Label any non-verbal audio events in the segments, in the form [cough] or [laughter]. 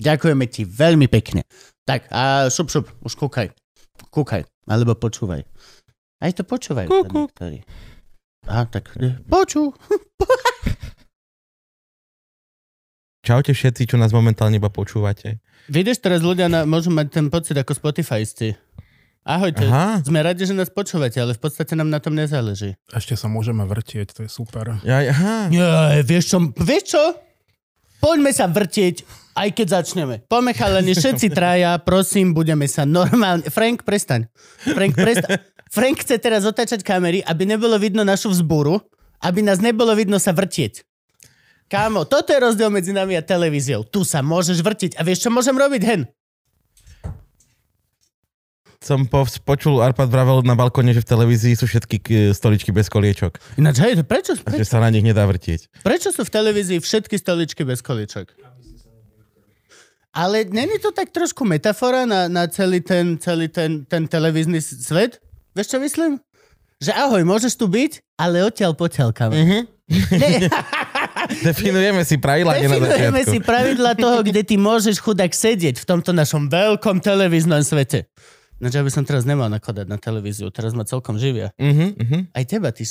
Ďakujeme ti veľmi pekne. Tak a šup, šup, už kúkaj. Kúkaj, alebo počúvaj. Aj to počúvaj. Kúku. Aha, tak e, počú. [laughs] Čaute všetci, čo nás momentálne iba počúvate. Vidíš, teraz ľudia na, môžu mať ten pocit ako Spotifysti. Ahojte, Aha. sme radi, že nás počúvate, ale v podstate nám na tom nezáleží. Ešte sa môžeme vrtieť, to je super. Ja, aha. Nie, vieš čo, vieš čo? Poďme sa vrtieť, aj keď začneme. Poďme chalani, všetci traja, prosím, budeme sa normálne... Frank, prestaň. Frank, prestaň. Frank chce teraz otáčať kamery, aby nebolo vidno našu vzbúru, aby nás nebolo vidno sa vrtieť. Kámo, toto je rozdiel medzi nami a televíziou. Tu sa môžeš vrtiť. A vieš, čo môžem robiť, hen? Som po, počul, Arpad vravel na balkóne, že v televízii sú všetky stoličky bez koliečok. Ináč, hej, prečo, A že prečo, sa na nich nedá vrtieť. prečo sú v televízii všetky stoličky bez količok? Ale není to tak trošku metafora na, na celý, ten, celý ten, ten televízny svet? Vieš, čo myslím? Že ahoj, môžeš tu byť, ale odtiaľ potiaľ, kam. Mhm. [laughs] Definujeme si pravidla definujeme si pravidla toho, kde ty môžeš chudák sedieť v tomto našom veľkom televíznom svete. No, že ja by som teraz nemal nakladať na televíziu, teraz ma celkom živia. Mhm, mhm. Aj teba, ty.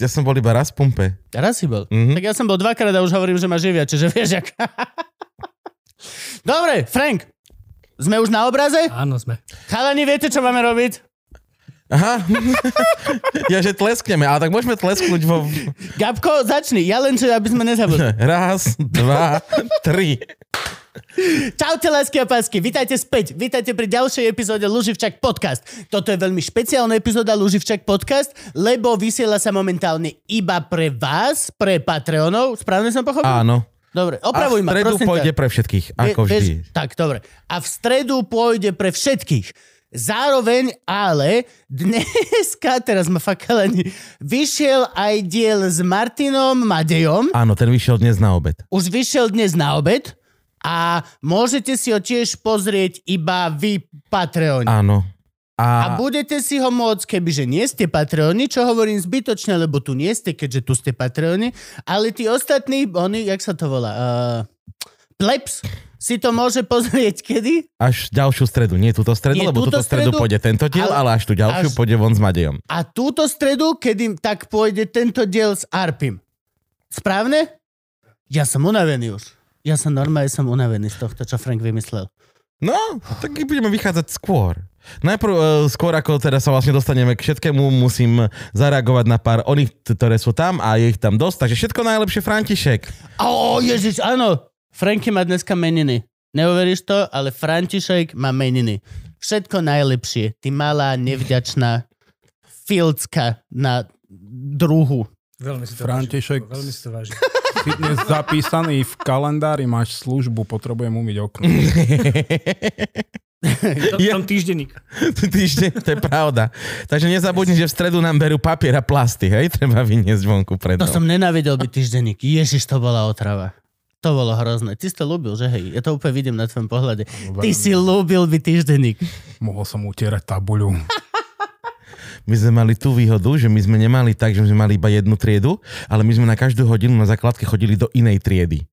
Ja som bol iba raz v pumpe. Raz si bol. Mhm. Tak ja som bol dvakrát a už hovorím, že ma živia, čiže vieš, jak... [laughs] Dobre, Frank, sme už na obraze? Áno, sme. Chalani, viete, čo máme robiť? Aha. [laughs] ja, že tleskneme, ale tak môžeme tlesknúť vo... Gabko, začni, ja len, čo aby sme nezabudli. [laughs] Raz, dva, tri. Čaute, lásky a pásky, vítajte späť. Vítajte pri ďalšej epizóde Luživčak podcast. Toto je veľmi špeciálna epizóda Luživčak podcast, lebo vysiela sa momentálne iba pre vás, pre Patreonov. Správne som pochopil? Áno. Dobre, A opravuj v ma, stredu prosím ťa. pôjde pre všetkých, ako vždy. tak, dobre. A v stredu pôjde pre všetkých. Zároveň ale dneska, teraz ma fakt chalani, vyšiel aj diel s Martinom Madejom. Áno, ten vyšiel dnes na obed. Už vyšiel dnes na obed a môžete si ho tiež pozrieť iba vy Patreoni. Áno. A A, budete si ho môcť, kebyže nie ste Patreoni, čo hovorím zbytočne, lebo tu nie ste, keďže tu ste Patreoni, ale tí ostatní, oni, jak sa to volá, uh, plebs, si to môže pozrieť [laughs] kedy? až ďalšiu stredu. Nie túto stredu, Nie lebo túto túto stredu, stredu, pôjde tento diel, ale- ale, až tú ďalšiu až- pôjde von s Madejom. A túto stredu, kedy tak pôjde tento diel s Arpim. Správne? Ja som unavený už. Ja som normálne som unavený z tohto, čo Frank vymyslel. No, tak budeme vychádzať skôr. Najprv, uh, skôr ako teda sa vlastne dostaneme k všetkému, musím zareagovať na pár oných, ktoré sú tam a je ich tam dosť, takže všetko najlepšie František. Ó, Ježiš, áno. Franky má dneska meniny. Neuveríš to, ale František má meniny. Všetko najlepšie. Ty malá, nevďačná filcka na druhu. Veľmi si to František. vážim. Veľmi si to vážim. [laughs] Si dnes zapísaný v kalendári, máš službu, potrebujem umyť okno. To Ja- som týždenník. [laughs] Týždeň, to je pravda. Takže nezabudni, že v stredu nám berú papier a plasty, hej? Treba vyniesť vonku pred To som nenávidel byť týždenník. Ježiš, to bola otrava. To bolo hrozné. Ty si to ľúbil, že hej? Ja to úplne vidím na tvojom pohľade. Ty si ľúbil byť týždenník. Mohol som utierať tabuľu. [laughs] My sme mali tú výhodu, že my sme nemali tak, že sme mali iba jednu triedu, ale my sme na každú hodinu na základke chodili do inej triedy.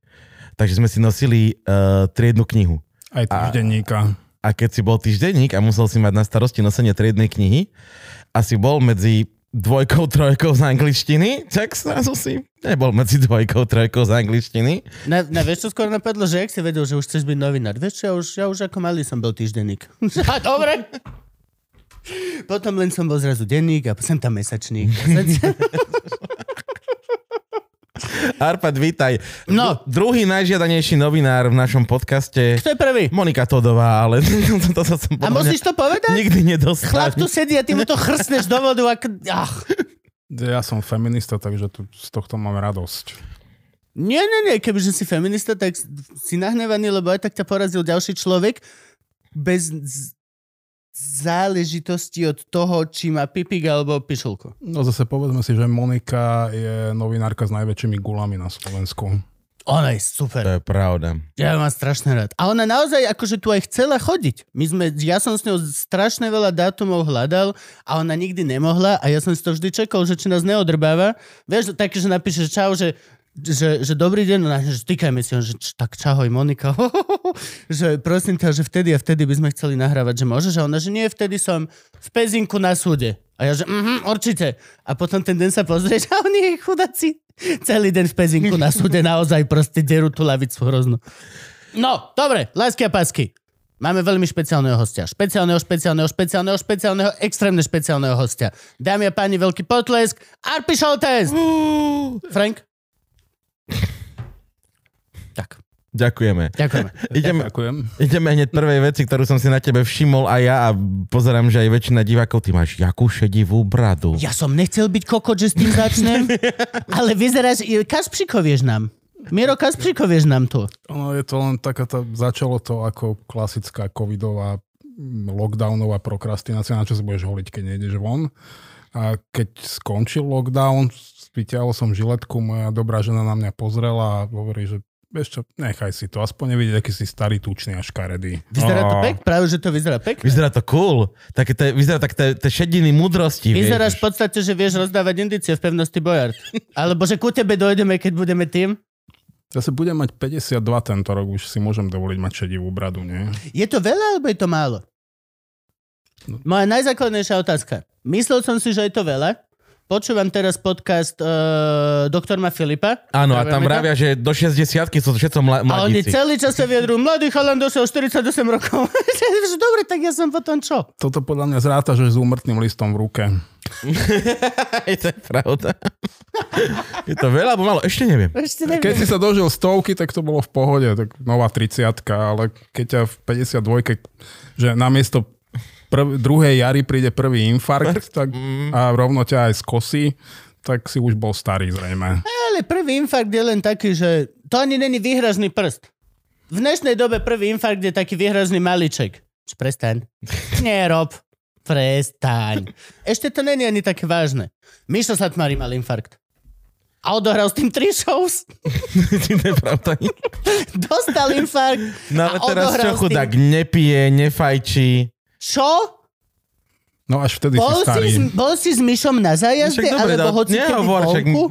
Takže sme si nosili uh, triednu knihu. Aj týždenníka. A keď si bol týždenník a musel si mať na starosti nosenie triednej knihy a si bol medzi dvojkou, trojkou z angličtiny, tak zrazu si nebol medzi dvojkou, trojkou z angličtiny. Na, na vieš, čo skôr napadlo, že jak si vedel, že už chceš byť novinár? Vieš ja už, ja už ako malý som bol týždenník. [laughs] A dobre. Potom len som bol zrazu denník a sem tam mesačník. [laughs] Arpad, vítaj. No. Dru- druhý najžiadanejší novinár v našom podcaste, Kto je prvý? Monika Todová, ale to, to, to som A musíš to povedať? nikdy nedostal. Chlap tu sedí a ty mu to chrstneš do vodu. Ak... Ach. Ja som feminista, takže tu, z tohto mám radosť. Nie, nie, nie. Kebyže si feminista, tak si nahnevaný, lebo aj tak ťa porazil ďalší človek. bez záležitosti od toho, či má pipik alebo pišulku. No zase povedzme si, že Monika je novinárka s najväčšími gulami na Slovensku. Ona je super. To je pravda. Ja ju mám strašne rád. A ona naozaj akože tu aj chcela chodiť. My sme, ja som s ňou strašne veľa dátumov hľadal a ona nikdy nemohla a ja som si to vždy čakal, že či nás neodrbáva. Vieš, také, že napíšeš čau, že že, že dobrý deň, ona, že stýkajme si, že č- tak čahoj Monika, [laughs] že prosím ťa, že vtedy a vtedy by sme chceli nahrávať, že môžeš, a ona, že nie, vtedy som v Pezinku na súde. A ja, že mhm, určite. A potom ten deň sa pozrieš a oni chudáci celý deň v Pezinku na súde [laughs] naozaj proste derú tú lavicu hroznú. No, dobre, lásky a pásky. Máme veľmi špeciálneho hostia. Špeciálneho, špeciálneho, špeciálneho, špeciálneho, extrémne špeciálneho hostia. Dámy a páni, veľký potlesk. Arpi Šoltes! Frank? Tak, Ďakujeme. ďakujeme. [laughs] Ideme, Ďakujem. ideme hneď prvej veci, ktorú som si na tebe všimol aj ja a pozerám, že aj väčšina divákov, ty máš jakú šedivú bradu. Ja som nechcel byť kokot, že s tým začnem, [laughs] ale vyzeráš... Kaspřikovieš nám. Miro Kaspřikovieš nám tu. Ono je to len taká, tá, začalo to ako klasická covidová mm, lockdownová prokrastinácia, na čo sa budeš holiť, keď nejdeš von. A keď skončil lockdown, vyťahol som žiletku, moja dobrá žena na mňa pozrela a hovorí, že vieš čo, nechaj si to, aspoň nevidieť, aký si starý, tučný a škaredý. Vyzerá to Á. pek? Práve, že to vyzerá pekne. Vyzerá to cool. Také te, vyzerá tak tie šediny múdrosti. Vyzeráš vieš. v podstate, že vieš rozdávať indície v pevnosti Bojard. [laughs] Alebo že ku tebe dojdeme, keď budeme tým. Zase budem mať 52 tento rok, už si môžem dovoliť mať šedivú bradu, nie? Je to veľa, alebo je to málo? Moja najzákladnejšia otázka. Myslel som si, že je to veľa. Počúvam teraz podcast uh, doktorma Filipa. Áno, a tam vravia, že do 60 sú to všetko mla, A oni mladíci. celý čas sa vyjadrujú, mladý chalan dosiel 48 rokov. [laughs] Dobre, tak ja som potom čo? Toto podľa mňa zráta, že s úmrtným listom v ruke. [laughs] to je pravda. je to veľa, alebo málo? Ešte neviem. Ešte Keď neviem. si sa dožil stovky, tak to bolo v pohode, tak nová 30 ale keď ťa v 52 že namiesto prv, druhej jary príde prvý infarkt tak, a rovno ťa aj skosí, tak si už bol starý zrejme. Ale prvý infarkt je len taký, že to ani není výhražný prst. V dnešnej dobe prvý infarkt je taký výhražný maliček. Prestaň. [laughs] Nerob. Prestaň. Ešte to není ani také vážne. Mišo Satmári mal infarkt. A odohral s tým tri shows. [laughs] to je pravda. Dostal infarkt. No ale teraz čo s tým- chudák nepije, nefajčí. Čo? No až vtedy Bol si starý. si, s, bol si s Myšom na zájazde, Však dobre, alebo no, hoci kedy vonku?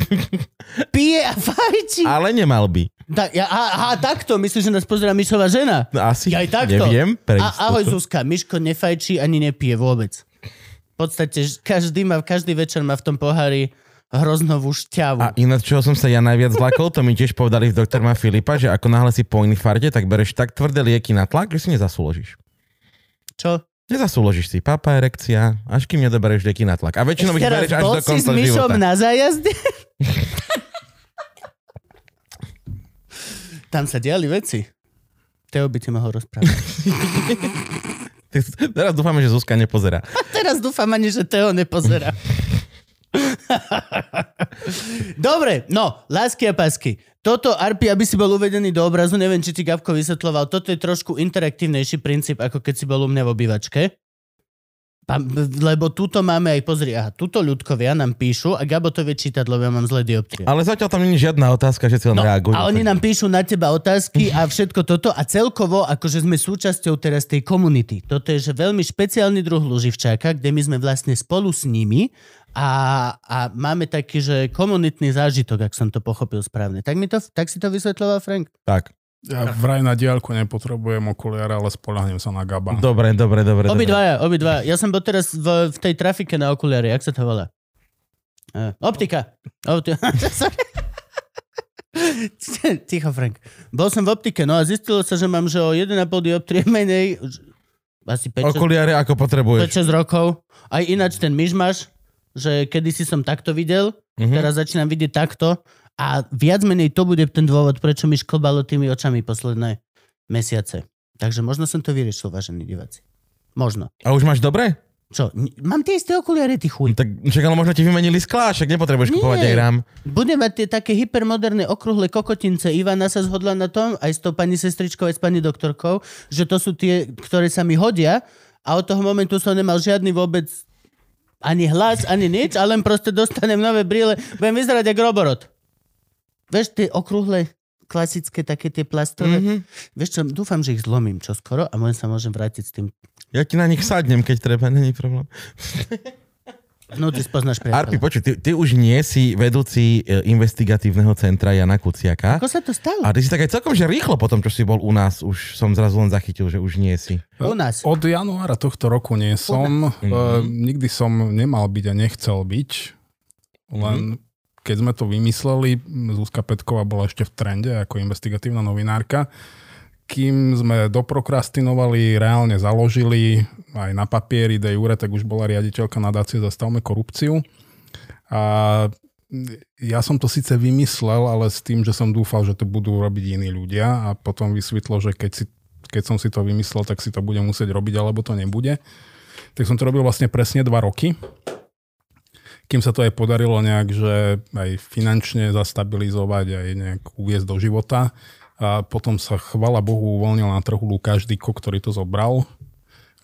Pije a fajčí. Ale nemal by. Da, ja, aha, takto, myslíš, že nás pozera Myšová žena? No, Asi Ja aj takto. neviem. Pre A, ahoj. Zuzka, Miško nefajčí ani nepije vôbec. V podstate každý, má, každý večer má v tom pohári hroznovú šťavu. A ináč, čoho som sa ja najviac zlakol, to mi tiež povedali v doktorma Filipa, že ako náhle si po infarte, tak bereš tak tvrdé lieky na tlak, že si nezasúložíš. Čo? Nezasúložíš si, papa, erekcia, až kým nedobereš lieky na tlak. A väčšinou ich bereš až do s konca Myšom života. na zájazde? [laughs] Tam sa diali veci. Teo by ti mohol rozprávať. [laughs] Teraz dúfame, že Zuzka nepozerá. [laughs] Teraz dúfam ani, že Teo nepozerá. Dobre, no, lásky a pásky. Toto, Arpi, aby si bol uvedený do obrazu, neviem, či ti Gabko vysvetloval, toto je trošku interaktívnejší princíp, ako keď si bol u mňa v obývačke. Lebo túto máme aj, pozri, aha, túto ľudkovia nám píšu a Gabo to vie čítať, lebo ja mám zlé dioptrie. Ale zatiaľ tam je žiadna otázka, že si len No, reagujú. a oni nám píšu na teba otázky a všetko toto a celkovo, akože sme súčasťou teraz tej komunity. Toto je že veľmi špeciálny druh Luživčáka, kde my sme vlastne spolu s nimi a, a máme taký, že komunitný zážitok, ak som to pochopil správne. Tak, mi to, tak si to vysvetľoval, Frank? Tak, Ja vraj na diálku nepotrebujem okuliare, ale spolahnem sa na Gaba. dobre, dobre, dobre. Obidvaja, obidvaja. Ja som bol teraz v, v tej trafike na okuliare, jak sa to volá? Uh, optika. Opti-. [laughs] Ticho, Frank. Bol som v optike, no a zistilo sa, že mám že o 1,5 dioptrie menej, asi 5 Okuliare ako potrebuješ. 5-6 rokov. Aj ináč ten myšmaš, že kedysi som takto videl, Mhm. teraz začínam vidieť takto a viac menej to bude ten dôvod, prečo mi šklbalo tými očami posledné mesiace. Takže možno som to vyriešil, vážení diváci. Možno. A už máš dobre? Čo? Mám tie isté okuliare, ty chuj. No Tak čak, ale možno ti vymenili sklá, však nepotrebuješ Nie. kupovať aj rám. Budem mať tie také hypermoderné okrúhle kokotince. Ivana sa zhodla na tom, aj s tou pani sestričkou, aj s pani doktorkou, že to sú tie, ktoré sa mi hodia a od toho momentu som nemal žiadny vôbec ani hlas, ani nič, a len proste dostanem nové brýle. Budem vyzerať ako roborot. Vieš, tie okrúhle, klasické, také tie plastové. Mhm. Vieš čo, dúfam, že ich zlomím čoskoro a môžem sa môžem vrátiť s tým. Ja ti na nich sadnem, keď treba, není problém. [laughs] No, ty spoznáš Arpi, priateľa. počuj, ty, ty už nie si vedúci e, investigatívneho centra Jana Kuciaka. Ako sa to stalo? A ty si tak aj celkom, že rýchlo potom, čo si bol u nás, už som zrazu len zachytil, že už nie si. U nás. Od januára tohto roku nie som. Uh, nikdy som nemal byť a nechcel byť. Len keď sme to vymysleli, Zuzka Petková bola ešte v trende ako investigatívna novinárka. Kým sme doprokrastinovali, reálne založili aj na papieri de jure, tak už bola riaditeľka nadácie Zastavme korupciu. A ja som to síce vymyslel, ale s tým, že som dúfal, že to budú robiť iní ľudia a potom vysvetlo, že keď, si, keď som si to vymyslel, tak si to budem musieť robiť, alebo to nebude. Tak som to robil vlastne presne dva roky. Kým sa to aj podarilo nejak, že aj finančne zastabilizovať, aj nejak uviezť do života. A potom sa, chvala Bohu, uvoľnil na trhu Lukáš Diko, ktorý to zobral.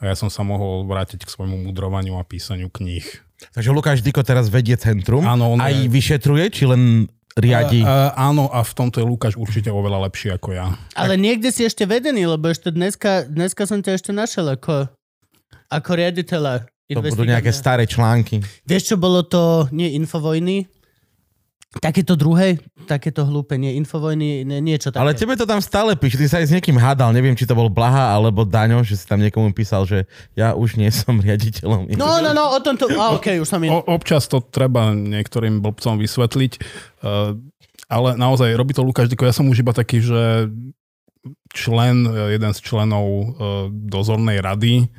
A ja som sa mohol vrátiť k svojmu mudrovaniu a písaniu kníh. Takže Lukáš Diko teraz vedie centrum. Áno, on aj je- vyšetruje, či len riadi? A, a, áno, a v tomto je Lukáš určite oveľa lepší ako ja. Ale niekde si ešte vedený, lebo ešte dneska, dneska som ťa ešte našiel ako, ako riaditeľa. to budú nejaké staré články. Vieš, čo bolo to, nie Infovojny, takéto druhé, takéto hlúpe, nie Infovojny, nie, niečo také. Ale tebe to tam stále píše, ty sa aj s niekým hádal, neviem, či to bol Blaha alebo Daňo, že si tam niekomu písal, že ja už nie som riaditeľom. No, no, no, o tomto, a okej, už som in... O, občas to treba niektorým blbcom vysvetliť, uh, ale naozaj robí to Lukáš Diko. Ja som už iba taký, že člen, eh, jeden z členov uh, dozornej rady,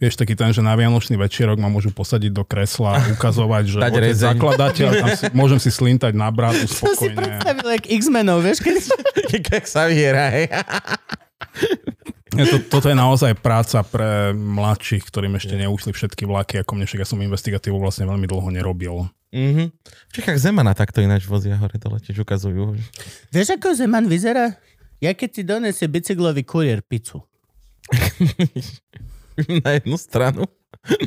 Vieš, taký ten, že na Vianočný večierok ma môžu posadiť do kresla a [laughs] ukazovať, že Dať otec rezeň. zakladateľ, tam si, môžem si slintať na bratu [laughs] Som si spokojne. predstavil, jak X-menov, vieš, keď... [laughs] Jak sa vyhra, hej. To, toto je naozaj práca pre mladších, ktorým ešte neušli všetky vlaky, ako mne, však ja som investigatívu vlastne veľmi dlho nerobil. Mhm. V Čechách Zemana takto ináč vozia hore dole, tiež ukazujú. Vieš, ako Zeman vyzerá? Ja keď ti donesie bicyklový kuriér pizzu. [laughs] Na jednu stranu.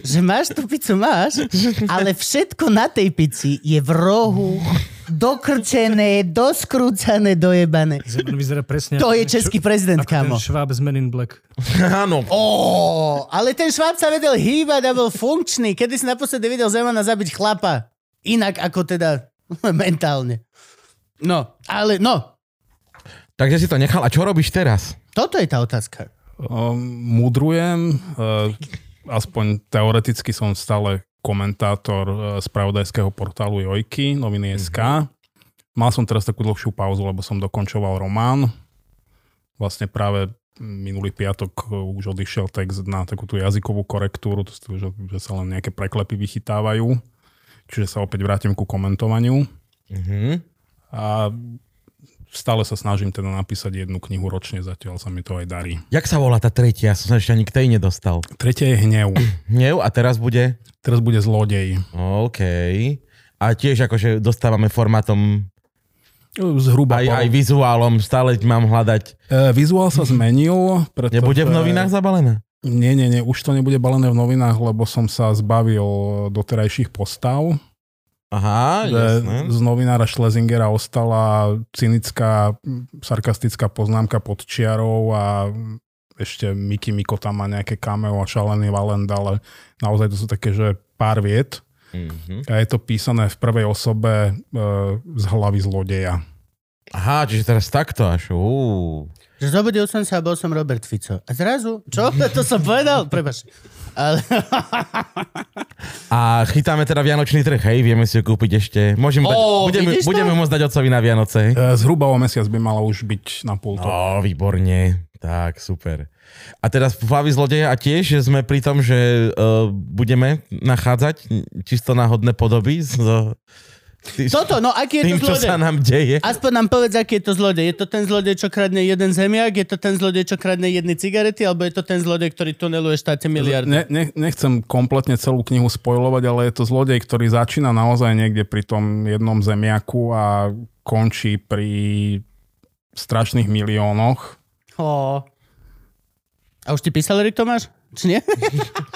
Že máš tú pizzu, máš, ale všetko na tej pici je v rohu, dokrčené, doskrúcané, dojebané. Zeman vyzerá presne To je ten český š- prezident, ako ten kámo. Šváb z Men in Black. Áno. Ó, ale ten šváb sa vedel hýbať a bol funkčný. Kedy si naposledy videl Zemana zabiť chlapa? Inak ako teda [laughs] mentálne. No, ale no, Takže si to nechal. A čo robíš teraz? toto je tá otázka. Um, mudrujem, uh, aspoň teoreticky som stále komentátor uh, spravodajského portálu Jojky, noviny SK. Mal som teraz takú dlhšiu pauzu, lebo som dokončoval román. Vlastne práve minulý piatok uh, už odišiel text na takú tú jazykovú korektúru, to sú, že, že sa len nejaké preklepy vychytávajú. Čiže sa opäť vrátim ku komentovaniu. Mhm. A stále sa snažím teda napísať jednu knihu ročne, zatiaľ sa mi to aj darí. Jak sa volá tá tretia? Ja som sa ešte ani k tej nedostal. Tretia je hnev. [clears throat] Hnev a teraz bude? Teraz bude zlodej. OK. A tiež akože dostávame formátom Zhruba aj, po- aj vizuálom, stále mám hľadať. E, vizuál sa zmenil. Pretože... Nebude v novinách zabalené? Nie, nie, nie, už to nebude balené v novinách, lebo som sa zbavil doterajších postav. Aha, jasné. z novinára Schlesingera ostala cynická, sarkastická poznámka pod čiarou a ešte Miki Miko tam má nejaké cameo a šalený Valent, ale naozaj to sú také, že pár viet. Mhm. A je to písané v prvej osobe e, z hlavy zlodeja. Aha, čiže teraz takto až. Ú. Že zobudil som sa a bol som Robert Fico. A zrazu, čo? [laughs] To som povedal? Prepač. A chytáme teda Vianočný trh, hej, vieme si ho kúpiť ešte. Môžeme dať, Ó, budeme, vidíš to? budeme môcť dať otcovi na Vianoce. E, zhruba o mesiac by mala už byť na pulto. Ó, výborne. Tak, super. A teraz v zlodeja a tiež sme pri tom, že uh, budeme nachádzať čisto náhodné podoby z, Ty, Toto, no aký je tým, to čo sa zlodej? nám deje. Aspoň nám povedz, aký je to zlodej. Je to ten zlodej, čo kradne jeden zemiak? Je to ten zlodej, čo kradne jedny cigarety? Alebo je to ten zlodej, ktorý tuneluje štáte miliardy? Ne, ne, nechcem kompletne celú knihu spojovať, ale je to zlodej, ktorý začína naozaj niekde pri tom jednom zemiaku a končí pri strašných miliónoch. Ó. A už ti písal Erik Tomáš? Či nie?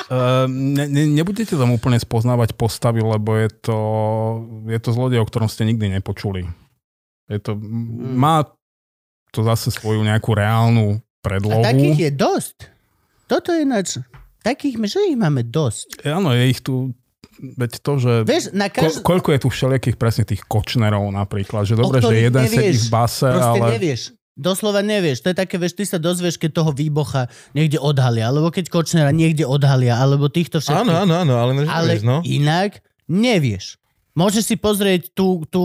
Uh, [laughs] ne, ne, nebudete tam úplne spoznávať postavy, lebo je to, je to zlodej, o ktorom ste nikdy nepočuli. Je to, Hmm. má to zase svoju nejakú reálnu A predlohu. takých je dosť. Toto je ináč. Takých, že ich máme dosť. E, Áno, je ich tu, veď to, že... Vieš, na Ko, každý... koľko je tu všelijakých presne tých kočnerov napríklad, že dobre, že jeden sedí nevieš. v base, Proste ale... nevieš. Doslova nevieš. To je také, vieš, ty sa dozvieš, keď toho výbocha niekde odhalia, alebo keď Kočnera niekde odhalia, alebo týchto všetkých. Áno, áno, áno, ale, Ale nevieš, no. inak nevieš. Môžeš si pozrieť tú, tú,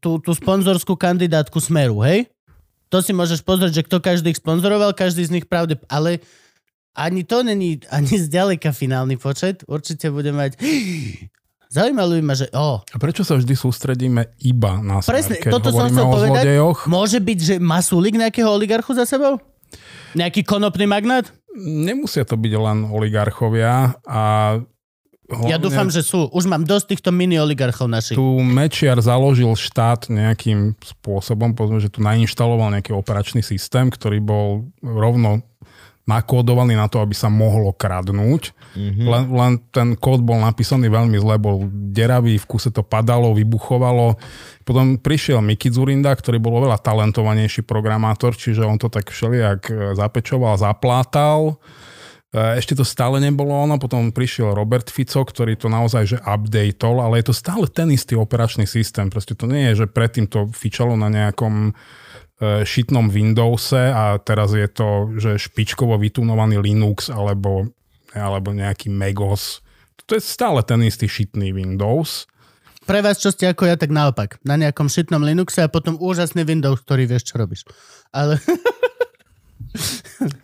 tú, tú sponzorskú kandidátku Smeru, hej? To si môžeš pozrieť, že kto každý ich sponzoroval, každý z nich pravde, ale ani to není ani zďaleka finálny počet. Určite bude mať... [gasps] Zaujímalo by ma, že... Oh, A prečo sa vždy sústredíme iba na smer, Presne, keď toto som chcel povedať. zlodejoch? môže byť, že má súlik nejakého oligarchu za sebou? Nejaký konopný magnát? Nemusia to byť len oligarchovia a Ja hlavne dúfam, že sú. Už mám dosť týchto mini oligarchov našich. tu Mečiar založil štát nejakým spôsobom, povedzme, že tu nainštaloval nejaký operačný systém, ktorý bol rovno nakódovaný na to, aby sa mohlo kradnúť. Mm-hmm. Len, len ten kód bol napísaný veľmi zle, bol deravý, v kuse to padalo, vybuchovalo. Potom prišiel Miki Zurinda, ktorý bol oveľa talentovanejší programátor, čiže on to tak všelijak e, zapečoval, zaplátal. E, Ešte to stále nebolo ono, potom prišiel Robert Fico, ktorý to naozaj že updateol, ale je to stále ten istý operačný systém. Proste to nie je, že predtým to fičalo na nejakom šitnom Windowse a teraz je to, že špičkovo vytunovaný Linux alebo, alebo nejaký Megos. To je stále ten istý šitný Windows. Pre vás, čo ste ako ja, tak naopak. Na nejakom šitnom Linuxe a potom úžasný Windows, ktorý vieš, čo robíš. Ale [laughs]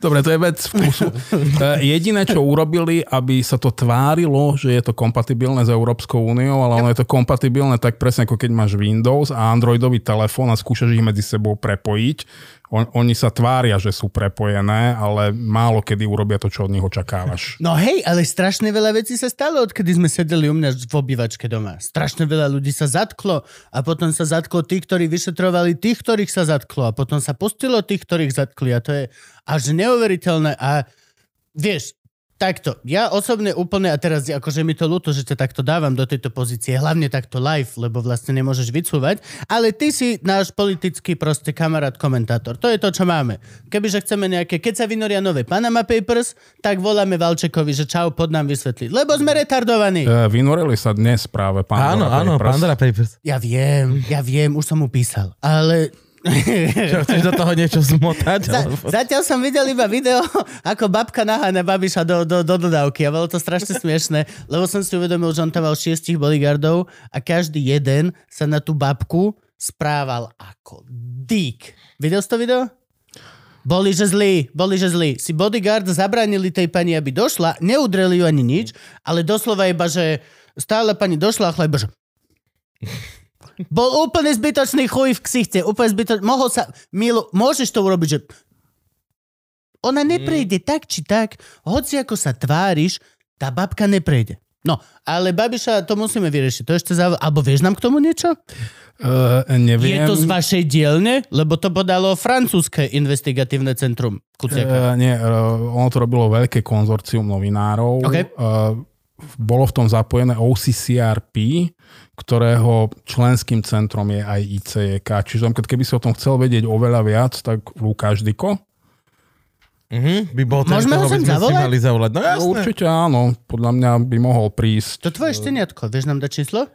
Dobre, to je vec vkusu. [laughs] E, Jediné, čo urobili, aby sa to tvárilo, že je to kompatibilné s Európskou úniou, ale ono je to kompatibilné tak presne ako keď máš Windows a Androidový telefón a skúšaš ich medzi sebou prepojiť. On, oni sa tvária, že sú prepojené, ale málo kedy urobia to, čo od nich očakávaš. [laughs] No hej, ale strašne veľa vecí sa stalo, odkedy sme sedeli u mňa v obývačke doma. Strašne veľa ľudí sa zatklo a potom sa zatklo tých, ktorí vyšetrovali tých, ktorých sa zatklo a potom sa pustilo tých, ktorých zatkli a to je až neuveriteľné a vieš, takto, ja osobne úplne, a teraz akože mi to ľúto, že ťa takto dávam do tejto pozície, hlavne takto live, lebo vlastne nemôžeš vycúvať, ale ty si náš politický proste kamarát, komentátor. To je to, čo máme. Kebyže chceme nejaké, keď sa vynoria nové Panama Papers, tak voláme Valčekovi, že čau, pod nám vysvetliť. Lebo sme retardovaní. E, Vynorili sa dnes práve pán Áno, áno, Pandora Papers. Ja viem, ja viem, už som mu písal, ale... Čo, chceš do toho niečo zmotať? Za, zatiaľ som videl iba video, ako babka naháňa babiša do, do, do dodávky a bolo to strašne smiešné, lebo som si uvedomil, že on tam mal šiestich bodyguardov a každý jeden sa na tú babku správal ako dík. Videl si to video? Boli, že zlí, boli, že zlí. Si bodyguard zabránili tej pani, aby došla, neudreli ju ani nič, ale doslova iba, že stále pani došla a chleba, že bol úplne zbytočný chuj v ksichte, úplne zbytočný. Mohol sa, Milo, môžeš to urobiť, že ona neprejde tak či tak, hoci ako sa tváriš, tá babka neprejde. No, ale Babiša, to musíme vyriešiť. To ešte záv... Alebo vieš nám k tomu niečo? Uh, Je neviem. to z vašej dielne? Lebo to podalo francúzske investigatívne centrum. Kuciaka. Uh, nie, uh, ono to robilo veľké konzorcium novinárov. OK. Uh, bolo v tom zapojené OCCRP, ktorého členským centrom je aj ICEK. Čiže napríklad, keby si o tom chcel vedieť oveľa viac, tak Lukáš Diko. Mhm, by bol ten, Môžeme ho sem zavolať? mali zavolať. No No, jasné. určite áno, podľa mňa by mohol prísť. To tvoje šteniatko. Vieš nám dať číslo?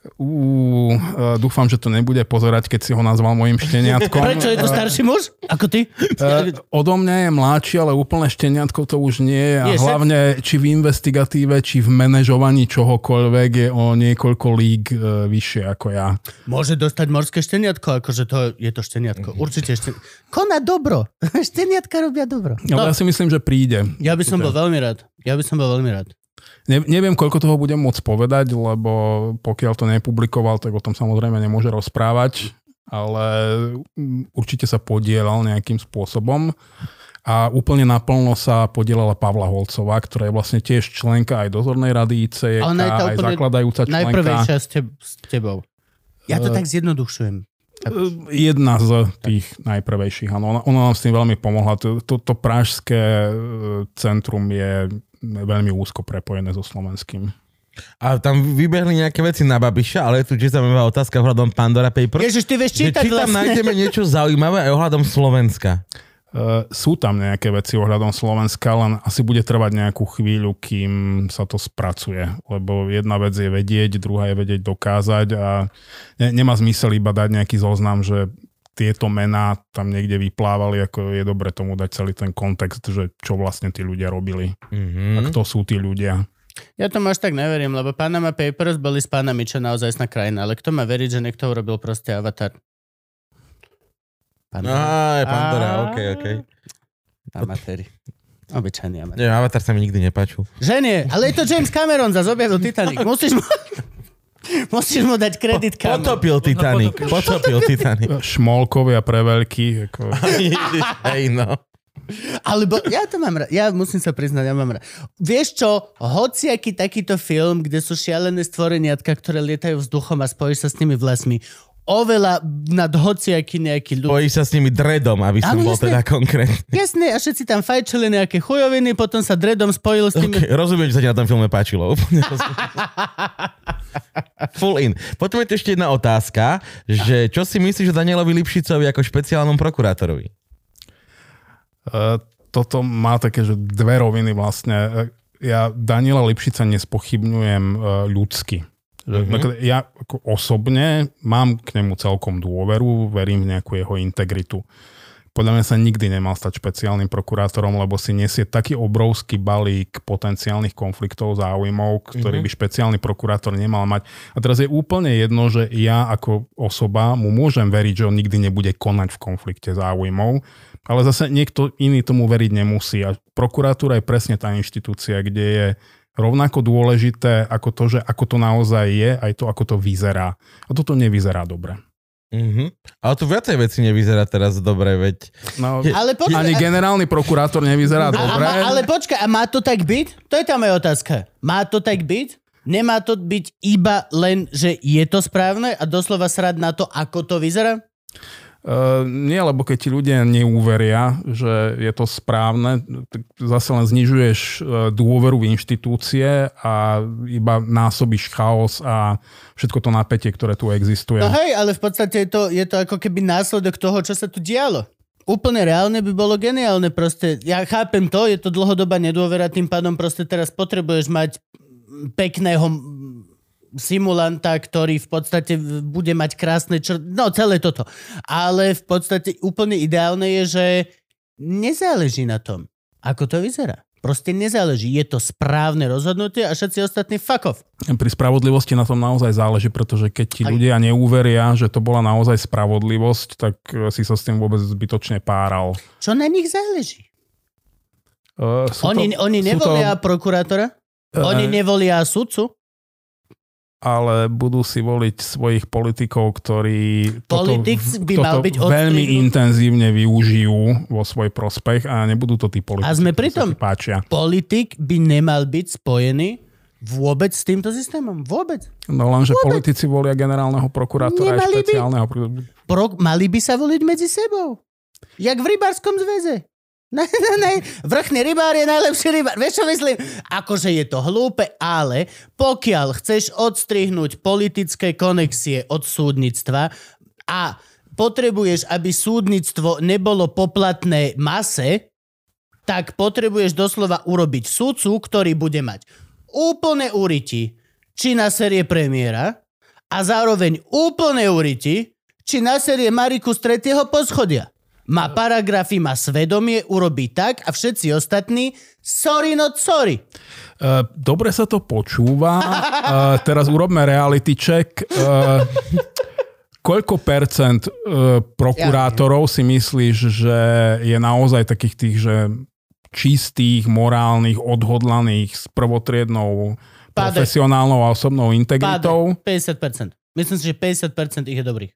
Uh, dúfam, že to nebude pozerať, keď si ho nazval mojim šteniatkom. [laughs] Prečo je to starší muž? Ako ty? Uh, odo mňa je mladší, ale úplne šteniatko to už nie je. A Je, hlavne či v investigatíve, či v manažovaní čohokoľvek je o niekoľko líg uh, vyššie ako ja. Môže dostať morské šteniatko, akože to je to šteniatko. Určite šteniatko. Koná dobro. [laughs] Šteniatka robia dobro. Ale No, ja si myslím, že príde. ja by som bol veľmi rád. Ja by som bol veľmi rád. Ne, neviem, koľko toho budem môcť povedať, lebo pokiaľ to nepublikoval, tak o tom samozrejme nemôže rozprávať, ale mm, určite sa podielal nejakým spôsobom. A úplne naplno sa podielala Pavla Holcová, ktorá je vlastne tiež členka aj dozornej rady tá aj zakladajúca členka. Najprvejšia s, teb- s tebou. Ja to Eh. tak zjednodušujem. Jedna z tých najprvejších, áno. Ona, ona nám s tým veľmi pomohla. To, to, to pražské e, centrum je veľmi úzko prepojené so slovenským. A tam vybehli nejaké veci na Babiša, ale je tu tiež zaujímavá otázka ohľadom Pandora Papers. Ježiš, ty vieš čítať či tam vlastne. nájdeme niečo zaujímavé aj ohľadom Slovenska. Uh, sú tam nejaké veci ohľadom Slovenska, len asi bude trvať nejakú chvíľu, kým sa to spracuje. Lebo jedna vec je vedieť, druhá je vedieť dokázať a ne, nemá zmysel iba dať nejaký zoznam, že tieto mená tam niekde vyplávali, ako je dobre tomu dať celý ten kontext, že čo vlastne tí ľudia robili a Mm-hmm. kto sú tí ľudia. Ja tomu až tak neverím, lebo Panama Papers boli s pánami, čo naozaj sná krajina, ale kto má veriť, že niekto urobil proste avatar? Á, je Pandora, Á. ok, ok. Amatéri. Obyčajný amatér. Nie, Avatar sa mi nikdy nepáčil. Že nie, ale je to James Cameron za objavil Titanic. Musíš mu, musíš mu dať kredit, kámo. Potopil Titanic. Potopil Titanic. Šmolkovia pre veľký, ako... [laughs] Hej, no. Alebo ja to mám rád. Ja musím sa priznať, ja mám rád. Vieš čo, hociaký takýto film, kde sú šialené stvoreniatka, ktoré lietajú vzduchom a spojíš sa s nimi vlasmi, oveľa nad hociaký nejaký ľud. Pojíš sa s nimi dredom, aby som bol jasné. teda konkrétny. Jasné, a všetci tam fajčili nejaké chujoviny, potom sa dredom spojil s tými... Okay, rozumiem, že sa ti na tom filme páčilo. Full in. Potom je tu ešte jedna otázka, že čo si myslíš o Danielovi Lipšicovi ako špeciálnom prokurátorovi? E, toto má také, že dve roviny vlastne. E, Ja Daniela Lipšica nespochybňujem e, ľudsky. Mhm. Ja ako osobne mám k nemu celkom dôveru, verím v nejakú jeho integritu. Podľa mňa sa nikdy nemal stať špeciálnym prokurátorom, lebo si nesie taký obrovský balík potenciálnych konfliktov záujmov, ktorý Mhm. by špeciálny prokurátor nemal mať. A teraz je úplne jedno, že ja ako osoba mu môžem veriť, že on nikdy nebude konať v konflikte záujmov, ale zase niekto iný tomu veriť nemusí. A prokuratúra je presne tá inštitúcia, kde je rovnako dôležité ako to, že ako to naozaj je, aj to, ako to vyzerá. A toto nevyzerá dobre. Mhm. Ale tu viacej veci nevyzerá teraz dobre, veď... No, Ale počkaj, ani a- generálny prokurátor nevyzerá A, a, dobre. má- ale počkaj, a má to tak byť? To je tá moja otázka. Má to tak byť? Nemá to byť iba len, že je to správne a doslova srad na to, ako to vyzerá? Uh, nie, lebo keď ti ľudia neuveria, že je to správne, tak zase len znižuješ uh, dôveru v inštitúcie a iba násobíš chaos a všetko to napätie, ktoré tu existuje. No hej, ale v podstate je to, je to ako keby následok toho, čo sa tu dialo. Úplne reálne by bolo geniálne proste. Ja chápem to, je to dlhodobá nedôvera, tým pádom proste teraz potrebuješ mať pekného simulanta, ktorý v podstate bude mať krásne čr... No, celé toto. Ale v podstate úplne ideálne je, že nezáleží na tom, ako to vyzerá. Proste nezáleží. Je to správne rozhodnutie a všetci ostatní fuck off. Pri spravodlivosti na tom naozaj záleží, pretože keď ti Aj- ľudia neuveria, že to bola naozaj spravodlivosť, tak uh, si sa s tým vôbec zbytočne páral. Čo na nich záleží? Uh, Oni, to, oni nevolia to, prokurátora? eh, Oni nevolia sudcu? Ale budú si voliť svojich politikov, ktorí Politik by mal byť veľmi odstrihnutý. intenzívne využijú vo svoj prospech a nebudú to tí politici, A sme pri ktorí sa tom. ti páčia. Politik by nemal byť spojený vôbec s týmto systémom. Vôbec. No lenže politici volia generálneho prokurátora Nemali by. špeciálneho. Pro, mali by sa voliť medzi sebou. Jak v rybárskom zväze. Ne, ne, ne. Vrchný rybár je najlepší rybár. Vieš čo myslím? Akože je to hlúpe, ale pokiaľ chceš odstrihnúť politické konexie od súdnictva a potrebuješ, aby súdnictvo nebolo poplatné mase, tak potrebuješ doslova urobiť súdcu, ktorý bude mať úplné úriti, či na série premiéra a zároveň úplné úriti, či na série Mariku z tretieho poschodia. Má paragrafy, má svedomie, urobí tak a všetci ostatní sorry not sorry. Uh, dobre sa to počúva. Uh, teraz urobme reality check. Uh, koľko percent uh, prokurátorov si myslíš, že je naozaj takých tých, že čistých, morálnych, odhodlaných, s prvotriednou Páde. profesionálnou a osobnou integritou. Páde. 50%. Myslím si, že 50% ich je dobrých.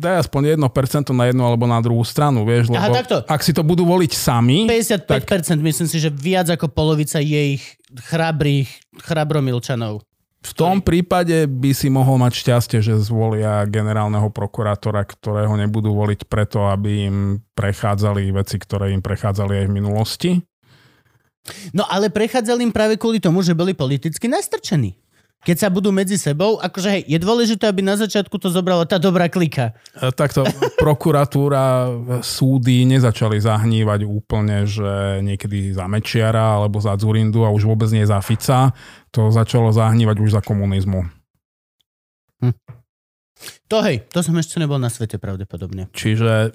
Daj aspoň 1% na jednu alebo na druhú stranu, vieš, lebo Aha, takto. ak si to budú voliť sami, 55% myslím si, že viac ako polovica je ich chrabrých, chrabromilčanov. v tom prípade by si mohol mať šťastie, že zvolia generálneho prokurátora, ktorého nebudú voliť preto, aby im prechádzali veci, ktoré im prechádzali aj v minulosti. No ale prechádzali im práve kvôli tomu, že boli politicky nastrčení. Keď sa budú medzi sebou, akože hej, je dôležité, aby na začiatku to zobrala tá dobrá klika. E, Takto prokuratúra, súdy nezačali zahnívať úplne, že niekedy za Mečiara alebo za Zurindu a už vôbec nie za Fica. To začalo zahnívať už za komunizmu. To hej, to som ešte nebol na svete pravdepodobne. Čiže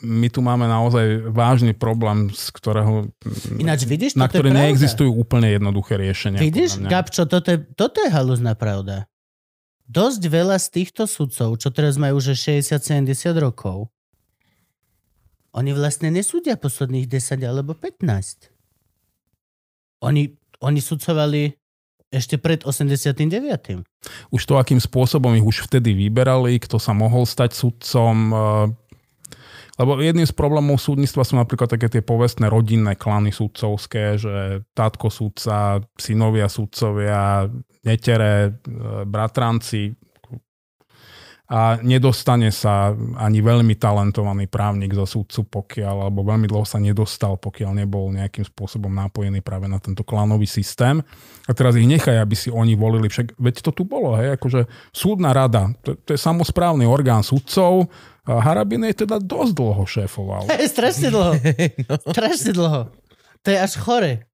my tu máme naozaj vážny problém, z ktorého, Ináč vidíš, na pravda. neexistujú úplne jednoduché riešenia. Vidíš. Gabčo, toto je, toto je halúzna pravda. Dosť veľa z týchto sudcov, čo teraz majú už 60-70 rokov, oni vlastne nesúdia posledných 10 alebo 15. Oni, oni sudcovali ešte pred 89. už to, akým spôsobom ich už vtedy vyberali, kto sa mohol stať sudcom. Lebo jedným z problémov súdnictva sú napríklad také tie povestné rodinné klany sudcovské, že tátko sudca, synovia sudcovia, netere, eh, bratranci. A nedostane sa ani veľmi talentovaný právnik za súdcu, pokiaľ, alebo veľmi dlho sa nedostal, pokiaľ nebol nejakým spôsobom napojený práve na tento klanový systém. A teraz ich nechaj, aby si oni volili. Však, veď to tu bolo, hej, akože súdna rada, to, to je samozprávny orgán sudcov, a Harabin je teda dosť dlho šéfoval. [laughs] Strašne dlho. [laughs] Strašne dlho. To je až chore.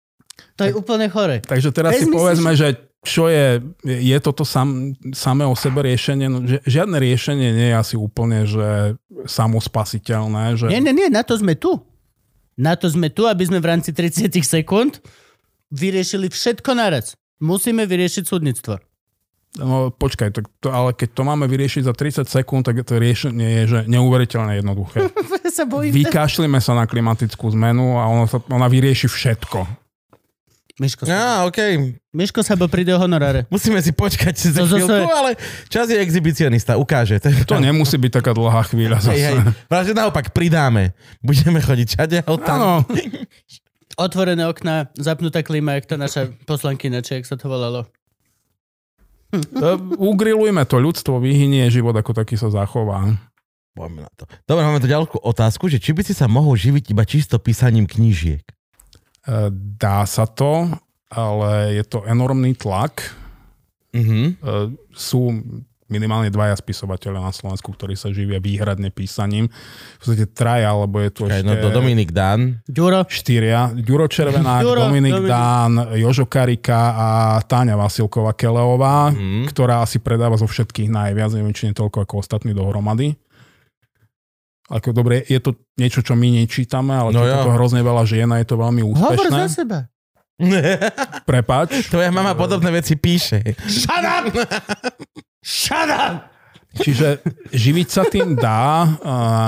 To je úplne chore. Takže teraz si Vezmi si, povedzme, že čo je, je toto sam, samé o sebe riešenie? No, že, žiadne riešenie nie je asi úplne, že samospasiteľné. Že... Nie, nie, nie, na to sme tu. Na to sme tu, aby sme v rámci 30 sekúnd vyriešili všetko naraz. Musíme vyriešiť súdnictvo. No počkaj, to, to, ale keď to máme vyriešiť za 30 sekúnd, tak to riešenie je že neuveriteľne jednoduché. [laughs] Sa bojím. Vykašlime sa na klimatickú zmenu a ono sa, ona vyrieši všetko. Miško, sa... Á, okej. Miško sa bo príde o honoráre. Musíme si počkať za To zase- chvíľku, ale čas je exhibicionista, ukáže. To, To nemusí byť taká dlhá chvíľa Hej, hej. zase. Práve, naopak pridáme. Budeme chodiť čade a tam. Áno, Otvorené okná, zapnutá klíma, jak tá naša poslankyňa, či jak sa to volalo. E, ugrilujme to, ľudstvo vyhynie, život ako taký sa zachová. Poďme na to. Dobre, máme tu ďalšiu otázku, že či by si sa mohol živiť iba čisto písaním knížiek? E, Dá sa to, ale je to enormný tlak. Mhm. E, Sú minimálne dvaja spisovateľe na Slovensku, ktorí sa živia výhradne písaním. V podstate traja, alebo je tu ešte no to Dominik Dan. Ďuro, štyria. Ďuro Červenák, [laughs] Ďuro, Dominik Dominik. Dán, Jožo Karika a Táňa Vasilková Keleová, Mhm. ktorá asi predáva zo všetkých najviac, neviem, či nie toľko ako ostatní dohromady. Ako dobre, je to niečo, čo my nečítame, ale No ja. to hrozne veľa žien a je to veľmi hovor úspešné. za seba. Prepač. Tvoja mama podobné veci píše. Shut up! Shut up! Čiže živiť sa tým dá.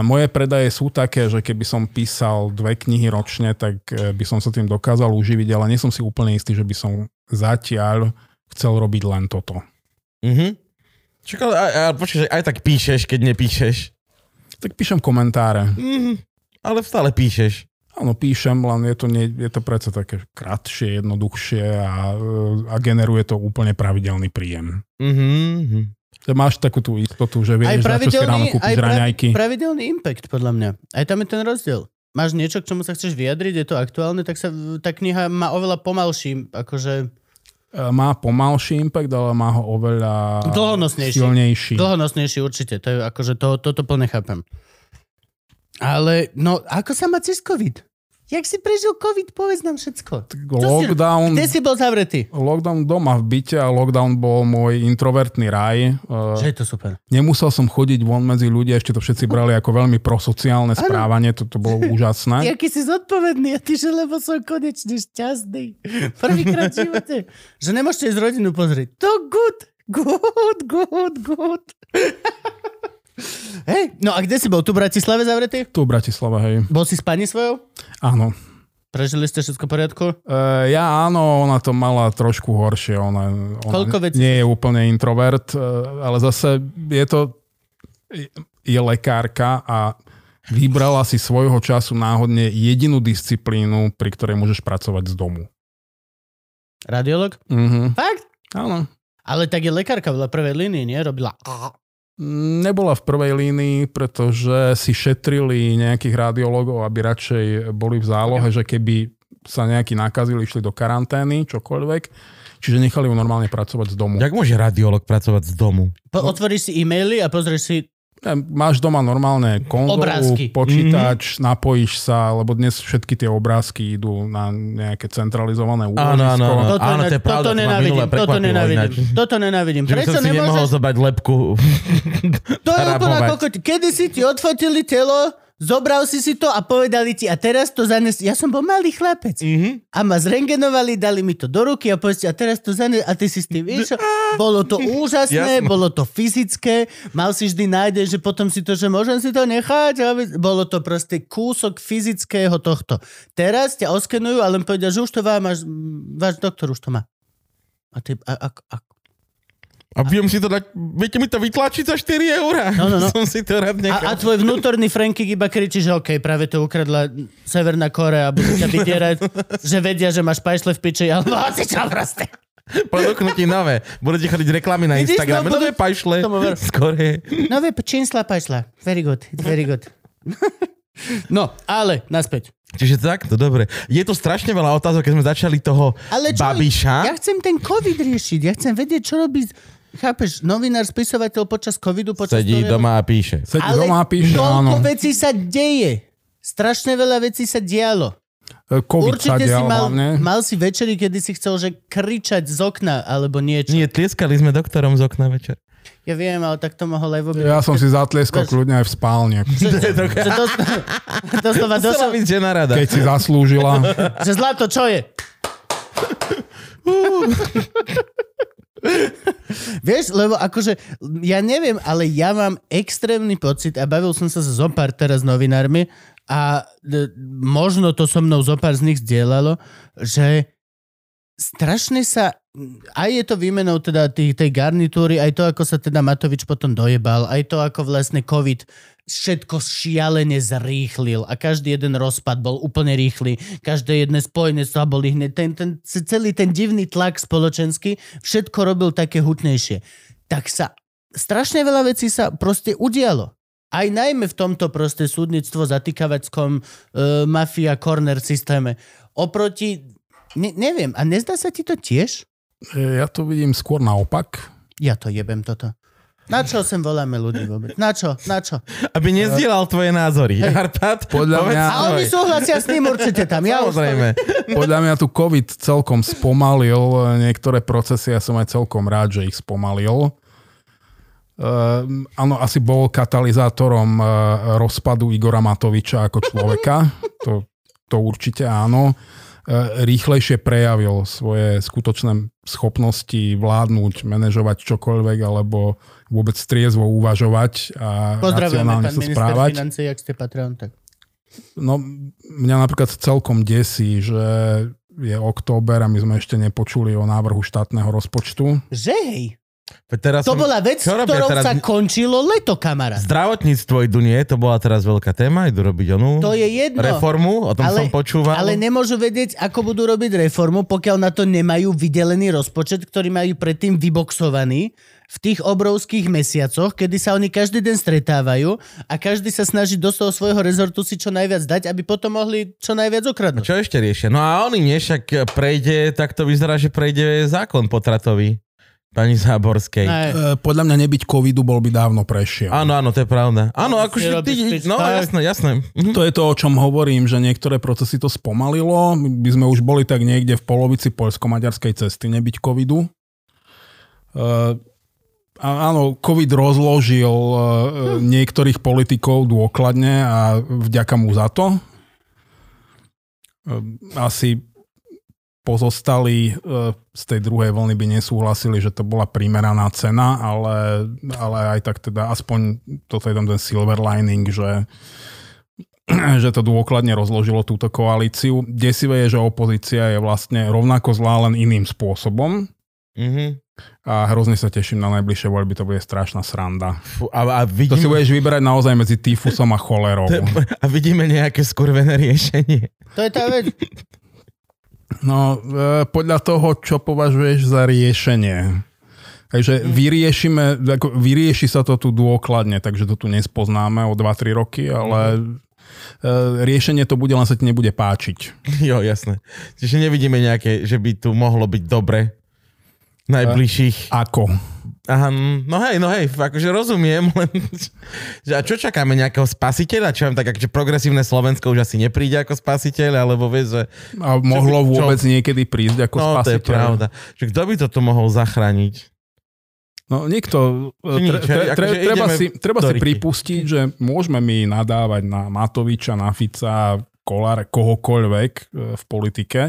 Moje predaje sú také, že keby som písal dve knihy ročne, tak e, by som sa tým dokázal uživiť, ale nie som si úplne istý, že by som zatiaľ chcel robiť len toto. Mhm. Čak, ale, ale, ale počkaj, aj tak píšeš, keď nepíšeš. Tak píšem komentáre. Mhm. Ale stále píšeš. Áno, píšem, len je to, nie, je to predsa také kratšie, jednoduchšie a, e, a generuje to úplne pravidelný príjem. Mhm. Že máš takú tú istotu, že Aj vieš, na čo si ráno aj kúpiš pra, raňajky. pravidelný impact, podľa mňa. Aj tam je ten rozdiel. Máš niečo, k čomu sa chceš vyjadriť, je to aktuálne, tak sa tá kniha má oveľa pomalší, akože E, Má pomalší impact, ale má ho oveľa Dlhonosnejší. silnejší. dlhonosnejší určite. To je akože to, toto plne chápem. Ale, no, ako sa má cez COVID? Jak si prežil COVID? Povedz nám všetko. Čo Lockdown, Si, kde si bol zavretý? lockdown doma v byte a lockdown bol môj introvertný raj. Že je to super. nemusel som chodiť von medzi ľudia, ešte to všetci brali ako veľmi prosociálne správanie, toto bolo úžasné. [laughs] Jaký si zodpovedný a ty, že lebo som konečne šťastný. Prvýkrát v živote. Že nemôžete ísť rodinu pozrieť. To good, good, good, good. [laughs] Hej, no a kde si bol? Tu v Bratislave zavretý? Tu v Bratislave, hej. Bol si s pani svojou? Áno. Prežili ste všetko v poriadku? Uh, ja áno, ona to mala trošku horšie. Ona, ona Koľko vecí- nie je úplne introvert, uh, ale zase je to je lekárka a vybrala si svojho času náhodne jedinú disciplínu, pri ktorej môžeš pracovať z domu. Radiolog? Mhm. Fakt? Áno. Ale tak je lekárka bola prvej línii, nie? Robila... Nebola v prvej línii, pretože si šetrili nejakých radiologov, aby radšej boli v zálohe, že keby sa nejakí nakazili, išli do karantény, čokoľvek. Čiže nechali ju normálne pracovať z domu. Jak môže radiolog pracovať z domu? Po, otvoríš si e-maily a pozrieš si... Máš doma normálne konzolu, počítač, napojíš sa, lebo dnes všetky tie obrázky idú na nejaké centralizované Áno, áno, úložisko. áno. Toto, áno, to je pravda, toto to nenávidím, minule toto nenávidím. ináč. Toto nenávidím. Že by Prečo som si nemohol zobrať lepku. To je rabovať. kokot. Kedy si ti odfotili telo, zobral si si to a povedali ti a teraz to zanes... Ja som bol malý chlapec. Mhm. A ma zrengenovali, dali mi to do ruky a povedali, a teraz to zanes... A ty si s tým, čo? bolo to [laughs] úžasné, Jasno. bolo to fyzické, mal si vždy nádej, že potom si to, že môžem si to nechať. A vy- Bolo to proste kúsok fyzického tohto. Teraz ťa oskenujú a len povedia, že už to vám, máš, váš doktor už to má. A ty, a, a, a, A viem si to dať, viete mi to vytlačiť za 4 eurá. No, no, no. [laughs] Som si to rád A, a tvoj vnútorný Franky iba kričí, že OK, práve to ukradla Severná Korea budú ťa [laughs] vydierať, že vedia, že máš pajšle v piči, alebo hoci [laughs] čo proste. Ponúknutí nové. Budete chodiť reklamy na Vidíš, Instagrame. no, budú- Nové pajšle. Skore. Nové čínsla pajšla. Very good, very good. No, ale naspäť. Čiže takto, dobre. Je to strašne veľa otázok, keď sme začali toho Ale čo, Babiša. ja chcem ten COVID riešiť, ja chcem vedieť, čo robí, chápeš, novinár, spisovateľ počas COVIDu, počas Sedí ktorého- doma a píše. Sedí Ale doma a píše, áno. vecí sa deje. Strašne veľa vecí sa dialo. COVID sa Určite si dial mal, hlavne. mal si večery, kedy si chcel, že kričať z okna, alebo niečo. Nie, tlieskali sme doktorom z okna večer. Ja viem, ale tak to mohol aj vôbec. Ja som si zatlieskal kľudne aj v spálni. Že, že, že dos, doslova, žena rada. Keď si zaslúžila. [laughs] že zlato, čo je? [laughs] [laughs] Vieš, lebo akože, ja neviem, ale ja mám extrémny pocit a bavil som sa so zopár teraz novinármi a d- možno to so mnou zopár z nich zdieľalo, že strašne sa, aj je to výmenou teda tých, tej garnitúry, aj to, ako sa teda Matovič potom dojebal, aj to, ako vlastne COVID všetko šialene zrýchlil a každý jeden rozpad bol úplne rýchly, každé jedné spojenectva boli hneď, ten, ten, celý ten divný tlak spoločenský, všetko robil také hutnejšie. Tak sa strašne veľa vecí sa proste udialo. Aj najmä v tomto proste súdnictvo zatýkavackom e, mafia corner systéme. Oproti, ne, neviem, a nezdá sa ti to tiež? E, Ja to vidím skôr naopak. Ja to jebem toto. Na čo sem voláme ľudí vôbec? Na čo? Na čo? Aby nezdielal tvoje názory. Arpad, Podľa mňa- A oni súhlasia s tým určite tam. Ja už Samozrejme. Podľa mňa tu COVID celkom spomalil niektoré procesy, ja som aj celkom rád, že ich spomalil. Uh, áno, asi bol katalizátorom uh, rozpadu Igora Matoviča ako človeka. [laughs] To, to určite áno. Uh, rýchlejšie prejavil svoje skutočné schopnosti vládnuť, manažovať čokoľvek, alebo vôbec triezvo uvažovať a Pozdravujeme, racionálne pán sa minister správať. financie, ak ste Patreon, tak. No, mňa napríklad celkom desí, že je október a my sme ešte nepočuli o návrhu štátneho rozpočtu. Že hej, Teraz to som- bola vec, Čo robia ktorou teraz? sa končilo leto, kamarát. Zdravotníctvo idú nie, to bola teraz veľká téma, idú robiť onú To je jedno. reformu, o tom Ale- som počúval. Ale nemôžu vedieť, ako budú robiť reformu, pokiaľ na to nemajú vydelený rozpočet, ktorý majú predtým vyboxovaný v tých obrovských mesiacoch, kedy sa oni každý deň stretávajú a každý sa snaží do toho svojho rezortu si čo najviac dať, aby potom mohli čo najviac okradnúť. Čo ešte riešia? No a oni nie, však prejde, tak to vyzerá, že prejde zákon potratový pani Záborskej. E, podľa mňa nebyť covidu bol by dávno prešiel. Áno, áno, to je pravda. Áno, si akože ty, no jasné, jasné. Mhm. To je to, o čom hovorím, že niektoré procesy to spomalilo. My by sme už boli tak niekde v polovici poľsko-maďarskej cesty nebyť covidu. A áno, COVID rozložil uh, niektorých politikov dôkladne a vďaka mu za to. Uh, asi pozostali uh, z tej druhej vlny by nesúhlasili, že to bola primeraná cena, ale, ale aj tak teda aspoň toto je tam ten silver lining, že [clears throat] že to dôkladne rozložilo túto koalíciu. Desivé je, že opozícia je vlastne rovnako zlá len iným spôsobom. Mhm. A hrozne sa teším na najbližšie voľby, to bude strašná sranda. Fú, a, a, To si vidíme, budeš vyberať naozaj medzi tyfusom a cholerou. a vidíme nejaké skurvené riešenie. To je tá vec. No, e, podľa toho, čo považuješ za riešenie. Takže vyriešime, ako vyrieši sa to tu dôkladne, takže to tu nespoznáme o 2-3 roky, ale e, riešenie to bude, len sa ti nebude páčiť. Jo, jasné. Čiže nevidíme nejaké, že by tu mohlo byť dobre najbližších. Ako? Aha, no hej, no hej, akože rozumiem, [laughs] len že a čo čakáme, nejakého spasiteľa? Čo vám tak, akože progresívne Slovensko už asi nepríde ako spasiteľ, alebo vieš, že... A mohlo čo- vôbec niekedy prísť ako No, to je spasiteľ? pravda. Že kto by to tu mohol zachrániť? No nikto. Nič, Tre, tre, akože treba si, treba si pripustiť, že môžeme my nadávať na Matoviča, na Fica, Kolára, kohokoľvek e, v politike,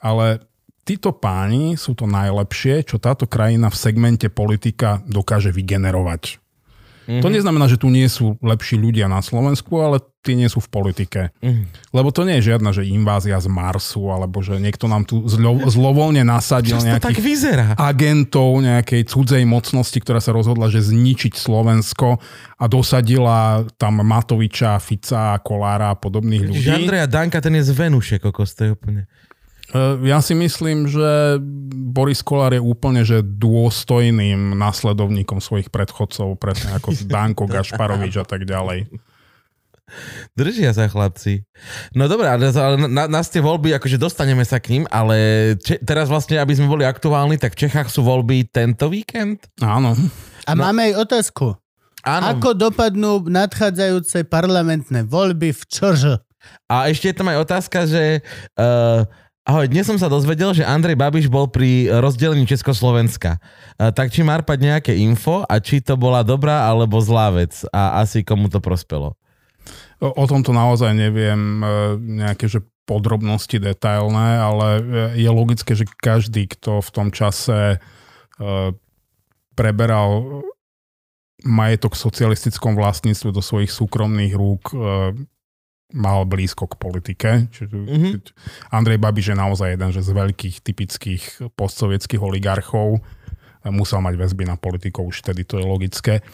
ale títo páni sú to najlepšie, čo táto krajina v segmente politika dokáže vygenerovať. Mhm. To neznamená, že tu nie sú lepší ľudia na Slovensku, ale tí nie sú v politike. Mhm. Lebo to nie je žiadna, že invázia z Marsu, alebo že niekto nám tu zlo, zlovoľne nasadil Často tak nejakých vyzerá. agentov nejakej cudzej mocnosti, ktorá sa rozhodla, že zničiť Slovensko a dosadila tam Matoviča, Fica, Kolára a podobných ľudí. Čiže Andreja Danka, ten je z Venuše, kokos, to je úplne... E, Ja si myslím, že Boris Kolár je úplne že dôstojným nasledovníkom svojich predchodcov, presne ako [laughs] Danko, Gašparovič a tak ďalej. Držia sa chlapci. No dobré, ale na, na tie voľby, akože dostaneme sa k ním, ale če, teraz vlastne, aby sme boli aktuálni, tak v Čechách sú voľby tento víkend? Áno. A No. máme aj otázku. Áno. Ako dopadnú nadchádzajúce parlamentné voľby v ČŽ? A ešte je tam aj otázka, že... Uh, ahoj, dnes som sa dozvedel, že Andrej Babiš bol pri rozdelení Československa. Uh, tak či má Arpad nejaké info a či to bola dobrá alebo zlá vec a asi komu to prospelo. O, o tomto naozaj neviem e, nejaké že podrobnosti detailné, ale e, je logické, že každý, kto v tom čase e, preberal majetok v socialistickom vlastníctve do svojich súkromných rúk, e, mal blízko k politike. Čiže Mhm. Andrej Babiš je naozaj jeden že z veľkých typických postsovietských oligarchov. Musel mať väzby na politikov, už vtedy to je logické.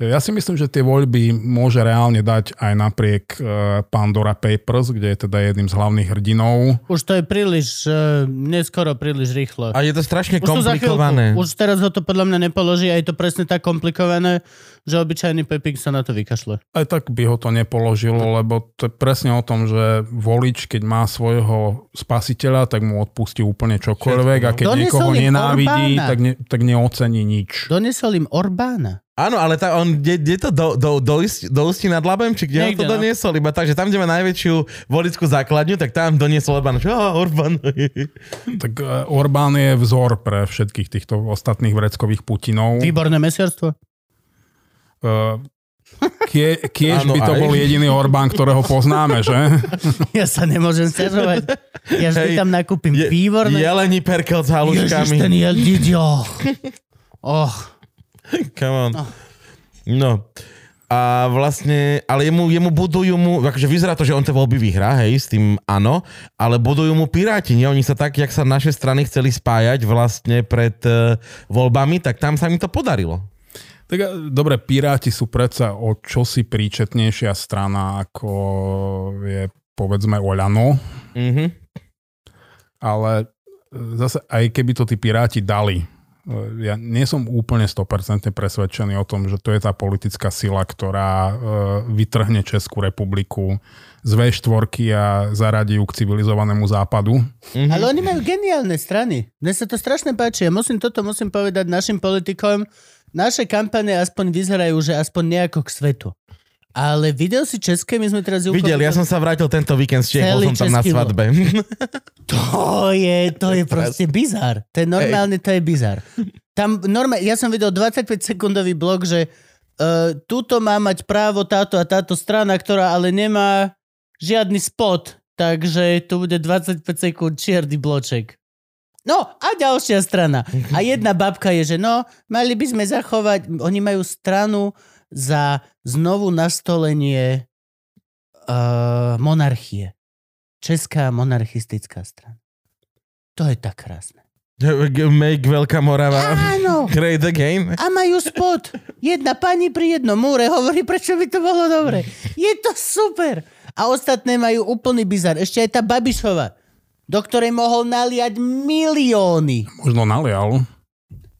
Ja si myslím, že tie voľby môže reálne dať aj napriek e, Pandora Papers, kde je teda jedným z hlavných hrdinov. Už to je príliš, uh, neskoro príliš rýchlo. A je to strašne Už to komplikované. chvíľku. Už teraz ho to podľa mňa nepoloží a je to presne tak komplikované, že obyčajný Pepik sa na to vykašle. Aj tak by ho to nepoložilo, lebo to je presne o tom, že volič, keď má svojho spasiteľa, tak mu odpustí úplne čokoľvek a keď Doniesol niekoho nenávidí, Orbána. tak, ne, tak neocení nič. Donesol im Orbána. Áno, ale tá, on, kde, kde to do, do, do, do Ústí nad Labem, či kde on Niekde, to no. doniesol? Iba tak, že tam, kde má najväčšiu volickú základňu, tak tam doniesol Orbán. Čo, oh, Orbán. Tak e, Orbán je vzor pre všetkých týchto ostatných vreckových Putinov. Výborné mesiarstvo. Uh, kie, kiež by to aj. bol jediný Orbán, ktorého poznáme, že? [laughs] Ja sa nemôžem stiažovať. Ja vždy Hej, tam nakúpim Je, výborné. jelení perkel s Ježiš, haluškami. ten jel, didio. Oh, Come on. No. No. A vlastne, ale jemu, jemu budujú mu, akože vyzerá to, že on tie voľby vyhrá, hej, s tým áno, ale budujú mu Piráti, nie? Oni sa tak, jak sa naše strany chceli spájať vlastne pred uh, voľbami, tak tam sa im to podarilo. Tak e, dobre, Piráti sú predsa o čosi príčetnejšia strana, ako je povedzme Oľano, Mhm. ale e, zase aj keby to tí Piráti dali, e, ja nie som úplne 100% presvedčený o tom, že to je tá politická sila, ktorá e, vytrhne Českú republiku z V4 a zaradí ju k civilizovanému západu. Mhm. ale oni majú geniálne strany. Mne sa to strašne páči. Ja musím toto musím povedať našim politikom. Naše kampane aspoň vyzerajú, že aspoň nejako k svetu. Ale videl si české, my sme teraz... Videl, ja som sa vrátil tento víkend z Čiech, bol som tam na svadbe. [laughs] To je, to je proste bizar. To je normálne, to je bizar. Tam normálne, ja som videl 25 sekundový blog, že uh, túto má mať právo táto a táto strana, ktorá ale nemá žiadny spot, takže tu bude 25 sekúnd čierny bloček. No a ďalšia strana. A jedna babka je, že no, mali by sme zachovať, oni majú stranu za znovu nastolenie uh, monarchie. Česká monarchistická strana. To je tak krásne. Make Veľká Morava Áno. great again. A majú spod. Jedna pani pri jednom múre hovorí, prečo by to bolo dobre. Je to super. A ostatné majú úplný bizar. Ešte aj tá Babišova, do ktorej mohol naliať milióny. Možno nalial.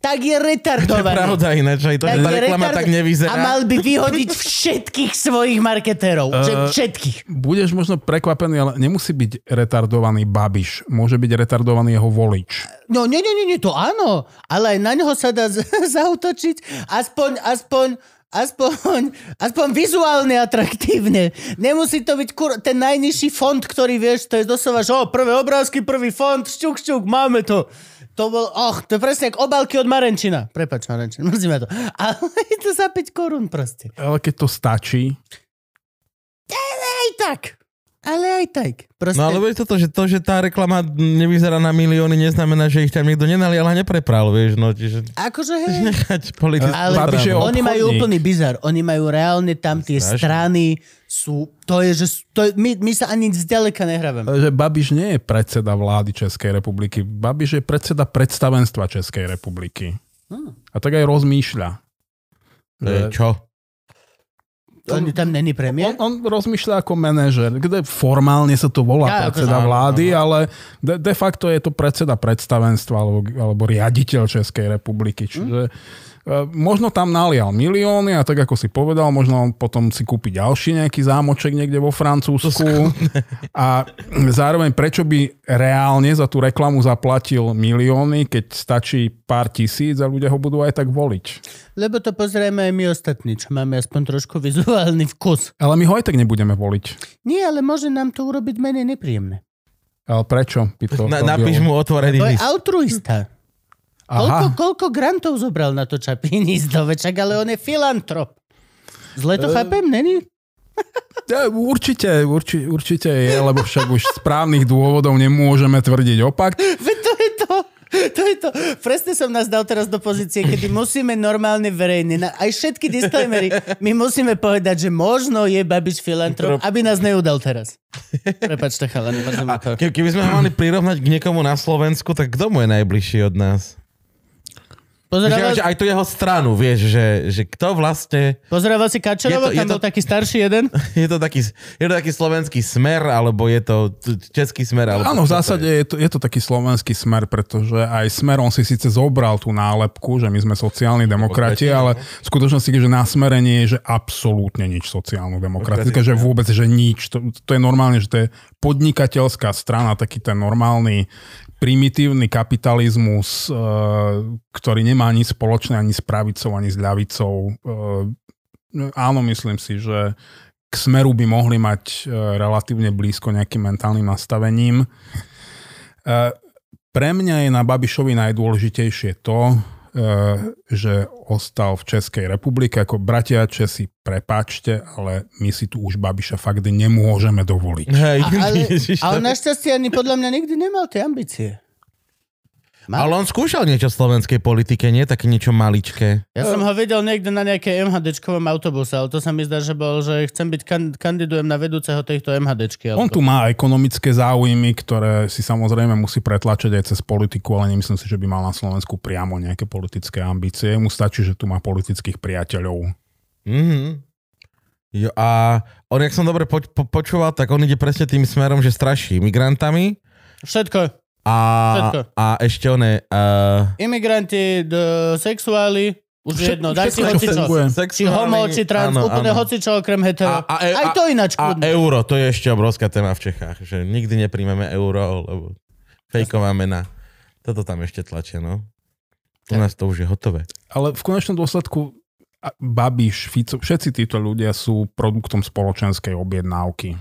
Tak je To je retardovaný. pravda ináč, aj to, že Tak tá je reklama retard- tak nevyzerá. A mal by vyhodiť všetkých svojich marketérov. [laughs] Že Eh, všetkých. Budeš možno prekvapený, ale nemusí byť retardovaný Babiš. Môže byť retardovaný jeho volič. No nie, nie, nie, to áno. Ale aj na ňoho sa dá z- [laughs] zautočiť. Aspoň, aspoň, aspoň, aspoň vizuálne atraktívne. Nemusí to byť kur- ten najnižší font, ktorý vieš, to je doslova, že o, prvé obrázky, prvý font, šťuk, šťuk, máme to. To bol, och, to je presne ako obálky od Marenčina. Prepač, Marenčina, [laughs] mrzí ma to. Ale je to za 5 korún proste. Ale keď to stačí, Aj tak. Ale aj tak. Proste, No ale vieš toto, že to, že tá reklama nevyzerá na milióny, neznamená, že ich tam niekto nenalial a neprepral, vieš, no, čiže akože hej. nechať politickú Ale Babiš oni majú úplný bizar. Oni majú reálne tam tie Strašné. strany sú... To je, že to je, my, my sa ani zďaleka nehrávame. že Babiš nie je predseda vlády Českej republiky. Babiš je predseda predstavenstva Českej republiky. Hm. A tak aj rozmýšľa. Že- čo? On tam není On, premiér? on rozmýšľa ako manažer, kde formálne sa to volá Ja, predseda akože- vlády, ale de, de facto je to predseda predstavenstva alebo, alebo riaditeľ Českej republiky. Čiže e, možno tam nalial milióny a tak ako si povedal, možno on potom si kúpi ďalší nejaký zámoček niekde vo Francúzsku a zároveň prečo by reálne za tú reklamu zaplatil milióny, keď stačí pár tisíc a ľudia ho budú aj tak voliť. Lebo to pozrieme aj my ostatní, čo máme aspoň trošku vizuálny vkus. Ale my ho aj tak nebudeme voliť. Nie, ale môže nám to urobiť menej nepríjemné. Ale prečo by to Na, robil? napíš mu otvorený To je list. altruista. Koľko, Aha. koľko grantov zobral na to čapí hnízdovečak, ale on je filantrop. Zle to chápem, není? Ja, určite, urči, určite je, lebo však už z správnych dôvodov nemôžeme tvrdiť opak. Veď to je to. To je to. Presne som nás dal teraz do pozície, kedy musíme normálne verejne, na, aj všetky disclaimery, my musíme povedať, že možno je Babiš filantrop, aby nás neudal teraz. Prepačte, chalani. Ke, keby sme ho mali prirovnať k niekomu na Slovensku, tak kto mu je najbližší od nás? Pozerával, že aj tu jeho stranu, vieš, že, že kto vlastne... pozerával si Kačerova, Je to- je tam to- bol taký starší jeden? [laughs] Je to taký, je to taký slovenský smer, alebo je to český smer? Alebo Áno, v čo to zásade je? je to, je to taký slovenský smer, pretože aj smer on si síce zobral tú nálepku, že my sme sociálni demokrati, Demokrati, ale v skutočnosti, že na smere nie je, že absolútne nič sociálno demokratické, Demokratické. že vôbec, že nič. To, to je normálne, že to je podnikateľská strana, taký ten normálny primitívny kapitalizmus, e, ktorý nemá nič spoločné ani s pravicou, ani s ľavicou. E, no, áno, myslím si, že k smeru by mohli mať e, relatívne blízko nejakým mentálnym nastavením. Pre mňa je na Babišovi najdôležitejšie to, že ostal v Českej republike. Ako bratia Česi, prepáčte, ale my si tu už Babiša fakt nemôžeme dovoliť. Hej, A, ale, [laughs] Ježiš, a on to- našťastie ani podľa mňa nikdy nemal tie ambície. Mal? Ale on skúšal niečo v slovenskej politike, nie? Také niečo maličké. Ja som ho videl niekde na nejakej MHDčkovom autobuse, ale to sa mi zdá, že bol, že chcem byť, kan- kandidujem na vedúceho tejto MHDčky. On tu má ekonomické záujmy, ktoré si samozrejme musí pretlačať aj cez politiku, ale nemyslím si, že by mal na Slovensku priamo nejaké politické ambície. Mu stačí, že tu má politických priateľov. Mhm. Jo, a on, jak som dobre po, po, počúval, tak on ide presne tým smerom, že straší migrantami Všetko. A, Všetko. a ešte one... Uh, Imigranti, d- sexuáli, už Všet- jedno, daj si hocičo. Či homo, či trans, Áno, úplne áno. hocičo okrem hetero. A- a e- Aj a- to ináč A euro, to je ešte obrovská téma v Čechách, že nikdy nepríjmeme euro, lebo fejková mena. Toto tam ešte tlačia, no. U nás to už je hotové. Ale v konečnom dôsledku a- Babiš, Fico, všetci títo ľudia sú produktom spoločenskej objednávky.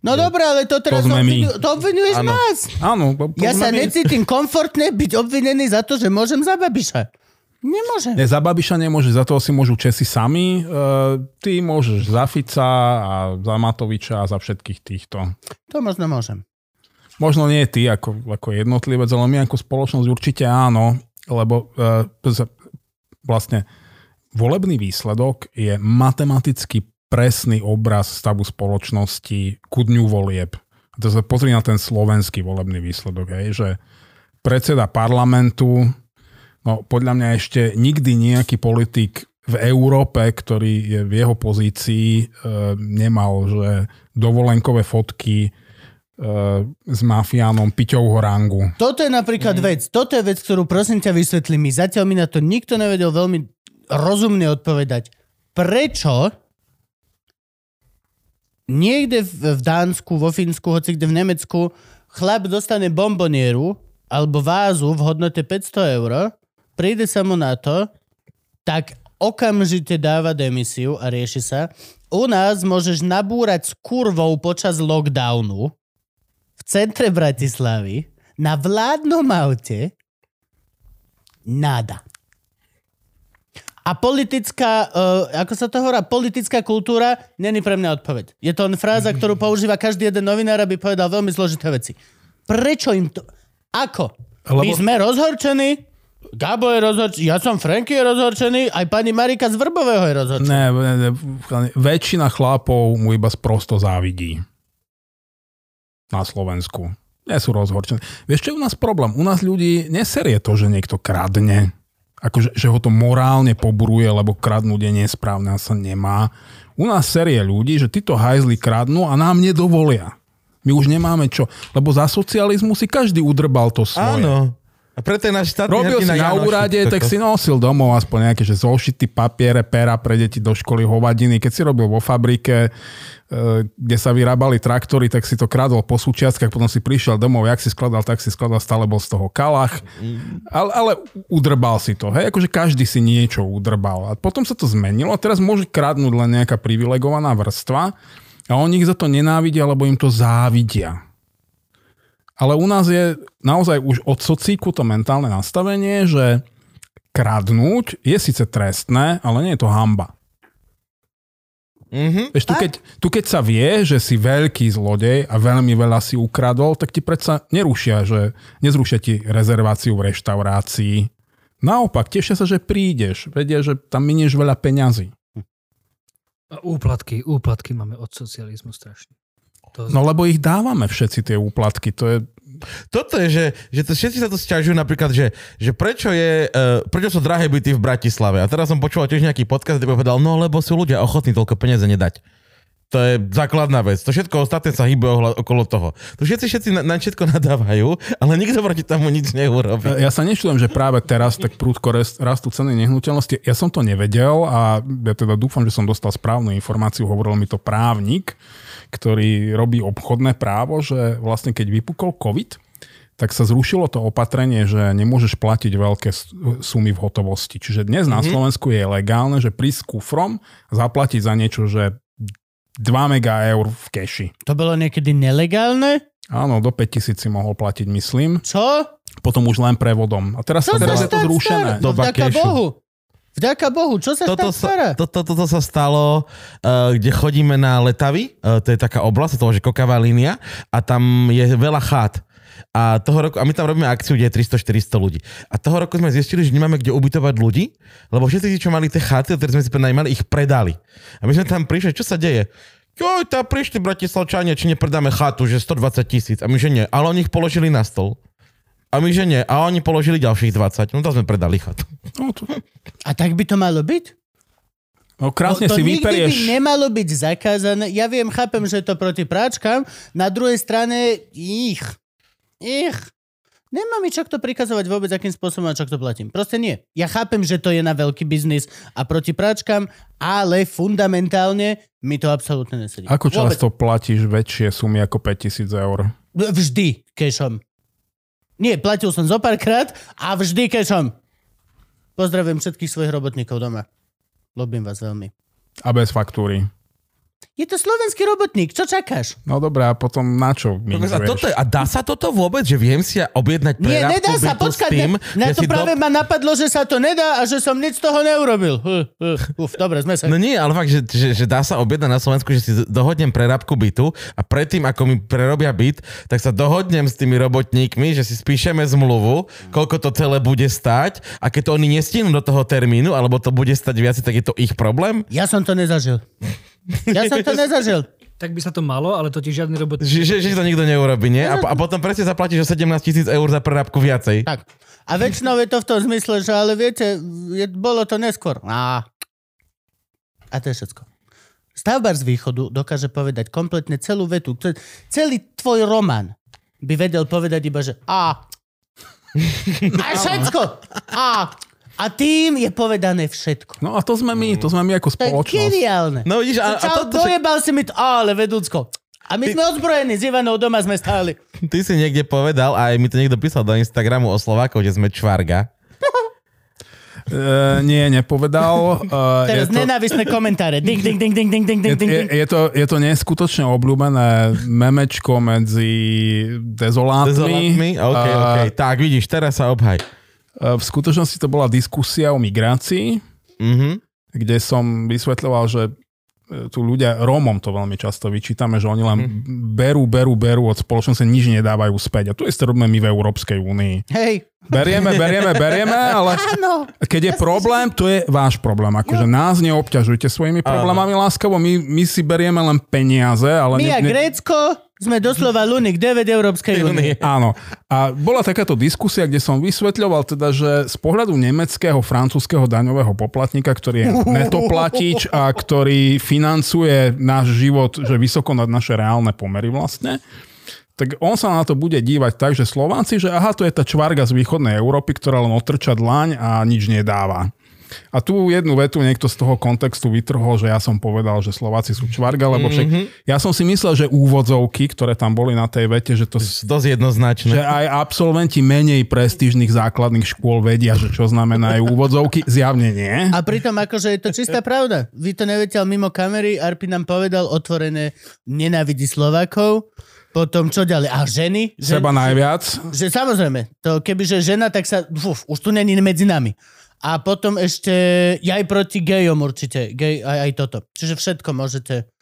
No dobre, ale to teraz my. obvinu, to obvinuješ Áno. nás. Áno, Ja sa mi- necítim komfortne byť obvinený za to, že môžem za Babiša. Nemôžem. Ne, za Babiša nemôže, za toho si môžu Česi sami. Uh, ty môžeš za Fica a za Matoviča a za všetkých týchto. To možno môžem. Možno nie ty ako, ako jednotlivec, ale my ako spoločnosť určite áno, lebo uh, vlastne volebný výsledok je matematicky presný obraz stavu spoločnosti ku dňu volieb. A to sa pozri na ten slovenský volebný výsledok, hej, že predseda parlamentu, no podľa mňa ešte nikdy nejaký politik v Európe, ktorý je v jeho pozícii, e, nemal, že dovolenkové fotky e, s mafiánom Piťovho rangu. Toto je napríklad mm. vec. Toto je vec, ktorú prosím ťa vysvetli mi. Zatiaľ mi na to nikto nevedel veľmi rozumne odpovedať. Prečo niekde v, v Dánsku, vo Fínsku, hoci kde v Nemecku chlap dostane bombonieru alebo vázu v hodnote 500 eur, príde sa mu na to, tak okamžite dáva demisiu a rieši sa. U nás môžeš nabúrať s kurvou počas lockdownu v centre Bratislavy na vládnom aute nada. A politická, uh, ako sa to hovorá, politická kultúra není pre mňa odpoveď. Je to fráza, ktorú používa každý jeden novinár, aby povedal veľmi zložité veci. Prečo im to... Ako? Lebo... My sme rozhorčení, Gabo je rozhorčený, ja som Franky je rozhorčený, aj pani Marika z Vrbového je rozhorčená. Ne, ne, ne, väčšina chlapov mu iba sprosto závidí. Na Slovensku. Nie sú rozhorčení. Vieš, čo je u nás problém? U nás ľudí neserie to, že niekto kradne akože, že ho to morálne poburuje, lebo kradnúť je nesprávne a sa nemá. U nás série ľudí, že títo hajzli kradnú a nám nedovolia. My už nemáme čo, lebo za socializmu si každý udrbal to svoje. Áno. A preto je náš štátny Robil si na úrade, tak si nosil domov aspoň nejaké, že zošity, papiere, pera pre deti do školy, hovadiny. Keď si robil vo fabrike, Eh, kde sa vyrábali traktory, tak si to kradol po súčiastkách, potom si prišiel domov, jak si skladal, tak si skladal, stále bol z toho kalach, ale, ale udrbal si to, hej, akože každý si niečo udrbal. A potom sa to zmenilo a teraz môže kradnúť len nejaká privilegovaná vrstva a oni ich za to nenávidia, lebo im to závidia. Ale u nás je naozaj už od socíku to mentálne nastavenie, že kradnúť je síce trestné, ale nie je to hamba. Mm-hmm. Vieš, tu, keď, tu keď sa vie, že si veľký zlodej a veľmi veľa si ukradol, tak ti predsa nerušia, že nezrušia ti rezerváciu v reštaurácii. Naopak, tešia sa, že prídeš. Vedia, že tam minieš veľa peňazí. A úplatky, úplatky máme od socializmu strašne. To... No lebo ich dávame všetci tie úplatky. To je toto je, že, že to, všetci sa to sťažujú napríklad, že, že prečo, je, uh, prečo sú drahé byty v Bratislave. A teraz som počúval tiež nejaký podcast, kde povedal, no lebo sú ľudia ochotní toľko peniaze nedať. To je základná vec. To všetko ostatné sa hýbe okolo toho. To všetci, všetci na, na všetko nadávajú, ale nikto proti tomu nič neurobí. Ja sa nečudujem, že práve teraz tak prúdko rastú ceny nehnuteľnosti. Ja som to nevedel a ja teda dúfam, že som dostal správnu informáciu. Hovoril mi to právnik, ktorý robí obchodné právo, že vlastne keď vypukol COVID, tak sa zrušilo to opatrenie, že nemôžeš platiť veľké sumy v hotovosti. Čiže dnes na mhm. Slovensku je legálne, že prísť s kufrom zaplatiť za niečo, že 2 mega eur v keši. To bolo niekedy nelegálne? Áno, do 5000 si mohol platiť, myslím. Čo? Potom už len prevodom. A teraz, Čo teraz je to zrušené. No, vďaka Bohu. Vďaka Bohu, čo sa toto sa, toto, toto sa stalo, uh, kde chodíme na Letavy, uh, to je taká oblasť, to je kokavá línia a tam je veľa chát. A, toho roku, a my tam robíme akciu, kde je 300-400 ľudí. A toho roku sme zistili, že nemáme kde ubytovať ľudí, lebo všetci, čo mali tie chaty, ktoré sme si prenajmali, ich predali. A my sme tam prišli, čo sa deje? Jo, tam prišli bratislavčania, či nepredáme chatu, že 120 tisíc. A my, že nie. Ale oni ich položili na stol. A my, že nie. A oni položili ďalších 20. No to sme predali chatu. No, to... A tak by to malo byť? No krásne to, to si vyperieš. by nemalo byť zakázané. Ja viem, chápem, že je to proti práčkam. Na druhej strane ich. Ich. Nemá mi čo to prikazovať vôbec, akým spôsobom a čo to platím. Proste nie. Ja chápem, že to je na veľký biznis a proti práčkam, ale fundamentálne mi to absolútne nesedí. Ako často vôbec. platíš väčšie sumy ako 5000 eur? Vždy, kešom. Nie, platil som zo párkrát a vždy, keď som. Pozdravujem všetkých svojich robotníkov doma. Ľubím vás veľmi. A bez faktúry. Je to slovenský robotník, čo čakáš? No dobré, a potom na čo mi a, toto, a dá sa toto vôbec, že viem si objednať Nie, nedá sa, počkať, tým, na to práve do... ma napadlo, že sa to nedá a že som nič z toho neurobil. Uh, uh, uf, dobre, sme sa... No nie, ale fakt, že, že, že dá sa objednať na Slovensku, že si dohodnem prerábku bytu a predtým, ako mi prerobia byt, tak sa dohodnem s tými robotníkmi, že si spíšeme zmluvu, koľko to celé bude stať a keď to oni nestihnú do toho termínu, alebo to bude stať viac, tak je to ich problém? Ja som to nezažil. Ja som to [laughs] nezažil. Tak by sa to malo, ale to ti žiadny robot... Že, že, že to nikto neurobi, nie? A, a potom presne zaplatíš o 17 tisíc eur za prerábku viacej. Tak. A väčšinou je to v tom zmysle, že ale viete, je, bolo to neskôr. Á. A to je všetko. Stavbar z východu dokáže povedať kompletne celú vetu. Ce- Celý tvoj román by vedel povedať iba, že a. [laughs] A všetko. A. A tým je povedané všetko. No a to sme my, to sme my ako To je spoločnosť. geniálne. No vidíš, a, a Čau, toto, že, dojebal si mi to, ale vedúcko. A my sme ozbrojení, s Ivanou doma sme stáli. ty si niekde povedal, a aj mi to niekto písal do Instagramu o Slovákov, že sme čvarga. Uh, nie, nepovedal. Uh, Teraz to, nenávisné komentáre. Ding, ding, ding, ding, ding, ding, je, ding, ding. je, je, to, je to neskutočne obľúbené memečko medzi dezolátmi. Dezolátmi? OK, A, OK. Tak, vidíš, teraz sa obhaj. Uh, V skutočnosti to bola diskusia o migrácii, Mhm. kde som vysvetľoval, že e, tu ľudia, Rómom to veľmi často vyčítame, že oni len berú, berú, berú od spoločnosti, nič nedávajú späť. A tu isté robíme my v Európskej únii. Hej. Berieme, berieme, berieme, [laughs] ale Áno. keď je problém, to je váš problém. Akože nás neobťažujte svojimi problémami láskavo, my, my si berieme len peniaze, ale... My a ne, ne, Grécko sme doslova Lunik 9 Európskej únie. Áno. A bola takáto diskusia, kde som vysvetľoval teda, že z pohľadu nemeckého, francúzského daňového poplatníka, ktorý je netoplatič a ktorý financuje náš život, že vysoko nad naše reálne pomery vlastne, tak on sa na to bude dívať tak, že Slováci, že aha, to je tá čvarga z východnej Európy, ktorá len otrča dlaň a nič nedáva. A tu jednu vetu niekto z toho kontextu vytrhol, že ja som povedal, že Slováci sú čvarga, lebo však ja som si myslel, že úvodzovky, ktoré tam boli na tej vete, že to Dosť jednoznačné. že aj absolventi menej prestížnych základných škôl vedia, že čo znamenajú úvodzovky. Zjavne nie. A pritom akože je to čistá pravda. Vy to neviete, ale mimo kamery Arpi nám povedal otvorené nenávidí Slovákov. Potom čo ďalej? A ženy? Že, Seba najviac. Že samozrejme, to kebyže žena, tak sa, uf, už tu není medzi nami. A potom ešte aj proti gejom určite. Gej, aj, aj toto. Čiže všetko môžete.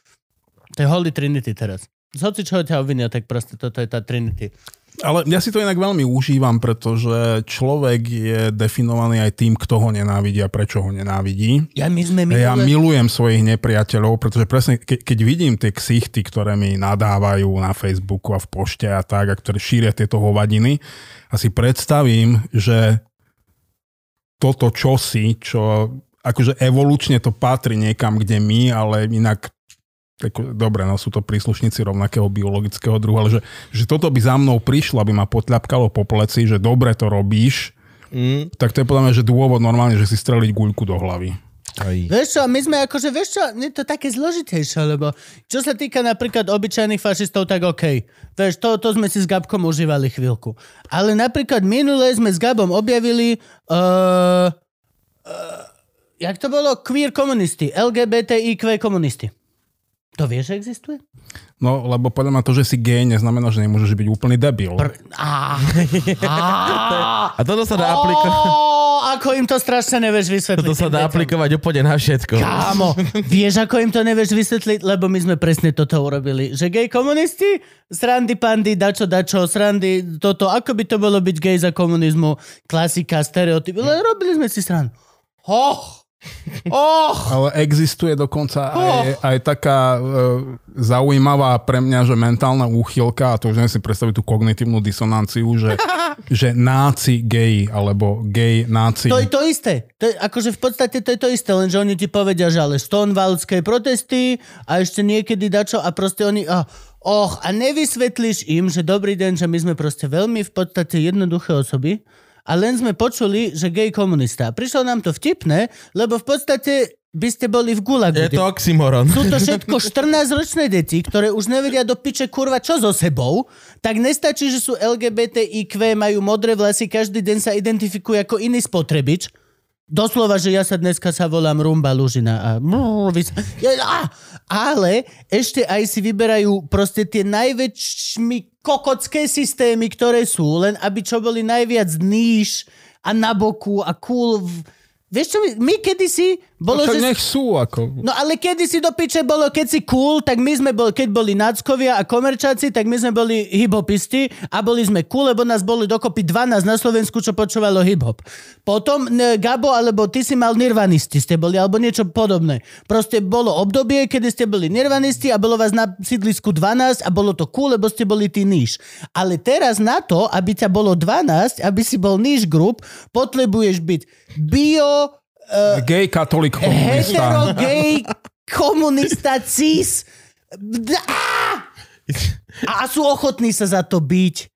To je Holy Trinity teraz. Z hoci čoho ťa obvinia, tak proste toto je tá Trinity. Ale ja si to inak veľmi užívam, pretože človek je definovaný aj tým, kto ho nenávidí a prečo ho nenávidí. Ja, my sme Ja minule... milujem svojich nepriateľov, pretože presne ke, keď vidím tie ksichty, ktoré mi nadávajú na Facebooku a v pošte a tak, a ktoré šíria tieto hovadiny, a si predstavím, že toto čosi, čo akože evolučne to patrí niekam, kde my, ale inak dobre, no sú to príslušníci rovnakého biologického druhu, ale že, že toto by za mnou prišlo, aby ma potľapkalo po pleci, že dobre to robíš, Mm. tak to je podľa mňa, že dôvod normálne, že si streliť guľku do hlavy. Aj. Vieš čo, my sme akože, vieš čo, je to také zložitejšie, lebo čo sa týka napríklad obyčajných fašistov, tak OK. Vieš, to, to sme si s Gabkom užívali chvíľku. Ale napríklad minule sme s Gabom objavili uh, uh, jak to bolo? Queer komunisti. LGBTIQ komunisti. To vieš, že existuje? No, lebo podľa mňa to, že si gay, neznamená, že nemôžeš byť úplný debil. Pr- á, [laughs] á, A toto sa dá aplikovať. Ako im to strašne nevieš vysvetliť. Toto sa dá aplikovať úplne na všetko. Kámo, vieš, ako im to nevieš vysvetliť? Lebo my sme presne toto urobili. Že gay komunisti, srandy pandy, dačo, dačo, srandy, toto, ako by to bolo byť gay za komunizmu, klasika, stereotypy, robili sme si srandu. Och, [laughs] och, Ale existuje dokonca Oh. aj, aj taká e, zaujímavá pre mňa, že mentálna úchylka, a to už neviem si predstaviť tú kognitívnu disonanciu, že, [laughs] že náci gay, alebo gay náci. to je to isté. To je, akože v podstate to je to isté, lenže oni ti povedia, že ale stonewallské protesty a ešte niekedy dačo a proste oni... Oh, Och, a nevysvetlíš im, že dobrý deň, že my sme proste veľmi v podstate jednoduché osoby a len sme počuli, že gay komunista. Prišlo nám to vtipné, lebo v podstate by ste boli v gulagu. Je to oxymoron. Sú to všetko 14-ročné deti, ktoré už nevedia do piče kurva čo so sebou, tak nestačí, že sú LGBTIQ, majú modré vlasy, každý deň sa identifikujú ako iný spotrebič. Doslova, že ja sa dneska sa volám Rumba Lužina. A- Ale ešte aj si vyberajú proste tie najväčšmi kokocké systémy, ktoré sú, len aby čo boli najviac níž a na boku a cool. v- Vieš čo, my, my kedysi Bolo, Však že... nech sú, ako... No ale kedy si do piče bolo, keď si cool, tak my sme boli, keď boli náckovia a komerčáci, tak my sme boli hiphopisti a boli sme cool, lebo nás boli dokopy 12 na Slovensku, čo počúvalo hiphop. Potom ne, Gabo, alebo ty si mal nirvanisti, ste boli, alebo niečo podobné. Proste bolo obdobie, kedy ste boli nirvanisti a bolo vás na sídlisku 12 a bolo to cool, lebo ste boli tí níž. Ale teraz na to, aby ťa bolo 12, aby si bol níž grup, potrebuješ byť bio, Gay, katolík, [laughs] komunista. hetero, gay, komunista, cis. A sú ochotní sa za to byť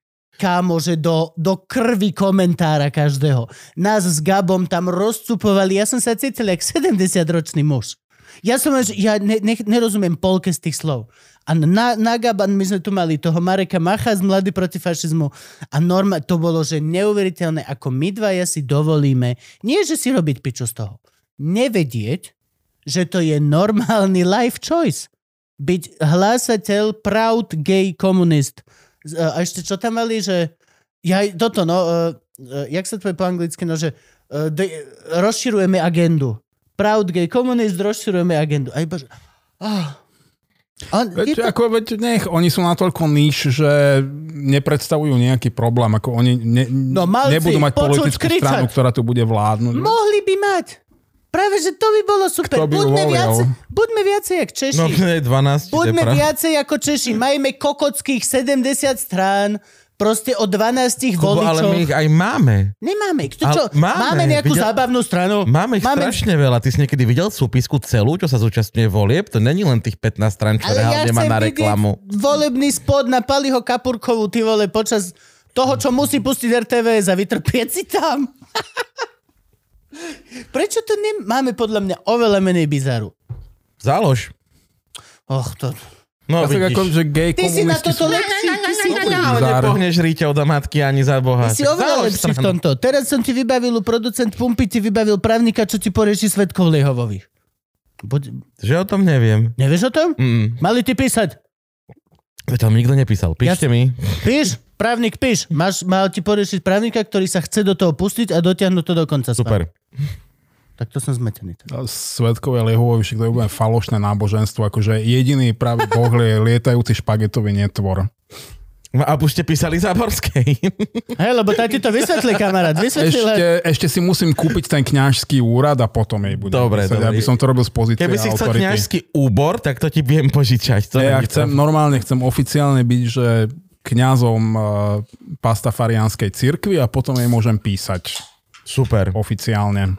kámo, že do, do krvi komentára každého. Nás s Gabom tam rozcupovali, ja som sa cítil jak 70-ročný muž. Ja som, ja ne, ne, nerozumiem polke z tých slov. A na, na Gaban my sme tu mali toho Mareka Macha z Mladý proti fašizmu a norma, to bolo, že neuveriteľné, ako my dvaja si dovolíme, nie že si robiť piču z toho, nevedieť, že to je normálny life choice. Byť hlásateľ, proud, gay, komunist. Z- A ešte čo tam mali, že ja, toto no, uh, uh, jak sa to po anglicky, no, že uh, de, rozširujeme agendu. Proud, gay, komunist, rozširujeme agendu. A iba, že, oh. Je Veď, to, ako, veď nech, oni sú natoľko níž, že nepredstavujú nejaký problém. Ako oni ne, No, malci, nebudú mať politickú kričať. stranu, ktorá tu bude vládnuť. mohli by mať. Práve, že to by bolo super. By buďme, viacej, buďme viacej jak Češi. No, [laughs] 12 Buďme viacej ako Češi. Majme kokockých 70 strán, proste o 12 Kubo, ale voličov. my ich aj máme. Nemáme. Ale čo? máme. Máme nejakú Videl- zábavnú stranu. Máme ich strašne veľa. Ty si niekedy videl súpisku celú, čo sa zúčastňuje volieb? To není len tých 15 strán, čo Ale ja reálne má chcem na reklamu. volebný spot na Paliho Kapurkovú, ty vole, počas toho, čo musí pustiť RTVS a vytrpieť si tam. [laughs] Prečo to nemáme podľa mňa oveľa menej bizaru? Zálož. Och, to... No, Ja vidíš. ako, že gay Ty si na toto sú... lepší, ty si, nepohneš rýťou do matky ani za Boha. ty si oveľa lepší v tomto. Teraz som ti vybavil, producent Pumpy ti vybavil právnika, čo ti porieši svetkov Liehovových. Buď... Že o tom neviem. Nevieš o tom? Mm. Mali ti písať. To tam nikto nepísal. Píšte mi. Píš, právnik, píš. Máš, mal ti poriešiť právnika, ktorý sa chce do toho pustiť a dotiahnuť to do konca. s vami. Tak to som zmetený. Svetkové Liehovovi, však to je úplne falošné náboženstvo, akože jediný pravý boh je lietajúci špagetový netvor. No a už ste písali Záborskej. [laughs] Hej, lebo tak ti to vysvetlí, kamarát. Vysvetlí. Ešte, ešte si musím kúpiť ten kňažský úrad a potom jej budem Dobre, písať, dobre. aby som to robil z pozície Keby si chcel autority. kňažský úbor, tak to ti viem požičať. To Ja chcem, problém. normálne chcem oficiálne byť, že kňazom uh, pastafariánskej cirkvi a potom jej môžem písať Super. oficiálne.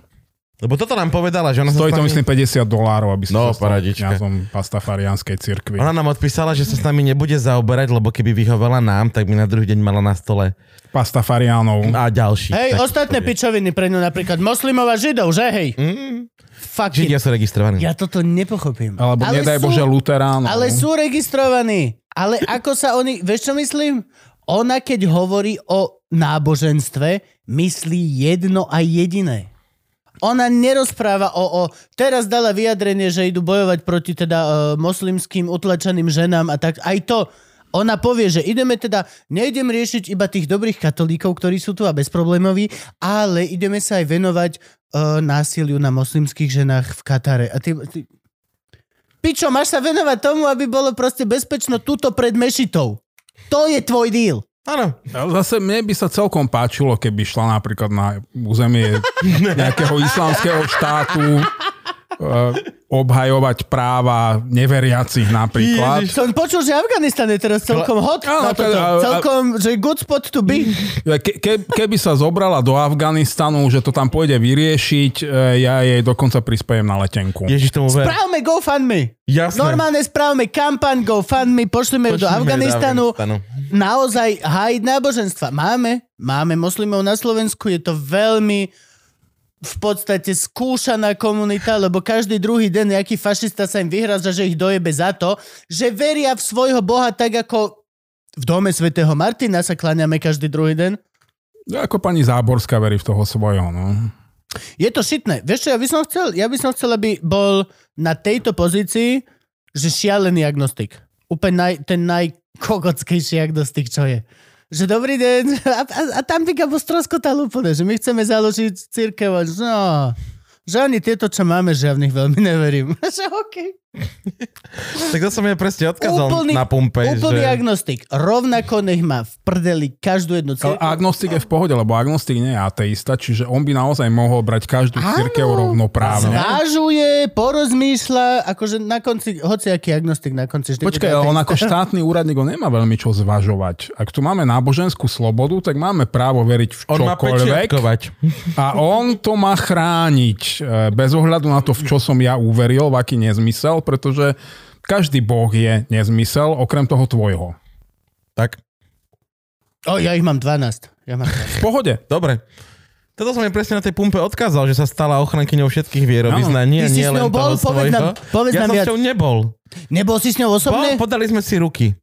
Lebo toto nám povedala, že ona Stojí to nami... myslím 50 dolárov, aby som No, sa stal kňazom pastafariánskej cirkvi. Ona nám odpísala, že sa s nami nebude zaoberať, lebo keby vyhovala nám, tak by na druhý deň mala na stole Pastafariánov. a ďalší. Hej, Tak ostatné bude. pičoviny pre ňu napríklad moslimov a židov, že hej? Mm, Fucking. Židia sú registrovaní. Ja toto nepochopím. Alebo nedaj sú, Bože Luteránov. Ale sú registrovaní. Ale ako sa oni... Vieš, čo myslím? Ona, keď hovorí o náboženstve, myslí jedno a jediné. Ona nerozpráva o, o... Teraz dala vyjadrenie, že idú bojovať proti teda uh, moslimským utlačeným ženám a tak. Aj to... Ona povie, že ideme teda, nejdem riešiť iba tých dobrých katolíkov, ktorí sú tu a bezproblémoví, ale ideme sa aj venovať uh, násiliu na moslimských ženách v Katare. A ty, ty, Pičo, máš sa venovať tomu, aby bolo proste bezpečno túto pred mešitou. To je tvoj deal. Áno. Zase mne by sa celkom páčilo, keby šla napríklad na územie [laughs] nejakého islamského štátu obhajovať práva neveriacich napríklad. Ježiš. Som počul, že Afganistan je teraz celkom hot na Áno, toto. a- a- Celkom, že good spot to be. Ke, ke, keby sa zobrala do Afganistanu, že to tam pôjde vyriešiť, e, ja jej dokonca prispejem na letenku. Ježiš tomu ver. Správme GoFundMe. Jasné. Normálne správme kampaň GoFundMe, pošleme do Pošlime ju do Afganistanu. Afganistanu. Naozaj hájiť náboženstva. Máme, máme moslimov na Slovensku, je to veľmi v podstate skúšaná komunita, lebo každý druhý deň nejaký fašista sa im vyhraža, že ich dojebe za to, že veria v svojho boha tak ako v dome svätého Martina sa kláňame každý druhý deň. Ako pani Záborská verí v toho svojho. No. Je to šitné. Vieš čo, ja by som chcel, ja by som chcel, aby bol na tejto pozícii, že šialený agnostik. Úplne naj, ten najkokockejší agnostik, čo je. Že dobrý deň. A, a, a tam by Gabo stroskotal úplne, že my chceme založiť církev. No, že ani tieto, čo máme, že ja v nich veľmi neverím. [laughs] že okay. [laughs] Tak to som ja presne odkázal Úplný- na pumpe, Úplný že... agnostik. Rovnako nech má v prdeli každú jednu Ale cirkev. agnostik je v pohode, lebo agnostik nie je ateista, čiže on by naozaj mohol brať každú Áno. cirkev rovnoprávne. Zvážuje, porozmýšľa, akože na konci, hoci aký agnostik na konci vždy Počkaj, ale on ako štátny úradník on nemá veľmi čo zvažovať. Ak tu máme náboženskú slobodu, tak máme právo veriť v On má čokoľvek. A on to má chrániť e, bez ohľadu na to, v čo som ja uveril, v aký nezmysel, pretože každý boh je nezmysel, okrem toho tvojho. Tak, O, ja ich mám 12. Ja mám 12. V pohode. dobre. Toto som mi presne na tej pumpe odkázal, že sa stala ochrankyňou všetkých vierovýznaní a nie len bol? toho Povedz svojho. nám- povedz ja nám som viac. s ňou nebol. Nebol si s ňou Bol, osobne? podali sme si ruky.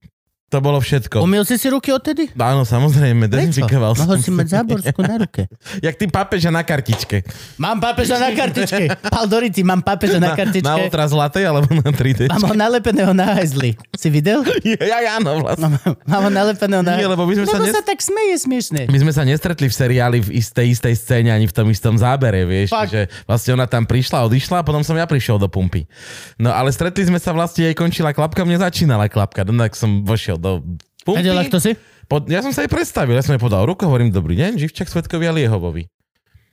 To bolo všetko. Umil si si ruky odtedy? Áno, samozrejme, dezinfikoval som. Mohol si mať záborsku na ruke. [laughs] Jak ty pápeža na kartičke. Mám pápeža na kartičke. Paldoriti, mám pápeža na Na kartičke. ultra zlatej alebo na 3D? Mám ho nalepeného na hajzli. Si videl? Ja, ja, áno, vlastne. Mám, mám ho nalepeného na Nie, lebo my sme sa Lebo nes- sa tak smeje smiešne. My sme sa nestretli v seriáli v istej, istej scéne ani v tom istom zábere, vieš, Fakt. že vlastne ona tam prišla, odišla a potom som ja prišiel do pumpy. No ale stretli sme sa vlastne, jej končila klapka, mne začínala klapka, no tak som vošiel do pumpy. Vedela, kto si? Pod, ja som sa jej predstavil, ja som jej podal ruku, hovorím, dobrý deň, živčak Svetkovia Liehovovi.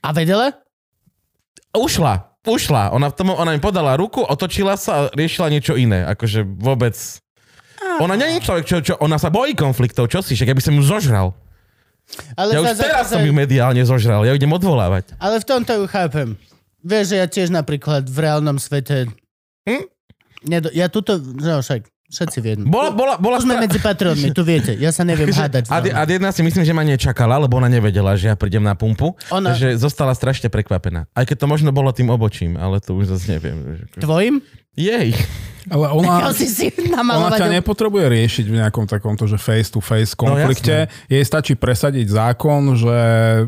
A vedela? Ušla, ušla, ona, v tom, ona mi podala ruku, otočila sa a riešila niečo iné, akože vôbec... Ona nie je človek, čo, čo, ona sa bojí konfliktov, čo si, však ja by som ju zožral. Ale Ja za- už za- teraz za- som ju mediálne zožral, ja ju idem odvolávať. Ale v tomto ju chápem. Vieš, že ja tiež napríklad v reálnom svete... Hm? Nedo, ja tuto... No však, všetci vieme. Bola, bola, bola Tu sme medzi patronmi, tu viete. Ja sa neviem [laughs] hádať. A, vami. a jedna si myslím, že ma nečakala, lebo ona nevedela, že ja prídem na pumpu. Ona- Takže zostala strašne prekvapená. Aj keď to možno bolo tým obočím, ale to už zase neviem. Tvojim? Jej. Ale [laughs] Ja ona, si si ona ťa nepotrebuje riešiť v nejakom takomto, že face-to-face konflikte. Jej stačí presadiť zákon, že e,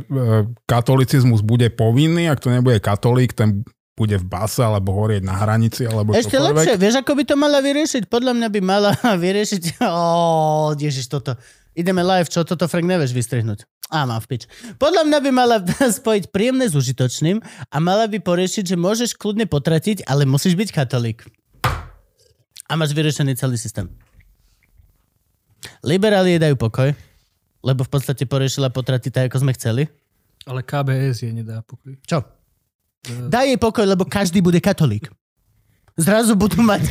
katolicizmus bude povinný, ak to nebude katolík, ten bude v base alebo horieť na hranici alebo Ešte čokoľvek. lepšie, vieš, ako by to mala vyriešiť? Podľa mňa by mala [laughs] vyriešiť... Ó, ježiš, toto. Ideme live, čo toto Frank nevieš vystrihnúť. Á, mám v pič. Podľa mňa by mala [laughs] spojiť príjemné s užitočným a mala by poriešiť, že môžeš kľudne potratiť, ale musíš byť katolík. A máš vyriešený celý systém. Liberáli jej dajú pokoj, lebo v podstate poriešila potraty tak, ako sme chceli. Ale KBS je nedá pokoj. Čo? Daj jej pokoj, lebo každý bude katolík. Zrazu budú mať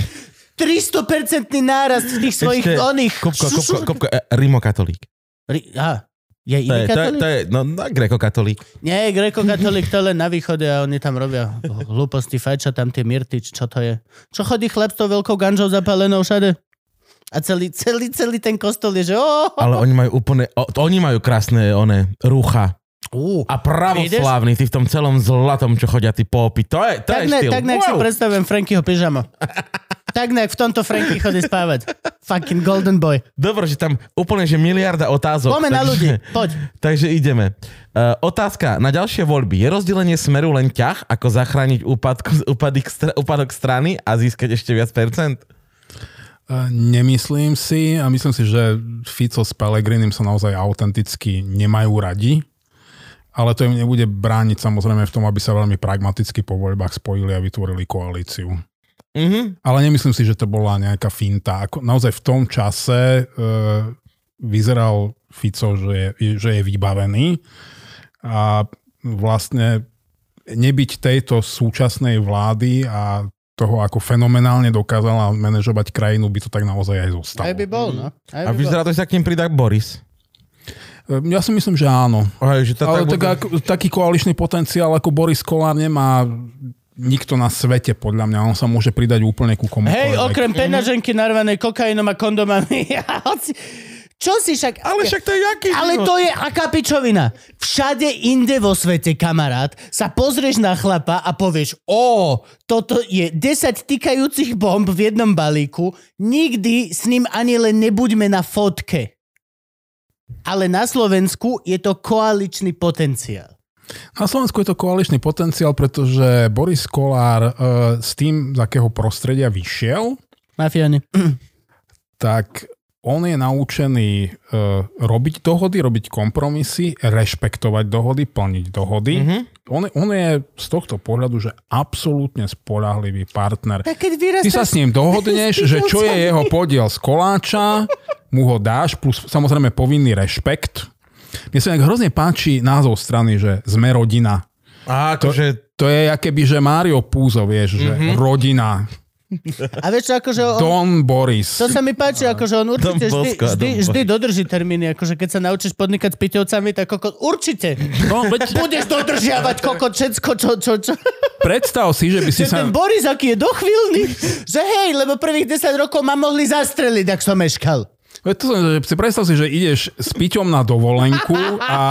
300% nárast tých svojich Ešte- oných... Kupko, kupko, kupko, e, rimokatolík. Ri- Á, je To iný je, to je, to je, no, no grekokatolík. Nie, grekokatolík to len na východe a oni tam robia hlúposti, fajča tam tie myrtič, čo to je? Čo chodí chlap s tou veľkou ganžou zapálenou všade? A celý, celý, celý ten kostol je, že oh, Ale oni majú úplne, to, oni majú krásne one, rúcha. Uh, A pravoslávni, tí v tom celom zlatom, čo chodia tí popy. To je, to tak, je ne, štýl. tak nejak si Wow. predstavujem Frankyho pyžamo. tak nejak v tomto Franky chodí spávať. Fucking golden boy. Dobre, že tam úplne, že miliarda otázok. Poďme na ľudí, poď. [laughs] Takže ideme. Uh, otázka na ďalšie voľby. Je rozdelenie smeru len ťah, ako zachrániť úpadku, úpadok, úpadok strany a získať ešte viac percent? E, Nemyslím si a myslím si, že Fico s Pelegrinim sa naozaj autenticky nemajú radi, ale to im nebude brániť samozrejme v tom, aby sa veľmi pragmaticky po voľbách spojili a vytvorili koalíciu. Mhm. Ale nemyslím si, že to bola nejaká finta. Ako, naozaj v tom čase e, vyzeral Fico, že je, že je vybavený a vlastne nebyť tejto súčasnej vlády a toho, ako fenomenálne dokázala manažovať krajinu, by to tak naozaj aj zostalo. Aj by bol, no. Aj A by bol. vyzerá to, že sa k ním pridá Boris. E, Ja si myslím, že áno. Hej, že to Ale tak tak, bude- taký koaličný potenciál ako Boris Kolár nemá nikto na svete, podľa mňa. On sa môže pridať úplne ku komu. Hej, okrem peňaženky narvanej kokainom a kondomami. [laughs] Čo si však... Ale však to je jaký Ale život? to je aká pičovina. Všade inde vo svete, kamarát, sa pozrieš na chlapa a povieš, o, toto je 10 tykajúcich bomb v jednom balíku, nikdy s ním ani len nebuďme na fotke. Ale na Slovensku je to koaličný potenciál. Na Slovensku je to koaličný potenciál, pretože Boris Kolár e, s tým, z akého prostredia vyšiel, Mafiáni. tak on je naučený e, robiť dohody, robiť kompromisy, rešpektovať dohody, plniť dohody. Mhm. On, on je z tohto pohľadu, že absolútne spolahlivý partner. Tak keď Ty vyrastáš... sa s ním dohodneš, [laughs] že čo je jeho podiel z koláča, mu ho dáš, plus samozrejme povinný rešpekt. Mne sa hrozne páči názov strany, že sme rodina. A akože... To je akéby, že Mário Púzo, vieš, že Mhm. rodina. A vieš čo, akože on, Don Boris. to sa mi páči, akože on určite Don vždy, vždy, Don vždy dodrží termíny, akože keď sa naučíš podnikať s piťovcami, tak koko, určite. No, veď Budeš dodržiavať koko všetko, čo, čo, čo. predstav si, že by si Že sa... ten Boris, aký je dochvíľný, že hej, lebo prvých 10 rokov ma mohli zastreliť, ak som meškal. Veď To som, si predstav si, že ideš s Piťom na dovolenku a,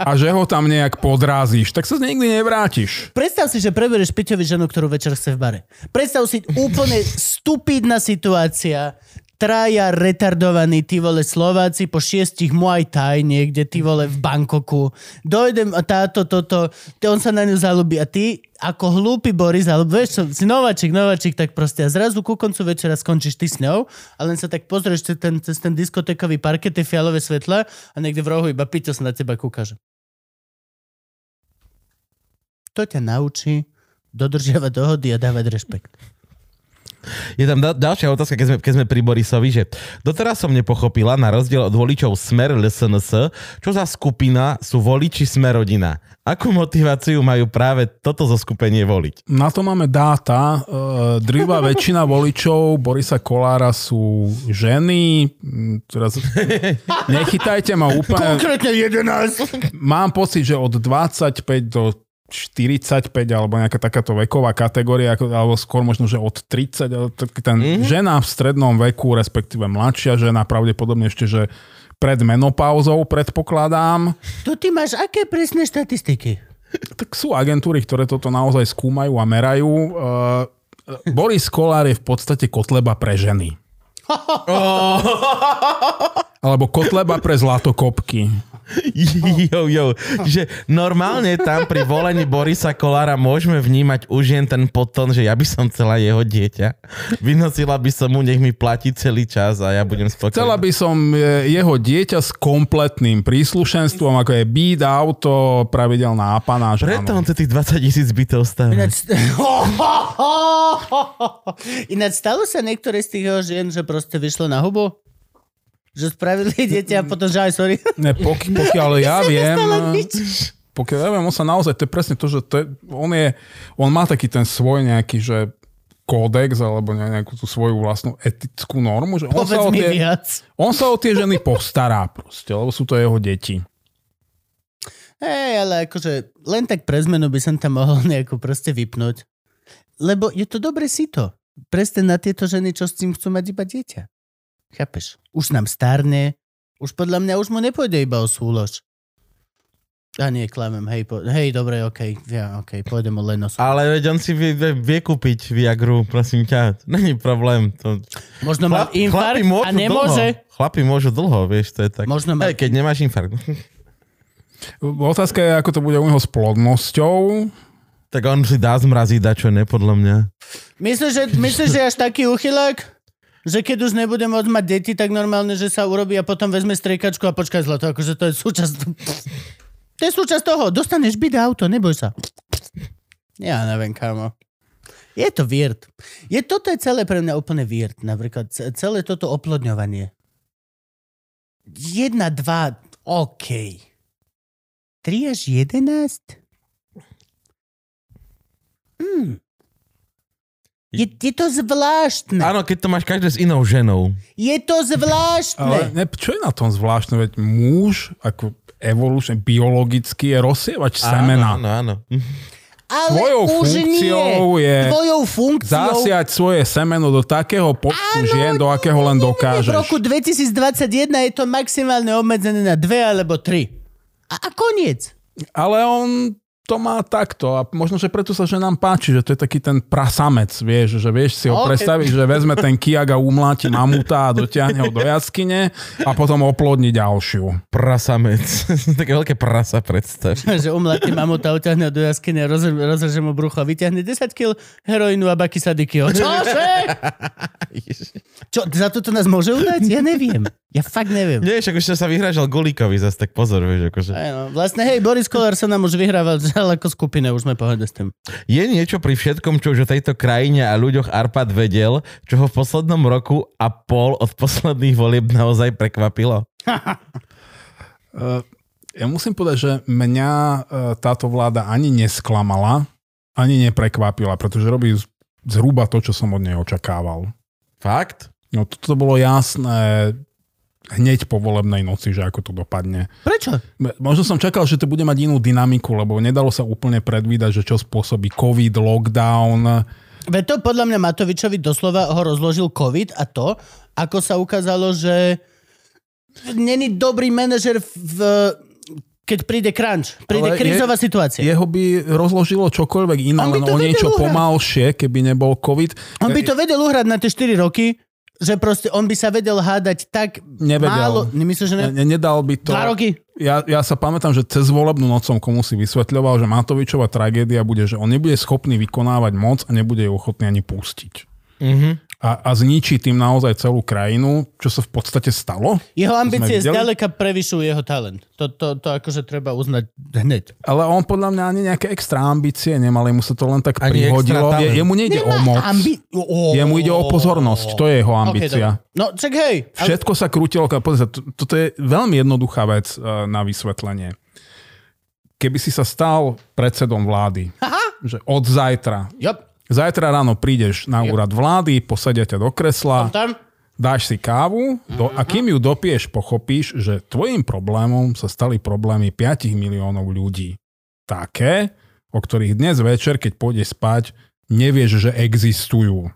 a že ho tam nejak podrázíš, tak sa nikdy nevrátiš. Predstav si, že preberieš Piťovi ženu, ktorú večer chce v bare. Predstav si úplne stupidná situácia. Traja retardovaní, ty vole, Slováci po šiestich Muay Thai niekde, ty vole, v Bangkoku. Dojdem a táto, toto, ty- on sa na ňu zalúbi a ty, ako hlúpy Boris, alebo vieš si nováčik, nováčik, tak proste a zrazu ku koncu večera skončíš ty s ňou a len sa tak pozrieš cez ten, cez ten diskotékový parket, tie fialové svetla a niekde v rohu iba Piťo sa na teba kúkaže. To ťa naučí dodržiavať dohody a dávať rešpekt. Je tam da- ďalšia otázka, keď sme, keď sme pri Borisovi, že doteraz som nepochopila, na rozdiel od voličov Smer LSNS, čo za skupina sú voliči Smer rodina. Akú motiváciu majú práve toto zoskupenie voliť? Na to máme dáta. Uh, Drvá [laughs] väčšina voličov Borisa Kolára sú ženy. Teraz nechytajte ma úplne. Konkrétne 11. Mám pocit, že od 25 do 45 alebo nejaká takáto veková kategória, alebo skôr možno, že od 30, ale taký ten mm-hmm. žena v strednom veku, respektíve mladšia žena, pravdepodobne ešte, že pred menopauzou predpokladám. To ty máš aké presné štatistiky? [laughs] Tak sú agentúry, ktoré toto naozaj skúmajú a merajú. Uh, Boris Kolár je v podstate kotleba pre ženy. [laughs] Alebo kotleba pre zlatokopky. Jo, jo. Že normálne tam pri volení Borisa Kolára môžeme vnímať už jen ten potom, že ja by som chcela jeho dieťa. Vynosila by som mu, nech mi platí celý čas a ja budem spokojný. Chcela by som e, jeho dieťa s kompletným príslušenstvom, ako je byt, auto, pravidelná apanáž. Preto on tých 20 tisíc bytov stavať. Ináč, [laughs] Ináč stalo sa niektoré z tých jeho žien, že proste vyšlo na hubu? Že spravili dieťa a potom, že aj sorry. Ne, poky, pokiaľ ja [laughs] viem, nič. pokiaľ ja viem, on sa naozaj, to je presne to, že to je, on, je, on má taký ten svoj nejaký, že kódex alebo ne- nejakú tú svoju vlastnú etickú normu, že on sa, o tie, viac. on sa o tie ženy [laughs] postará proste, lebo sú to jeho deti. Hej, ale akože len tak pre zmenu by som tam mohol nejako proste vypnúť. Lebo je to dobre sito. Presne na tieto ženy, čo s tým chcú mať iba dieťa. Chápeš? Už nám starne, už podľa mňa už mu nepôjde iba o súlož. A nie, klamem, hej, po, hej, dobre, okej, ja, okej, pôjdem o len o súlož. Ale veď on si vie, vie, vie kúpiť Viagru, prosím ťa. Není problém. To... Možno má infarkt a nemôže. Dlho. Chlapi môžu dlho, vieš, to je tak. Možno má... Hej, keď nemáš infarkt. [laughs] Otázka je, ako to bude u neho s plodnosťou. tak on si dá zmraziť dačo, ne, podľa mňa. Myslíš, že, myslíš, že až taký uchylák? Že keď už nebude môcť mať deti, tak normálne, že sa urobí a potom vezme striekačku a počkaj zlato, akože to je súčasť... To je súčasť toho, dostaneš byt auto, neboj sa. Ja neviem, kámo. Je to weird. Je, toto je celé pre mňa úplne weird, napríklad ce- celé toto oplodňovanie. Jedna, dva, OK. Tri až jedenáct? Hmm. Je, je to zvláštne. Áno, keď to máš každé s inou ženou. Je to zvláštne. Ale ne, čo je na tom zvláštne? Veď muž, ako evolučne, biologicky je rozsievač semena. Áno, áno, áno. Ale Tvojou už funkciou nie. je Tvojou funkciou... Zasiať svoje semeno do takého počtu Áno, žien, do akého len V dokážeš. roku 2021 je to maximálne obmedzené na dve alebo tri. A, a koniec. Ale on to má takto a možno, že preto sa že nám páči, že to je taký ten prasamec, vieš, že vieš si ho Ok. predstaviť, že vezme ten kijak a umláti mamuta a dotiahne ho do jaskyne a potom oplodní ďalšiu. Prasamec. [laughs] Také veľké prasa predstav. [laughs] že umlatí mamuta, uťahne ho do jaskyne, rozre, rozreže mu brucho a vyťahne 10 kg heroínu a baky sadikyho. [laughs] Čože? Čo, za toto nás môže udať? Ja neviem. Ja fakt neviem. Nie, však už som sa vyhrážal Golíkovi zase, tak pozor, vieš, akože. Aj no, vlastne, hej, Boris Kolár sa nám už vyhrával ale [laughs] ako skupine, už sme pohode s tým. Je niečo pri všetkom, čo už o tejto krajine a ľuďoch Arpad vedel, čo ho v poslednom roku a pol od posledných volieb naozaj prekvapilo? Uh, [laughs] ja musím povedať, že mňa uh, táto vláda ani nesklamala, ani neprekvapila, pretože robí z- zhruba to, čo som od nej očakával. Fakt? No toto bolo jasné hneď po volebnej noci, že ako to dopadne. Prečo? Možno som čakal, že to bude mať inú dynamiku, lebo nedalo sa úplne predvídať, že čo spôsobí COVID, lockdown. Veď to podľa mňa Matovičovi doslova ho rozložil COVID a to, ako sa ukázalo, že není dobrý manažer v, keď príde crunch, príde Ale krízová situácia. Jeho by rozložilo čokoľvek iné, len o niečo uhrať. pomalšie, keby nebol COVID. On by to vedel uhrať na tie 4 roky, že proste on by sa vedel hádať tak Nevedel. málo. Nemyslíš, že ne? Ne, nedal by to... Dva roky? Ja, ja sa pamätám, že cez volebnú noc som komu si vysvetľoval, že Matovičová tragédia bude, že on nebude schopný vykonávať moc a nebude ju ochotný ani pustiť. Mhm. A, a zničí tým naozaj celú krajinu, čo sa v podstate stalo. Jeho ambície zďaleka prevyšujú jeho talent. To, to, to akože treba uznať hneď. Ale on podľa mňa ani nejaké extra ambície nemal, mu sa to len tak Ani prihodilo. Je, jemu nejde o moc. Ambi- oh. Jemu ide o pozornosť, to je jeho Okay, ambícia. dobre. no, čak hej. Ale, Všetko sa krútilo, toto je veľmi jednoduchá vec eh, na vysvetlenie. Keby si sa stal predsedom vlády, že od zajtra, jop, zajtra ráno prídeš na úrad vlády, posadia ťa do kresla, tam. dáš si kávu do, a kým ju dopieš, pochopíš, že tvojim problémom sa stali problémy 5 miliónov ľudí. Také, o ktorých dnes večer, keď pôjdeš spať, nevieš, že existujú.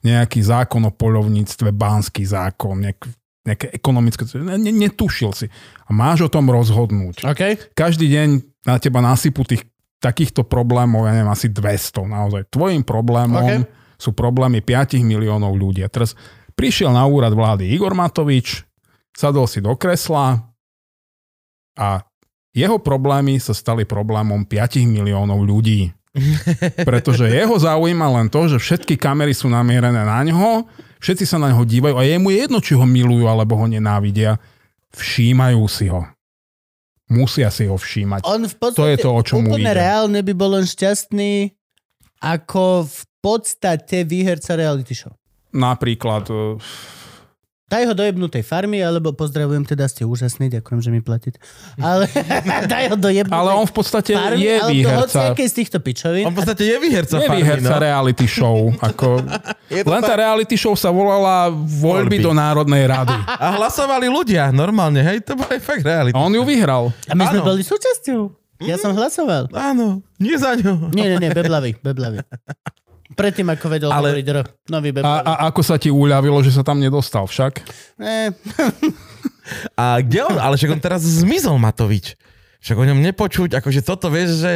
Nejaký zákon o poľovníctve, bánsky zákon, nejak, nejaké ekonomické... Ne, ne, netušil si. A máš o tom rozhodnúť. OK. Každý deň na teba nasypú tých takýchto problémov, ja neviem, asi 200 naozaj. Tvojim problémom OK. sú problémy 5 miliónov ľudí. A teraz prišiel na úrad vlády Igor Matovič, sadol si do kresla a jeho problémy sa stali problémom 5 miliónov ľudí. [laughs] Pretože jeho zaujíma len to, že všetky kamery sú namierené na ňo, všetci sa na ňo dívajú a jemu je jedno, či ho milujú alebo ho nenávidia. Všímajú si ho. Musia si ho všímať. On v podstate To je to, o čom úplne ide. reálne by bol len šťastný ako v podstate výherca reality show. Napríklad, eh, Daj ho do jebnutej farmy, alebo pozdravujem, teda ste úžasní, ďakujem, že mi platíte. Ale [laughs] daj ho do jebnutej ale on v podstate farmy, je výherca. z týchto pičovín. On v podstate je výherca Je farmy, výherca no. reality show. [laughs] Ako, Je len tá reality show sa volala Voľby Voľby. do Národnej rady. A hlasovali ľudia, normálne, hej, to bolo aj fakt A realita. on ju vyhral. A my sme Áno. boli súčasťou. Ja som hlasoval. Áno, nie za ňo. Nie, nie, nie, beblavý, beblavý. [laughs] Predtým, ako vedel Ale- hovoriť ro, nový A, a ako sa ti uľavilo, že sa tam nedostal však? Ne, A kde on, ale však on teraz zmizol Matovič. Však o ňom nepočuť, akože toto vieš, že,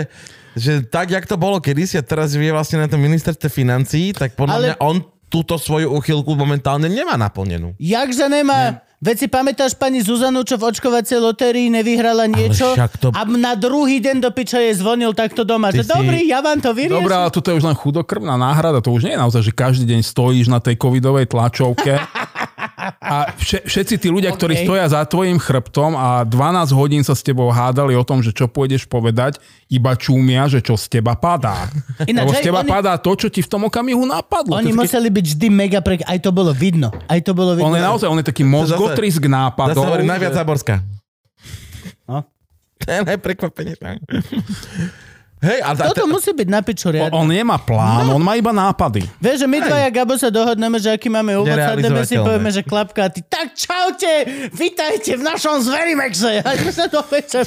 že tak, jak to bolo kedysi a teraz je vlastne na tom ministerstve financií, tak podľa Ale- mňa on túto svoju uchylku momentálne nemá naplnenú. jakže nemá? Veď si pamätáš pani Zuzanu, čo v očkovacej lotérii nevyhrala niečo to- a na druhý deň do piča jej zvonil takto doma, Ty že si- dobrý, ja vám to vyriešim. Dobre, ale toto je už len chudokrvná náhrada. To už nie je naozaj, že každý deň stojíš na tej covidovej tlačovke [laughs] a vše, všetci tí ľudia, ktorí OK. stoja za tvojim chrbtom a 12 hodín sa s tebou hádali o tom, že čo pôjdeš povedať, iba čúmia, že čo z teba padá. [laughs] Ináč, Lebo z teba oni- padá to, čo ti v tom okamihu napadlo. Oni taký- museli byť vždy mega prek... Aj to bolo vidno. Aj to bolo vidno. On je naozaj, on je taký mozgotrisk Zase nápadov. hovorí najviac že- Záborská. No. To je najprekvapenie. Hej, a, a, Toto musí byť na piču riadne. On nemá plán, on má iba nápady. Vieš, že my dvaja, Gabo, sa dohodneme, že aký máme úvod, sadneme si, povieme, že klapka a ty, tak čaute, vitajte v našom Zverimexe. A sa to prečo?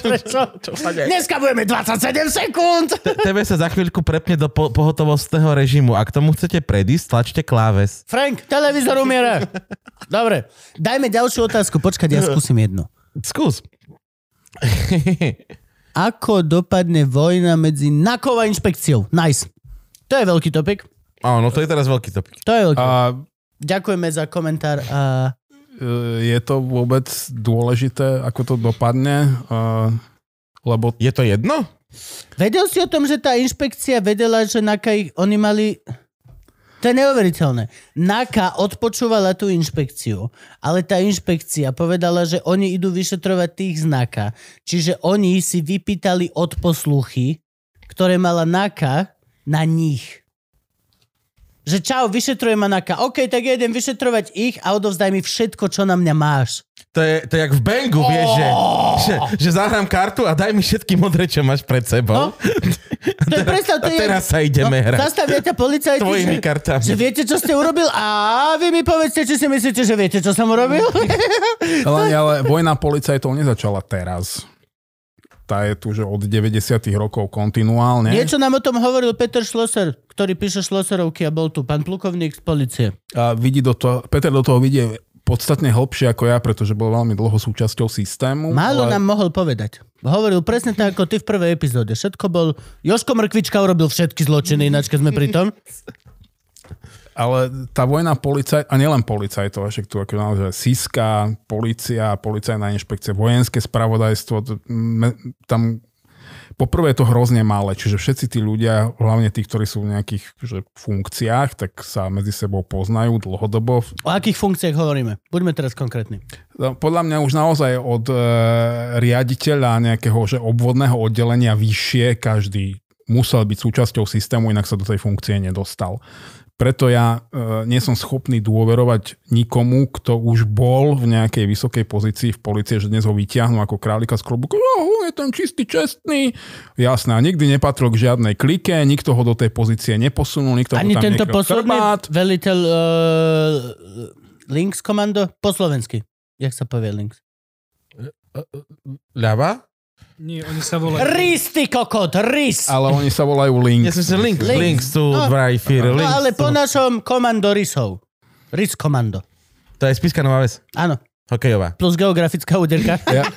Dneska budeme 27 sekúnd. TV sa za chvíľku prepne do po- pohotovostného režimu. Ak tomu chcete predísť, tlačte kláves. Frank, televízor umiera. Dobre, dajme ďalšiu otázku. Počkať, ja skúsim jednu. Skús. [laughs] Ako dopadne vojna medzi NAKou a inšpekciou? Nice. To je veľký topik. Áno, to je teraz veľký topik. To je veľký. A Ďakujeme za komentár. A... je to vôbec dôležité, ako to dopadne? A, lebo Je to jedno? Vedel si o tom, že tá inšpekcia vedela, že NAKA ich, oni mali... To je neuveriteľné. NAKA odpočúvala tú inšpekciu, ale tá inšpekcia povedala, že oni idú vyšetrovať tých z NAKA. Čiže oni si vypýtali od posluchy, ktoré mala NAKA na nich. Že čau, vyšetrujem ma NAKA. OK, tak ja idem vyšetrovať ich a odovzdaj mi všetko, čo na mňa máš. To je, to je jak v Bangu, vieš, že, že, že zahrám kartu a daj mi všetky modré, čo máš pred sebou. No. To je predstav, to A je... teraz sa ideme hrať. Zastavia ťa policajti, Tvojimi že, kartami. že viete, čo ste urobil a vy mi povedzte, či si myslíte, že viete, čo som urobil. Ale, [laughs] ale vojna policajtov nezačala teraz. Tá je tu, že od 90 rokov kontinuálne. Niečo nám o tom hovoril Peter Schlosser, ktorý píše Schlosserovky a bol tu, pán plukovník z policie. A vidí do toho, Peter do toho vidie podstatne hlbšie ako ja, pretože bol veľmi dlho súčasťou systému. Málo ale... nám mohol povedať. Hovoril presne tak, ako ty v prvej epizóde. Všetko bol... Joško Mrkvička urobil všetky zločiny, ináč keď sme pri tom. [laughs] Ale tá vojna policaj, a nielen policajtov, však tu ako naozaj SISKA, policia, policajná inšpekcia, vojenské spravodajstvo, tam poprvé je to hrozne malé, čiže všetci tí ľudia, hlavne tí, ktorí sú v nejakých že, funkciách, tak sa medzi sebou poznajú dlhodobo. O akých funkciách hovoríme? Buďme teraz konkrétni. No, Podľa mňa už naozaj od e, riaditeľa nejakého že obvodného oddelenia vyššie každý musel byť súčasťou systému, inak sa do tej funkcie nedostal. Preto ja e, nie som schopný dôverovať nikomu, kto už bol v nejakej vysokej pozícii v policie, že dnes ho vyťahnú ako králika z klobúka. Oh, je ten čistý, čestný. Jasné, a nikdy nepatril k žiadnej klike, nikto ho do tej pozície neposunul, nikto Ani ho tam tento posledný chrbát. veliteľ uh, Links komando? Po slovensky. Jak sa povie Links? Ľava? Nie, oni sa volajú... Rys, ty kokot, rys! Ale oni sa volajú Link. Ja som si link, Links. links to No. No ale po našom komando rysov. Rys komando. To je spiska nová vec. Áno, Hokejová. plus geografická úderka. [laughs] Ja,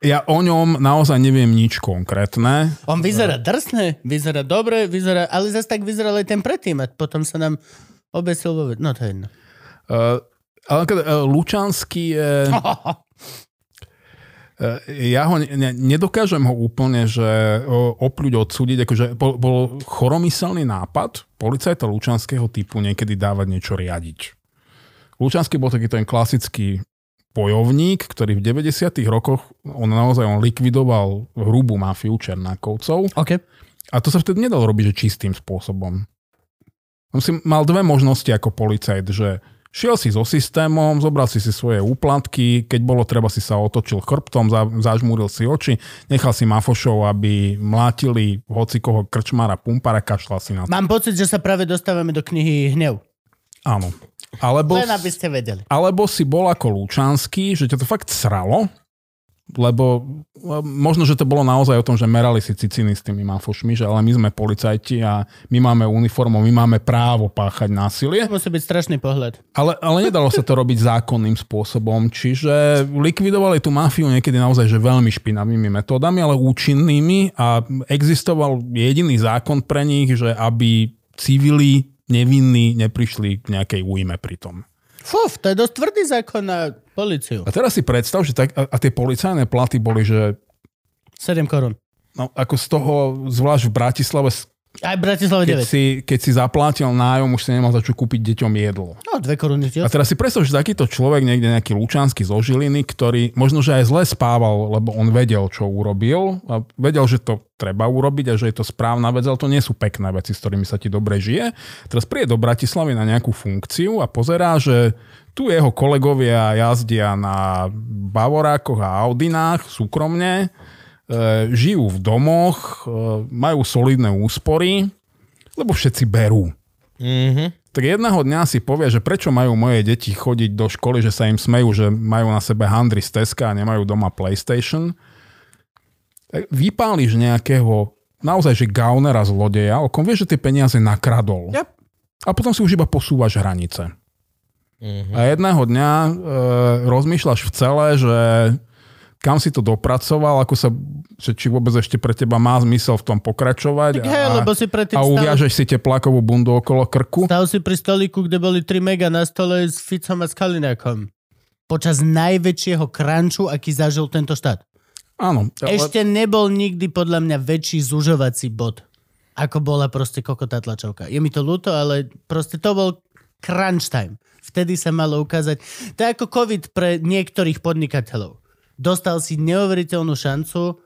ja o ňom naozaj neviem nič konkrétne. On vyzerá drsne, vyzerá dobre, vyzerá, ale zase tak vyzeral aj ten predtým a potom sa nám obesil vo... No to je jedno. Uh, ale uh, Lučanský je... [laughs] Eh, ja ho ne, nedokážem ho úplne, že opľuť, odsúdiť, akože bol, bol choromyselný nápad policajta Lučanského typu niekedy dávať niečo riadiť. Lučanský bol taký ten klasický bojovník, ktorý v 90 rokoch, on naozaj on likvidoval hrubú mafiu Černákovcov OK. a to sa vtedy nedalo robiť že čistým spôsobom. On si mal dve možnosti ako policajt, že šiel si so systémom, zobral si si svoje úplatky, keď bolo treba si sa otočil chrbtom, za, zažmúril si oči, nechal si mafošov, aby mlátili hocikoho krčmára, pumpara, kašľal si na to. Mám pocit, že sa práve dostávame do knihy Hnev. Áno. Alebo, Len aby ste vedeli. alebo si bol ako Lučanský, že ťa to fakt sralo, lebo možno, že to bolo naozaj o tom, že merali si ciciny s tými mafošmi, že ale my sme policajti a my máme uniformu, my máme právo páchať násilie. To musí byť strašný pohľad. Ale, ale nedalo sa to robiť zákonným spôsobom, čiže likvidovali tú mafiu niekedy naozaj že veľmi špinavými metódami, ale účinnými a existoval jediný zákon pre nich, že aby civili nevinní neprišli k nejakej újme pri tom. Fuf, to je dosť tvrdý zákon na policiu. A teraz si predstav, že tak, a, a tie policajné platy boli, že 7 korún. no, ako z toho, zvlášť v Bratislave, Aj v Bratislave keď 9. si, keď si zaplatil nájom, už si nemal za čo kúpiť deťom jedlo. No, 2 koruny. A teraz si predstav, že takýto človek niekde nejaký Lučanský zo Žiliny, ktorý možno, že aj zle spával, lebo on vedel, čo urobil a vedel, že to treba urobiť a že je to správna vec, ale to nie sú pekné veci, s ktorými sa ti dobre žije. Teraz príde do Bratislavy na nejakú funkciu a pozerá, že tu jeho kolegovia jazdia na Bavorákoch a Audinách súkromne, e, žijú v domoch, e, majú solidné úspory, lebo všetci berú Mhm. tak jedného dňa si povie, že prečo majú moje deti chodiť do školy, že sa im smejú, že majú na sebe handry z Teska a nemajú doma PlayStation. Tak Vypáliš nejakého naozaj, že gaunera zlodeja, o kom vieš, že tie peniaze nakradol. Yep. A potom si už iba posúvaš hranice. Mhm. A jedného dňa e, rozmýšľaš v celé, že kam si to dopracoval, ako sa, že či vôbec ešte pre teba má zmysel v tom pokračovať. Tak hej, a, lebo si predtým a uviažeš si teplákovú bundu okolo krku. stal si pri stolíku, kde boli 3 mega na stole s Ficom a s Kalinákom. Počas najväčšieho crunchu, aký zažil tento štát. Áno. ale- Ešte nebol nikdy podľa mňa väčší zužovací bod. ako bola proste kokotá tlačovka. Je mi to ľúto, ale proste to bol crunch time. Vtedy sa malo ukázať. To je ako COVID pre niektorých podnikateľov. Dostal si neuveriteľnú šancu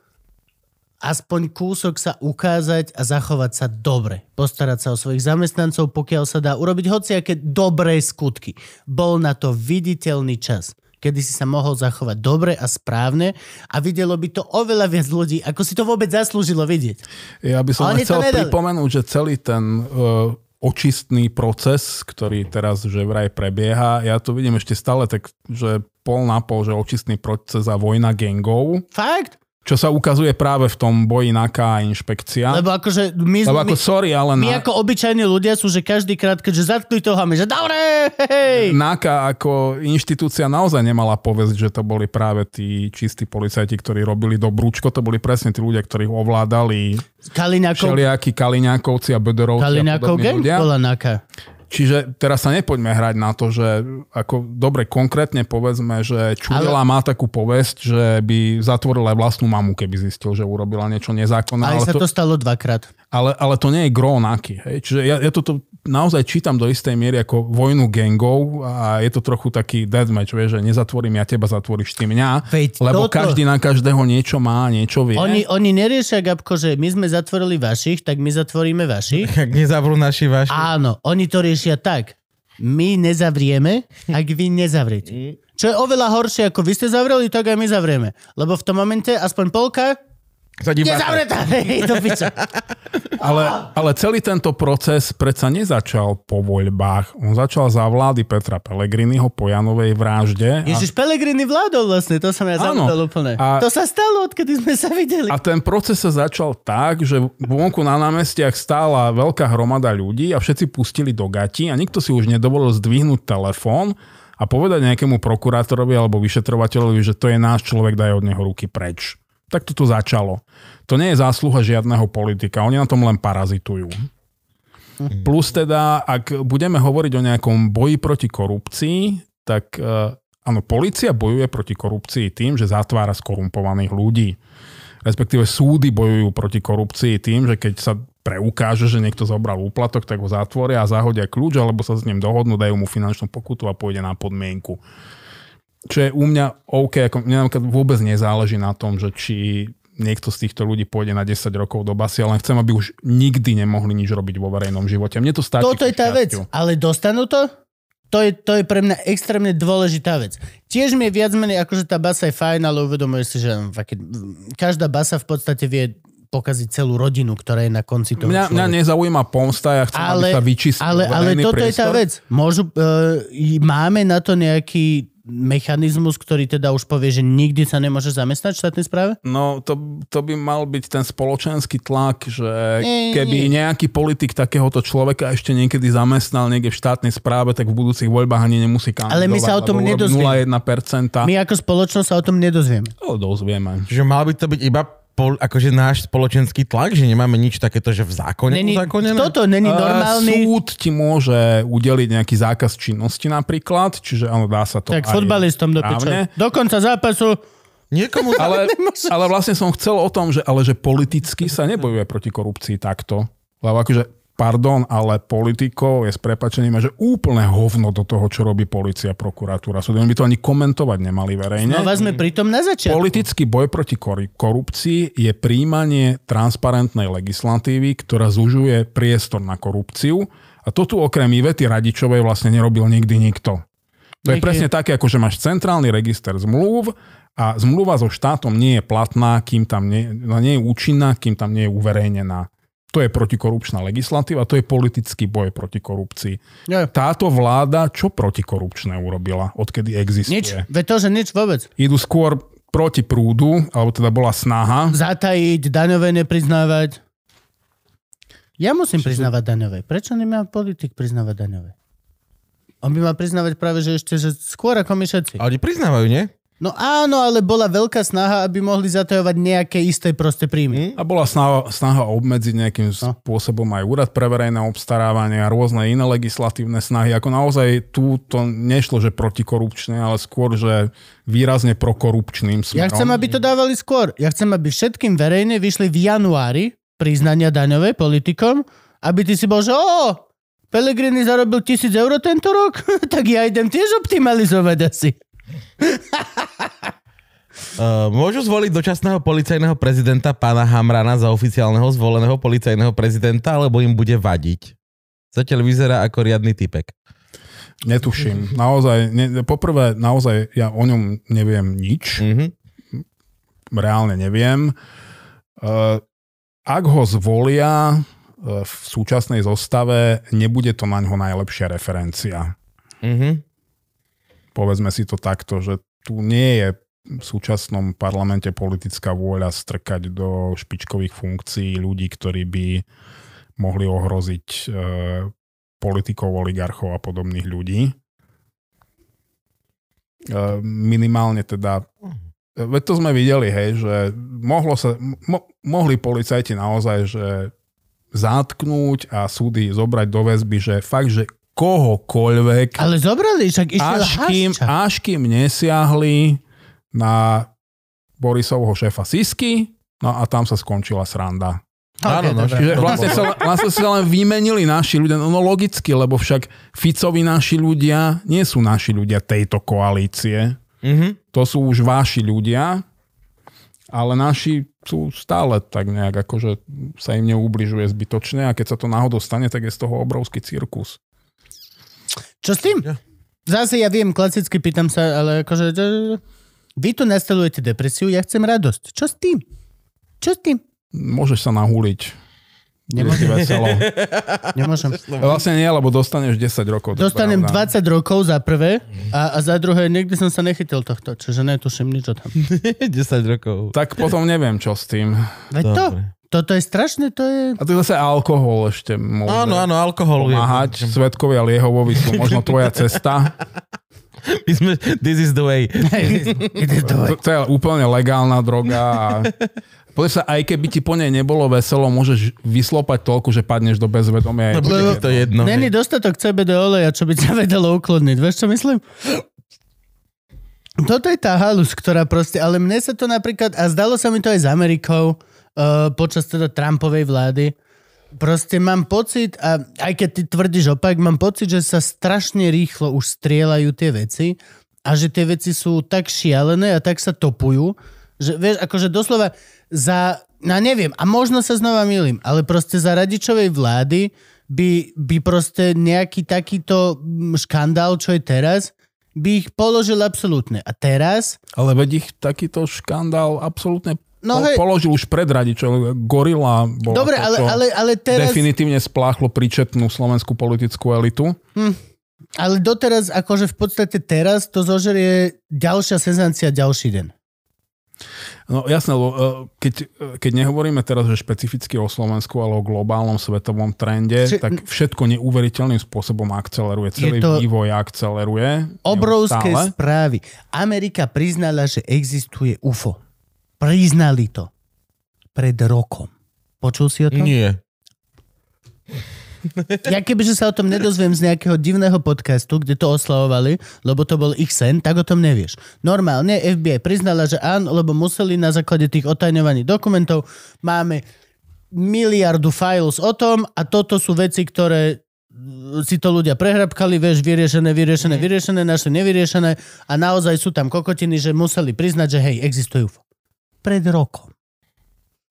aspoň kúsok sa ukázať a zachovať sa dobre. Postarať sa o svojich zamestnancov, pokiaľ sa dá urobiť hociaké dobré skutky. Bol na to viditeľný čas kedy si sa mohol zachovať dobre a správne a videlo by to oveľa viac ľudí, ako si to vôbec zaslúžilo vidieť. Ja by som chcel pripomenúť, že celý ten uh, očistný proces, ktorý teraz že vraj prebieha, ja to vidím ešte stále tak, že pol na pol, že očistný proces a vojna gangov, Fakt? Čo sa ukazuje práve v tom boji NAKA a inšpekcia. Lebo akože my, Lebo my, ako sorry, ale my na, ako obyčajní ľudia sú, že každý krát, keďže zatkli toho, a my, že dobre, hej. NAKA ako inštitúcia naozaj nemala povesť, že to boli práve tí čistí policajti, ktorí robili dobrúčko, to boli presne tí ľudia, ktorí ovládali Kaliňákov, všelijakí Kaliňákovci a Bederovci a Kaliňákov podobní gang ľudia. bola naka. Čiže teraz sa nepoďme hrať na to, že ako dobre konkrétne povedzme, že Čudela má takú povesť, že by zatvoril aj vlastnú mamu, keby zistil, že urobila niečo nezákonné. Ale Ale, sa to, to stalo dvakrát. Ale, ale to nie je gro naky. Hej? Čiže ja, ja toto naozaj čítam do istej miery ako vojnu gangov a je to trochu taký deathmatch, vieš, že nezatvorím ja teba, zatvoríš ty mňa, Veď lebo toto- každý na každého niečo má, niečo vie. Oni, oni neriešia, Gabko, že my sme zatvorili vašich, tak my zatvoríme vašich. [laughs] Ak nezavrú naši vaši. Áno, oni to riešia tak. My nezavrieme, ak vy nezavriete. Čo je oveľa horšie, ako vy ste zavreli, tak aj my zavrieme. Lebo v tom momente aspoň polka je zavretá. [laughs] Piča. Ale, ale celý tento proces predsa nezačal po voľbách. On začal za vlády Petra Pellegriniho po Janovej vražde. A, Ježiš, Pelegrini vládol vlastne, to som ja Áno. zabudol úplne. A- To sa stalo, odkedy sme sa videli. a ten proces sa začal tak, že vonku na námestiach stála veľká hromada ľudí a všetci pustili do gati a nikto si už nedovolil zdvihnúť telefón a povedať nejakému prokurátorovi alebo vyšetrovateľovi, že to je náš človek, daj od neho ruky preč. Tak to začalo. To nie je zásluha žiadneho politika, oni na tom len parazitujú. Plus teda, ak budeme hovoriť o nejakom boji proti korupcii, tak eh, áno, policia bojuje proti korupcii tým, že zatvára skorumpovaných ľudí. Respektíve súdy bojujú proti korupcii tým, že keď sa preukáže, že niekto zobral úplatok, tak ho zatvoria a zahodia kľúč, alebo sa s ním dohodnú, dajú mu finančnú pokutu a pôjde na podmienku. Čo je u mňa OK, ako mňa vôbec nezáleží na tom, že či niekto z týchto ľudí pôjde na 10 rokov do basy, ale chcem, aby už nikdy nemohli nič robiť vo verejnom živote. Mne to stačí. Toto je tá vec. Ale dostanú to? To je, to je pre mňa extrémne dôležitá vec. Tiež mi je viac menej, akože tá basa je fajn, ale uvedomuje si, že každá basa v podstate vie pokaziť celú rodinu, ktorá je na konci toho Mňa, mňa človeka. nezaujíma pomsta, ja chcem, ale, aby sa vyčistil ale, ale toto je tá priestor. vec. Môžu, uh, máme na to nejaký mechanizmus, ktorý teda už povie, že nikdy sa nemôže zamestnať v štátnej správe? No, to, to by mal byť ten spoločenský tlak, že Nie, keby nie. nejaký politik takéhoto človeka ešte niekedy zamestnal niekde v štátnej správe, tak v budúcich voľbách ani nemusí kandidovať. Ale my sa o tom nedozvieme. 0,1%. My ako spoločnosť sa o tom nedozvieme. To dozvieme. Že mal by to byť iba pol, akože náš spoločenský tlak, že nemáme nič takéto, že v zákone Není, uzákonené? toto není A normálny... Súd ti môže udeliť nejaký zákaz činnosti napríklad, čiže áno, dá sa to Tak aj futbalistom do piča. Do konca zápasu Niekomu... [laughs] Ale, ale vlastne som chcel o tom, že, ale že politicky sa nebojuje proti korupcii takto. Lebo akože, pardon, ale politikov je s prepačením, že úplne hovno do toho, čo robí policia, prokuratúra. Súdy, by to ani komentovať nemali verejne. Znova sme pri tom na začiatku. Politický boj proti kor- korupcii je príjmanie transparentnej legislatívy, ktorá zužuje priestor na korupciu. A to tu okrem Ivety Radičovej vlastne nerobil nikdy nikto. To je presne také, ako že máš centrálny register zmluv a zmluva so štátom nie je platná, kým tam nie, no nie je účinná, kým tam nie je uverejnená. To je protikorupčná legislatíva, to je politický boj proti korupcii. Ja. Táto vláda čo protikorupčné urobila, odkedy Nič. existuje? Veď to, že nič vôbec. idú skôr proti prúdu, alebo teda bola snaha. Zatajiť, daňové nepriznávať. Ja musím priznávať daňové. Prečo nemá politik priznávať daňové? On by mal priznávať práve, že ešte že skôr ako my všetci. Ale oni priznávajú, nie? No áno, ale bola veľká snaha, aby mohli zatajovať nejaké isté proste príjmy. A bola snaha, snaha obmedziť nejakým No. spôsobom aj úrad pre verejné obstarávanie a rôzne iné legislatívne snahy. Ako naozaj tu to nešlo, že protikorupčne, ale skôr, že výrazne prokorupčným smerom. Ja chcem, aby to dávali skôr. Ja chcem, aby všetkým verejne vyšli v januári priznania daňové politikom, aby ty si bol, že o, Pelegrini zarobil tisíc eur tento rok, [laughs] tak ja idem tiež optimalizovať asi. Uh, [laughs] môžu zvoliť dočasného policajného prezidenta pána Hamrana za oficiálneho zvoleného policajného prezidenta, alebo im bude vadiť? Zatiaľ vyzerá ako riadny typek. Netuším. Naozaj, ne, poprvé, naozaj ja o ňom neviem nič. Mhm. Reálne neviem. Uh, ak ho zvolia uh, v súčasnej zostave, nebude to na ňo najlepšia referencia. Mhm. Povedzme si to takto, že tu nie je v súčasnom parlamente politická vôľa strkať do špičkových funkcií ľudí, ktorí by mohli ohroziť e, politikov, oligarchov a podobných ľudí. E, minimálne teda e, Veď to sme videli, hej, že mohlo sa, mo, mohli policajti naozaj, že zatknúť a súdy zobrať do väzby, že fakt, že kohokoľvek, Ale zobrali, však išiel až kým, až kým nesiahli na Borisovho šéfa Sisky, no a tam sa skončila sranda. Áno, no. Čiže vlastne sa, vlastne sa len vymenili naši ľudia, no logicky, lebo však Ficovi naši ľudia nie sú naši ľudia tejto koalície, Mhm. to sú už vaši ľudia, ale naši sú stále tak nejak, akože sa im neubližuje zbytočne a keď sa to náhodou stane, tak je z toho obrovský cirkus. Čo s tým? Ja. Zase ja viem, klasicky pýtam sa, ale akože... že- Vy tu nastavujete depresiu, ja chcem radosť. Čo s tým? Čo s tým? Môžeš sa nahúliť. Nemôžem. Nemôžem. [laughs] Vlastne nie, lebo dostaneš 10 rokov. Dostanem pravda. 20 rokov za prvé a, a za druhé nikdy som sa nechytil tohto, čiže netuším nič o tom. [laughs] 10 rokov. Tak potom neviem, čo s tým. Veď to. Toto je strašné, to je... A to je zase alkohol ešte môže Áno, áno, alkohol je. pomáhať. Svetkovia Liehovovi sú možno [laughs] tvoja cesta. My sme, this is the way. [laughs] Ide to. To, to je úplne legálna droga. A... Pozri sa, aj keby ti po nej nebolo veselo, môžeš vyslopať toľko, že padneš do bezvedomia. No, bude to jedno. Není dostatok CBD oleja, čo by ťa vedelo uklodniť. Vieš, čo myslím? Toto je tá halus, ktorá proste, ale mne sa to napríklad, a zdalo sa mi to aj s Amerikou, uh, počas teda Trumpovej vlády, proste mám pocit, a aj keď ty tvrdíš opak, mám pocit, že sa strašne rýchlo už strieľajú tie veci a že tie veci sú tak šialené a tak sa topujú, že vieš, akože doslova za, no neviem, a možno sa znova milím, ale proste za radičovej vlády by, by proste nejaký takýto mm, škandál, čo je teraz, by ich položil absolútne. A teraz, Ale veď ich takýto škandál absolútne No hej. položil už pred radičov. Gorila bola dobre, to, ale, ale, ale teraz... definitívne spláchlo príčetnú slovenskú politickú elitu. Ale doteraz, akože v podstate teraz to zožerie ďalšia sezancia ďalší deň. No jasné, lebo eh, keď, eh, keď nehovoríme teraz, že špecificky o Slovensku, ale o globálnom svetovom trende, Či- tak všetko neuveriteľným spôsobom akceleruje. Celý to- vývoj akceleruje. Obrovské neustále. správy. Amerika priznala, že existuje UFO. Priznali to. Pred rokom. Počul si o tom? Nie. Ja kebyže sa o tom nedozviem z nejakého divného podcastu, kde to oslavovali, lebo to bol ich sen, tak o tom nevieš. Normálne FBI priznala, že áno, lebo museli na základe tých otajňovaných dokumentov máme miliardu files o tom a toto sú veci, ktoré mm, si to ľudia prehrabkali, vieš, vyriešené, vyriešené, vyriešené, našli nevyriešené a naozaj sú tam kokotiny, že museli priznať, že hej, existuje UFO. Pred rokom.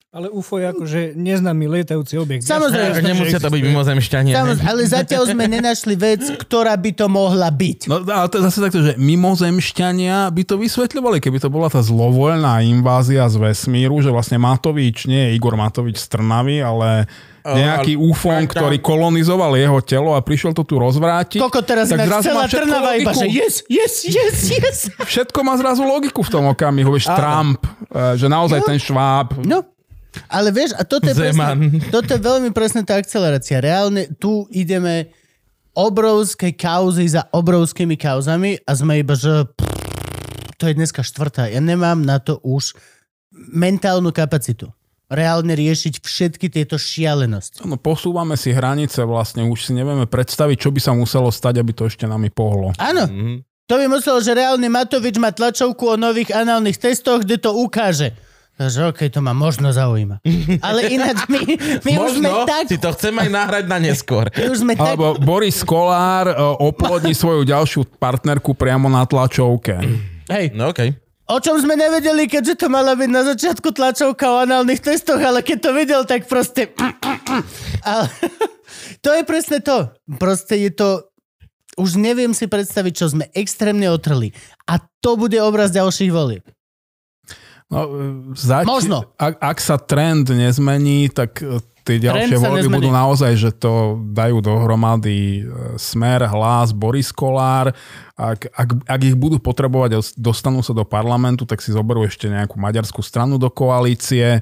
Ale UFO je akože neznámy lietajúci objekt. Samozrejme, Jasné, nemusia to byť mimozemšťania. Samozrejme, ale zatiaľ sme nenašli vec, ktorá by to mohla byť. No ale to je zase takto, že mimozemšťania by to vysvetľovali, keby to bola tá zlovoľná invázia z vesmíru, že vlastne Matovič, nie je Igor Matovič z Trnavy, ale nejaký ale- UFON, ktorý kolonizoval jeho telo a prišiel to tu rozvrátiť. Koko teraz Tak zrazu celá Trnava iba, že yes, yes, yes, yes. Všetko má zrazu logiku v tom okamihu, vieš, Trump, eh, že naozaj No. ten Šváb. No, ale vieš, a toto je, Zeman. presne, toto je veľmi presne tá akcelerácia. Reálne tu ideme obrovské kauzy za obrovskými kauzami a sme iba, že pff, to je dneska štvrtá. Ja nemám na to už mentálnu kapacitu. Reálne riešiť všetky tieto šialenosti. No, posúvame si hranice vlastne, už si nevieme predstaviť, čo by sa muselo stať, aby to ešte nami pohlo. Áno, Mhm. to by muselo, že reálne Matovič má tlačovku o nových análnych testoch, kde to ukáže. Že okej, to ma možno zaujíma. [laughs] Ale ináč my, my už sme Možno tak... si to chcem aj nahrať na neskôr. My už sme tak... Alebo Boris Kolár e, oplodní [laughs] svoju ďalšiu partnerku priamo na tlačovke. Hej, No okej. O čom sme nevedeli, keďže to mala byť na začiatku tlačovka o análnych testoch, ale keď to videl, tak proste... [clears throat] Ale [laughs] to je presne to. Proste je to... Už neviem si predstaviť, čo sme extrémne otrli. A to bude obraz ďalších volieb. No, e, zati- Možno. Ak, ak sa trend nezmení, tak e, tie ďalšie Trend voľby budú naozaj, že to dajú dohromady e, Smer, Hlas, Boris Kolár. Ak, ak, ak ich budú potrebovať a dostanú sa do parlamentu, tak si zoberú ešte nejakú maďarskú stranu do koalície, e,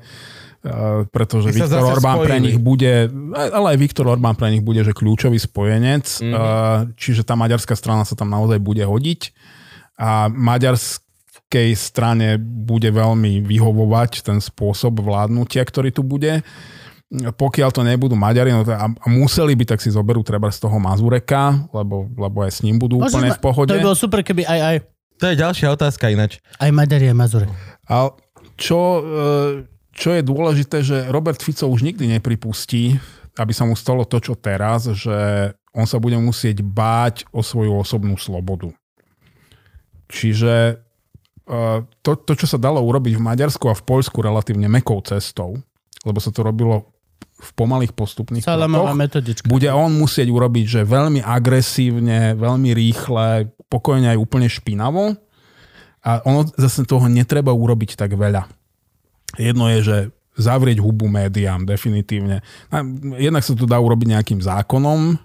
pretože sa Viktor Orbán pre nich bude, ale aj Viktor Orbán pre nich bude, že kľúčový spojenec, Mhm. mm-hmm. čiže tá maďarská strana sa tam naozaj bude hodiť a maďarskej strane bude veľmi vyhovovať ten spôsob vládnutia, ktorý tu bude. Pokiaľ to nebudú Maďari, no a, a museli by, tak si zoberú treba z toho Mazureka, lebo, lebo aj s ním budú Môžeš úplne ma- v pohode. To by bolo super, keby aj, aj, To je ďalšia otázka ináč. aj Maďari, aj Mazure. A čo, e, čo je dôležité, že Robert Fico už nikdy nepripustí, aby sa mu stalo to, čo teraz, že on sa bude musieť báť o svoju osobnú slobodu. Čiže e, to, to, čo sa dalo urobiť v Maďarsku a v Poľsku relatívne mekou cestou, lebo sa to robilo v pomalých postupných krokoch, bude on musieť urobiť, že veľmi agresívne, veľmi rýchle, pokojne aj úplne špinavo. A ono zase toho netreba urobiť tak veľa. Jedno je, že zavrieť hubu médiám, definitívne. A Jednak sa to dá urobiť nejakým zákonom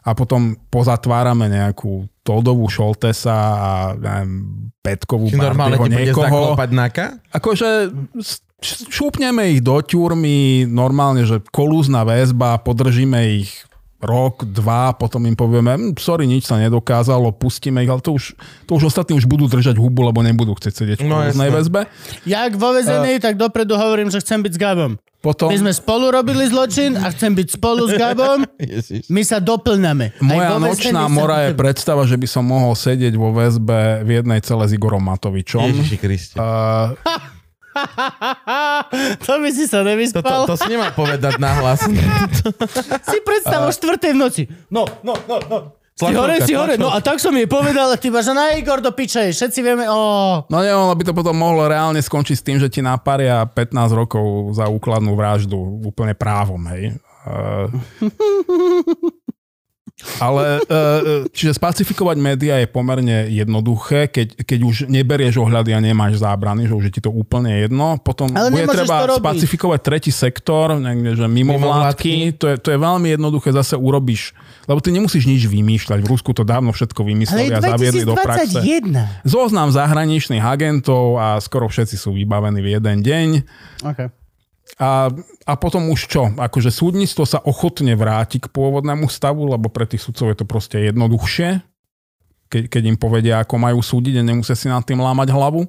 a potom pozatvárame nejakú Todovú Šoltesa a neviem, Petkovú bude niekoho. Akože šúpneme ich do ťurmy, normálne, že kolúzna väzba, podržíme ich rok, dva, potom im povieme, "Hm, sorry, nič sa nedokázalo, pustíme ich, ale to už, to už ostatní už budú držať hubu, lebo nebudú chcieť sedieť v No, kolúznej jasné. väzbe. Jak vo vezení, tak dopredu hovorím, že chcem byť s Gabom. Potom My sme spolu robili zločin a chcem byť spolu s Gabom. [laughs] My sa doplňame. Moja nočná väzení mora je predstava, že by som mohol sedieť vo väzbe v jednej cele s Igorom Matovičom. Ježiši Kriste. Uh, [laughs] [laughs] to by si sa To, to, nevyspal. to si nemal povedať nahlas. [laughs] Si predstav o štvrtej v noci. No, no, no, no. Si hore, si hore. No a tak som jej povedal, ty máš, že na Igor do piče, všetci vieme, ó. No nie, ono by to potom mohlo reálne skončiť s tým, že ti naparia 15 rokov za úkladnú vraždu úplne právom, hej. Uh, [laughs] ale uh, čiže spacifikovať médiá je pomerne jednoduché, keď, keď už neberieš ohľady a nemáš zábrany, že už je ti to úplne jedno. Potom Ale bude to treba robiť. spacifikovať tretí sektor, niekde, že mimovládky, to je, to je veľmi jednoduché, zase urobíš, lebo ty nemusíš nič vymýšľať. V Rusku to dávno všetko vymysleli a zaviedli do praxe. 2021. Zoznam zahraničných agentov a skoro všetci sú vybavení v jeden deň. Okay. A, a potom už čo? Akože súdnictvo sa ochotne vráti k pôvodnému stavu, lebo pre tých sudcov je to proste jednoduchšie, keď, keď im povedia, ako majú súdiť a nemusia si nad tým lámať hlavu.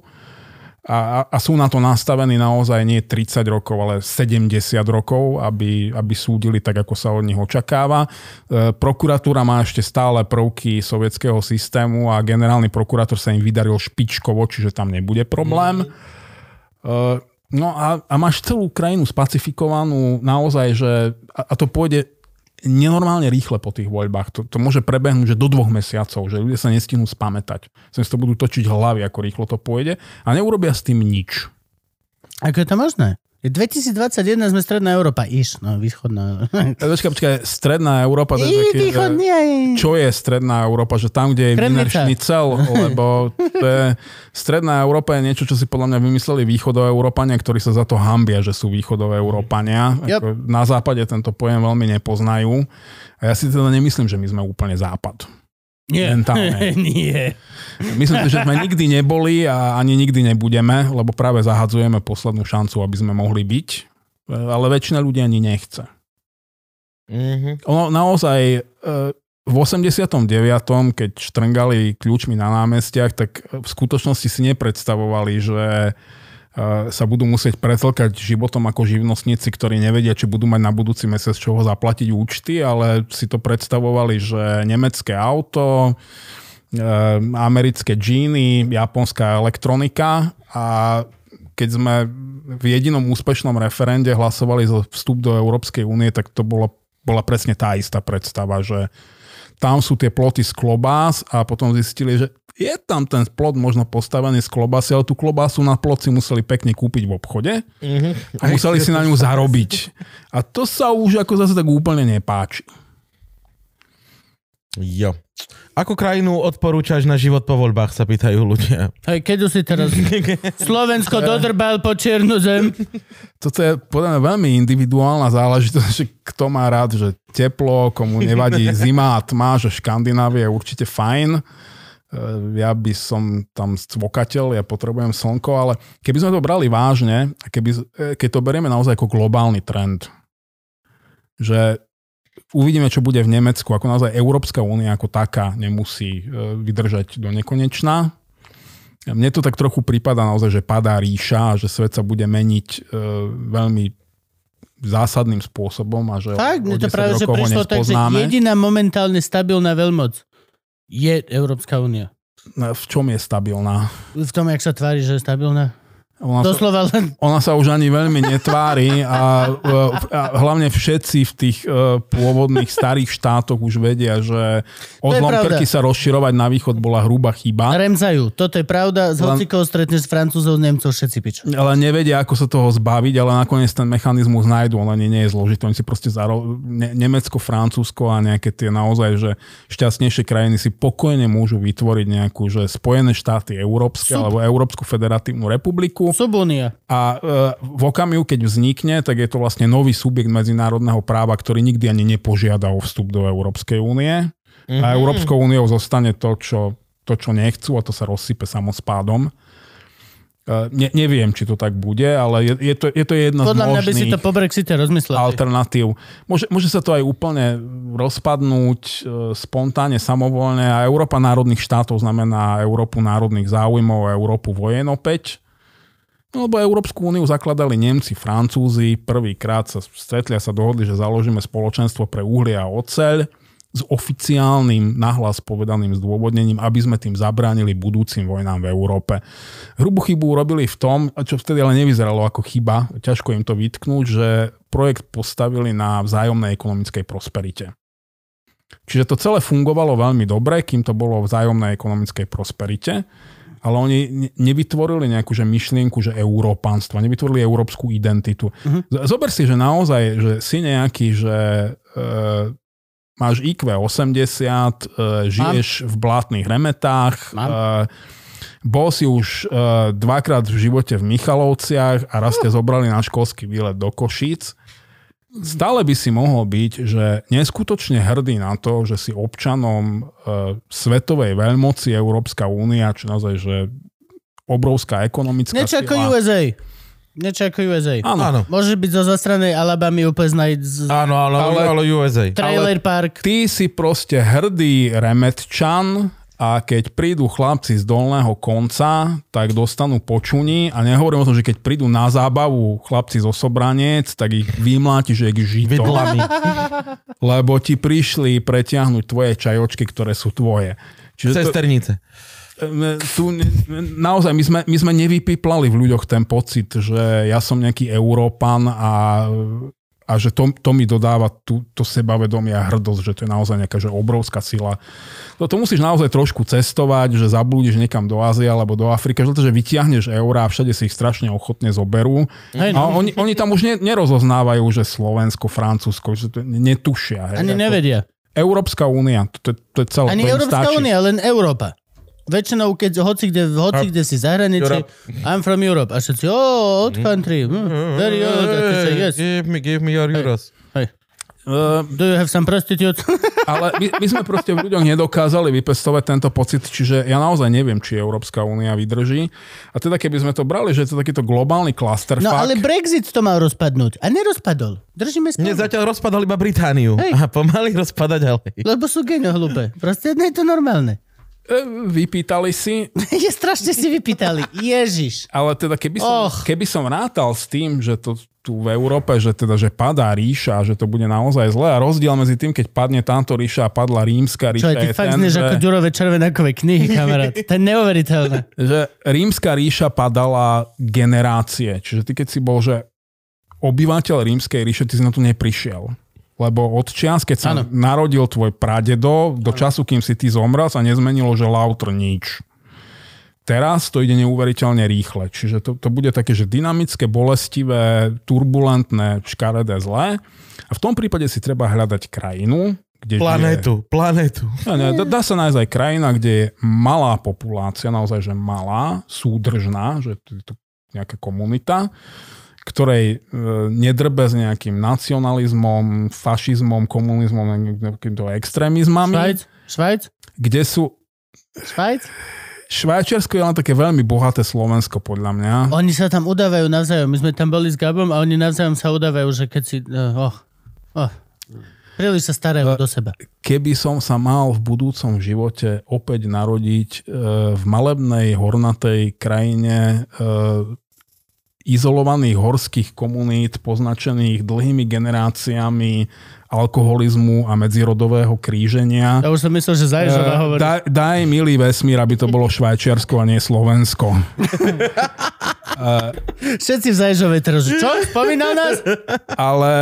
A, a, sú na to nastavení naozaj nie 30 rokov, ale 70 rokov, aby, aby súdili tak, ako sa od nich očakáva. E, prokuratúra má ešte stále prvky sovietského systému a generálny prokurátor sa im vydaril špičkovo, čiže tam nebude problém. E, No a, a máš celú krajinu spacifikovanú naozaj, že a, a to pôjde nenormálne rýchle po tých voľbách. To, to môže prebehnúť že do dvoch mesiacov, že ľudia sa nestihnú spamätať. Sa si to budú točiť hlavy, ako rýchlo to pôjde a neurobia s tým nič. Ako je to možné? Je 2021 sme stredná Európa. Iš, no východná. Počkaj, počkaj, stredná Európa, to je I taký, aj... čo je stredná Európa, že tam, kde je. Wiener Schnitzel, [laughs] lebo to je, stredná Európa je niečo, čo si podľa mňa vymysleli východoeurópania, ktorí sa za to hambia, že sú východoeurópania. Yep. Ako Na západe tento pojem veľmi nepoznajú. A ja si teda nemyslím, že my sme úplne západ. Nie. Mentálne. [laughs] Nie. Myslím si, že sme nikdy neboli a ani nikdy nebudeme, lebo práve zahadzujeme poslednú šancu, aby sme mohli byť. Ale väčšina ľudí ani nechce. Mhm. Ono naozaj e, v 89., keď štrngali kľúčmi na námestiach, tak v skutočnosti si nepredstavovali, že sa budú musieť pretlkať životom ako živnostníci, ktorí nevedia, či budú mať na budúci mesiac čoho zaplatiť účty, ale si to predstavovali, že nemecké auto, e, americké džíny, japonská elektronika a keď sme v jedinom úspešnom referende hlasovali za vstup do Európskej únie, tak to bolo, bola presne tá istá predstava, že tam sú tie ploty z klobás a potom zistili, že je tam ten plot možno postavený z klobásy, ale tú klobásu na plot si museli pekne kúpiť v obchode a museli si na ňu zarobiť. A to sa už ako zase tak úplne nepáči. Jo. Akú krajinu odporúčaš na život po voľbách, sa pýtajú ľudia. Hej, keď si teraz [laughs] Slovensko dodrbal po čiernu zem. Toto je podľa mňa veľmi individuálna záležitosť, že kto má rád, že teplo, komu nevadí zima a tma, že Škandinávia je určite fajn. E, Ja by som tam stvokateľ, ja potrebujem slnko, ale keby sme to brali vážne, a keby, e, keď to berieme naozaj ako globálny trend, že uvidíme, čo bude v Nemecku, ako naozaj Európska únia ako taká nemusí e, vydržať do nekonečna. Mne to tak trochu prípada naozaj, že padá ríša a že svet sa bude meniť e, veľmi zásadným spôsobom a že Tak, o to 10 práve, že prišlo tak, že jediná momentálne stabilná veľmoc je Európska únia. V čom je stabilná? V tom, jak sa tvári, že je stabilná. Ona sa, Doslova len... ona sa už ani veľmi netvári a, e, a hlavne všetci v tých e, pôvodných starých štátoch už vedia, že odlom krky sa rozširovať na východ bola hrubá chyba. Remzajú. Toto je pravda. Z hocikoho stretneš s francúzov, Nemcov, všetci piču. ale nevedia, ako sa toho zbaviť, ale nakoniec ten mechanizmus nájdú, on ani nie je zložitý. Oni si proste zaro... ne- Nemecko, Francúzsko a nejaké tie naozaj, že šťastnejšie krajiny si pokojne môžu vytvoriť nejakú, že Spojené štáty európske Sup. alebo Európsku federatívnu republiku Subúnia. a e, v okamihu, keď vznikne, tak je to vlastne nový subjekt medzinárodného práva, ktorý nikdy ani nepožiada o vstup do Európskej únie. Mhm. A Európskou úniou zostane to čo, to, čo nechcú a to sa rozsype samospádom. E, Ne, neviem, či to tak bude, ale je, je, to, je to jedna Podľa z mňa by si možných to po Brexite rozmyslel. alternatív. Môže, môže sa to aj úplne rozpadnúť e, spontánne, samovolne a Európa národných štátov znamená Európu národných záujmov a Európu vojen opäť. No, lebo Európsku úniu zakladali Nemci, Francúzi, prvýkrát sa stretli a sa dohodli, že založíme spoločenstvo pre uhlie a oceľ s oficiálnym nahlas povedaným zdôvodnením, aby sme tým zabránili budúcim vojnám v Európe. Hrubú chybu urobili v tom, čo vtedy ale nevyzeralo ako chyba, ťažko im to vytknúť, že projekt postavili na vzájomnej ekonomickej prosperite. Čiže to celé fungovalo veľmi dobre, kým to bolo v vzájomnej ekonomickej prosperite, ale oni ne- nevytvorili nejakú že myšlienku, že európanstva, nevytvorili európsku identitu. Uh-huh. Zober si, že naozaj, že si nejaký, že e, máš IQ 80, e, žiješ v blátnych remetách, Mám. e, bol si už e, dvakrát v živote v Michalovciach a raz ťa zobrali na školský výlet do Košíc. Stále by si mohol byť, že neskutočne hrdý na to, že si občanom e, svetovej veľmoci Európska únia, čo naozaj, že obrovská ekonomická Niečo ako. USA. Niečo ako USA. Áno. Áno. Môžeš byť zo zastranej Alabamy úplne z Áno, ale, ale, Ale- ale USA. trailer park. Ty si proste hrdý remetčan a keď prídu chlapci z dolného konca, tak dostanú počuní a nehovorím o tom, že keď prídu na zábavu chlapci zo Sobranec, tak ich vymlátiš jak žito, Vidlami. lebo ti prišli pretiahnuť tvoje čajočky, ktoré sú tvoje. Čiže Cesternice. tu, naozaj, my sme, my sme nevypiplali v ľuďoch ten pocit, že ja som nejaký Európan a, a že to, to mi dodáva tú, to sebavedomie a hrdosť, že to je naozaj nejaká že obrovská sila. To, to musíš naozaj trošku cestovať, že zablúdiš niekam do Ázie alebo do Afriky, že, to, že vytiahneš eurá a všade si ich strašne ochotne zoberú. Hej, A no. oni, oni tam už ne, nerozoznávajú, že Slovensko, Francúzsko, že to netušia. Hej, Ani nevedia. Európska únia, to, to, to je celé. Ani Európska únia, len Európa. Väčšinou, keď hoci kde, hoci kde si zahraničí. I'm from Europe. A všetci, oh, old country. hm, very old. A ty say, yes. Give me, give me your euros. Uh, Do you have some prostitute? [laughs] Ale my, my sme proste v ľuďoch nedokázali vypestovať tento pocit, čiže ja naozaj neviem, či Európska únia vydrží. A teda keby sme to brali, že je to takýto globálny clusterfuck, No ale Brexit to mal rozpadnúť. A nerozpadol. Držíme spolu. zatiaľ rozpadal iba Britániu. Hej. A pomaly rozpada ďalej. Lebo sú geňo hlúpe. Proste nie je to normálne. E, Vypýtali si, [laughs] Je strašne si vypýtali. Ježiš. ale teda keby som, Och. keby som rátal s tým, že to tu v Európe, že teda, že padá ríša, že to bude naozaj zlé a rozdiel medzi tým, keď padne táto ríša a padla rímska Čo ríša aj ty je fakt ten, že, ako Ďurové červenakové knihy, kamarát. To je neuveriteľné. [laughs] že rímska ríša padala generácie. Čiže ty keď si bol, že obyvateľ rímskej ríše, ty si na to neprišiel. Lebo od čias, keď sa Áno. narodil tvoj pradedo, do času, kým si ty zomrel, sa nezmenilo, že lautr nič. Teraz to ide neuveriteľne rýchle. Čiže to, to bude také, že dynamické, bolestivé, turbulentné, škaredé, zlé. A v tom prípade si treba hľadať krajinu, kde žije... Planétu, planétu. No, nie, dá, dá sa nájsť aj krajina, kde je malá populácia, naozaj, že malá, súdržná, že to je to nejaká komunita, ktorej e, nedrbe s nejakým nacionalizmom, fašizmom, komunizmom, nejakýmto extrémizmami, Švajc? Švajc? kde sú... Švajc? Švajčiarsko je len také veľmi bohaté Slovensko, podľa mňa. Oni sa tam udávajú navzájom. My sme tam boli s Gabom a oni navzájom sa udávajú, že keď si... Uh, oh, oh. Príliš sa starajú do seba. Keby som sa mal v budúcom živote opäť narodiť e, v malebnej, hornatej krajine e, izolovaných horských komunít, poznačených dlhými generáciami alkoholizmu a medzirodového kríženia. Ja už som myslel, že Zajžová hovorí. Daj, daj milý vesmír, aby to bolo Švajčiarsko a nie Slovensko. Všetci v Zajžovej teraz, čo? Spomínal nás? Ale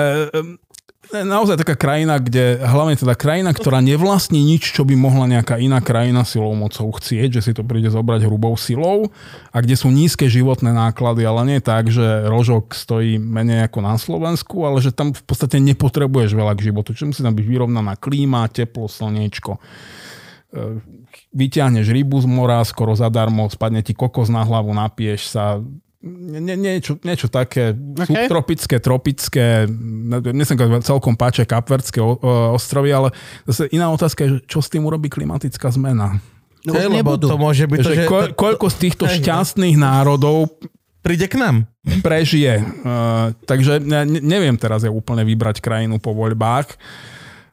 naozaj taká krajina, kde, hlavne teda krajina, ktorá nevlastní nič, čo by mohla nejaká iná krajina silou mocou chcieť, že si to príde zobrať hrubou silou a kde sú nízke životné náklady, ale nie tak, že rožok stojí menej ako na Slovensku, ale že tam v podstate nepotrebuješ veľa k životu, čiže musí tam byť vyrovnaná klíma, teplo, slniečko. E, Vyťahneš rybu z mora skoro zadarmo, spadne ti kokos na hlavu, napiješ sa, nie, nie- niečo, niečo také OK. okay. subtropické, tropické, mne sa celkom páčia kapverdské o- ostrovy, ale zase iná otázka je, že čo s tým urobí klimatická zmena. No, Hej, lebo nebudú. to môže byť to, Že ko, koľko z týchto no. šťastných národov príde k nám. prežije. Uh, takže ne, ne- neviem teraz ja úplne vybrať krajinu po voľbách.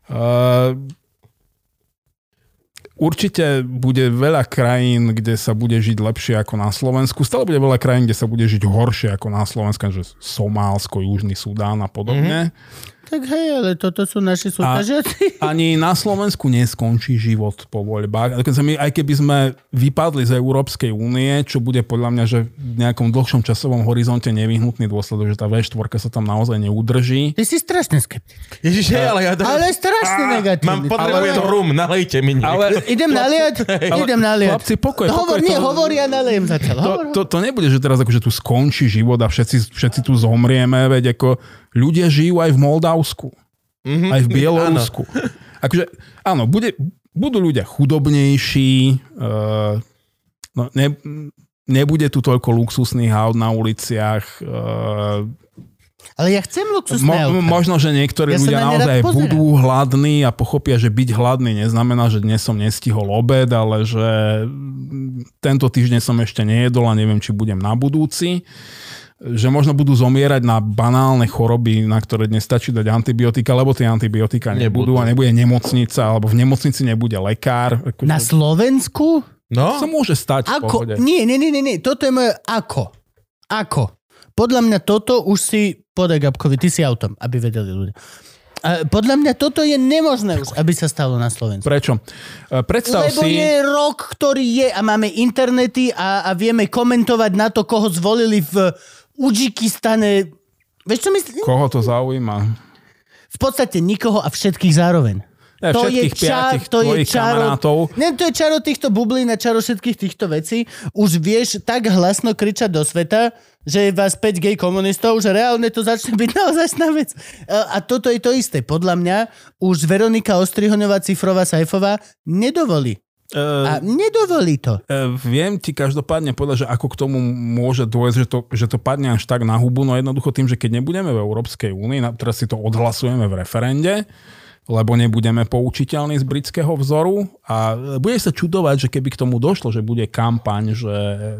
Uh, určite bude veľa krajín, kde sa bude žiť lepšie ako na Slovensku. Stále bude veľa krajín, kde sa bude žiť horšie ako na Slovensku, že Somálsko, Južný Sudán a podobne. Tak hej, ale toto sú naši súťažiaci. [laughs] Ani na Slovensku neskončí život po voľbách. Aj keby sme vypadli z Európskej únie, čo bude podľa mňa, že v nejakom dlhšom časovom horizonte nevyhnutný dôsledok, že tá V4 sa tam naozaj neudrží. Ty si strašne skeptický. Ježiš, hej, ale ja... Ale strašne negatívny. Mám, potrebujem Ale- rum, nalejte mi niekto. Ale Idem naliať? [laughs] Idem naliať. Chlapci, pokoj, Hovor, pokoj, nie, to- hovor, ja nalejem zatiaľ. to, to, to nebude, že teraz akože tu skončí život a všetci, všetci tu zomrieme, veď ako ľudia žijú aj v Moldavsku, Mhm. aj v Bielorusku. [laughs] Akože, áno, bude, budú ľudia chudobnejší, uh, no, ne, nebude tu toľko luxusných aut na uliciach, uh, Ale ja chcem luxusné Mo, auta. možno, že niektorí Ja ľudia na naozaj pozerám. budú hladní a pochopia, že byť hladný neznamená, že dnes som nestihol obed, ale že tento týždeň som ešte nejedol a neviem, či budem na budúci že možno budú zomierať na banálne choroby, na ktoré dnes stačí dať antibiotika, lebo tie antibiotika nebudú, Nebudú. a nebude nemocnica, alebo v nemocnici nebude lekár. Akože Na Slovensku? No, sa môže stať v pohode. Ako? Nie, nie, nie, nie, nie. Toto je moje ako. Ako. Podľa mňa toto už si podaj Gabkovi, ty si autom, aby vedeli ľudia. A podľa mňa toto je nemožné už, aby sa stalo na Slovensku. Prečo? E, Predstav Lebo si... je rok, ktorý je a máme internety a, a vieme komentovať na to, koho zvolili v Udžikistane. Vieš čo myslím? Koho to zaujíma? V podstate nikoho a všetkých zároveň. Ne, To je, piatich to je čaro, ne, to je čaro týchto bublín a čaro všetkých týchto vecí. Už vieš tak hlasno kričať do sveta, že je vás 5 gay komunistov, že reálne to začne byť [laughs] naozaj vec. A a toto je to isté. Podľa mňa už Veronika Ostrihoňová, Cifrová, Sajfová nedovolí. E, A nedovolí to. E, viem ti každopádne povedať, že ako k tomu môže dôjsť, že to, že to padne až tak na hubu, no jednoducho tým, že keď nebudeme v Európskej únii, teraz si to odhlasujeme v referende, lebo nebudeme poučiteľní z britského vzoru a bude sa čudovať, že keby k tomu došlo, že bude kampaň, že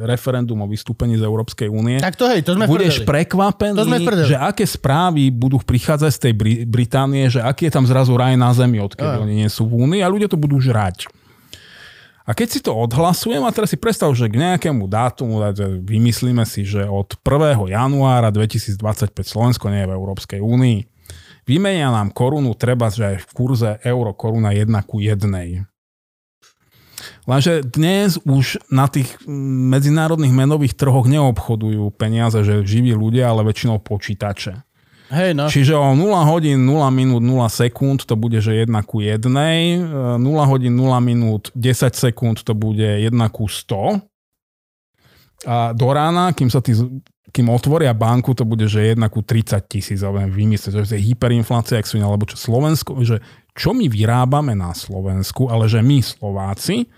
referendum o vystúpení z Európskej únie, Tak to hej, to sme budeš prdeli. prekvapený, To sme prdeli. že aké správy budú prichádzať z tej Bri- Británie, že aký je tam zrazu raj na zemi, odkedy oni nie sú v únii a ľudia to budú žrať. A keď si to odhlasujem, a teraz si predstav, že k nejakému dátumu, vymyslíme si, že od 1. januára 2025 Slovensko nie je v Európskej únii. Vymenia nám korunu, treba, že aj v kurze euro koruna 1 ku 1. Lenže dnes už na tých medzinárodných menových trhoch neobchodujú peniaze, že živí ľudia, ale väčšinou počítače. Hej, no. Čiže o 0 hodín, 0 minút, 0 sekúnd to bude, že 1 ku 1. 0 hodín, 0 minút, 10 sekúnd to bude 1 ku 100. A do rána, kým sa tí, kým otvoria banku, to bude, že 1 ku 30 tisíc, alebo vymyslieť, že to je hyperinflácia, ak sú, alebo čo Slovensko, že čo my vyrábame na Slovensku, ale že my Slováci,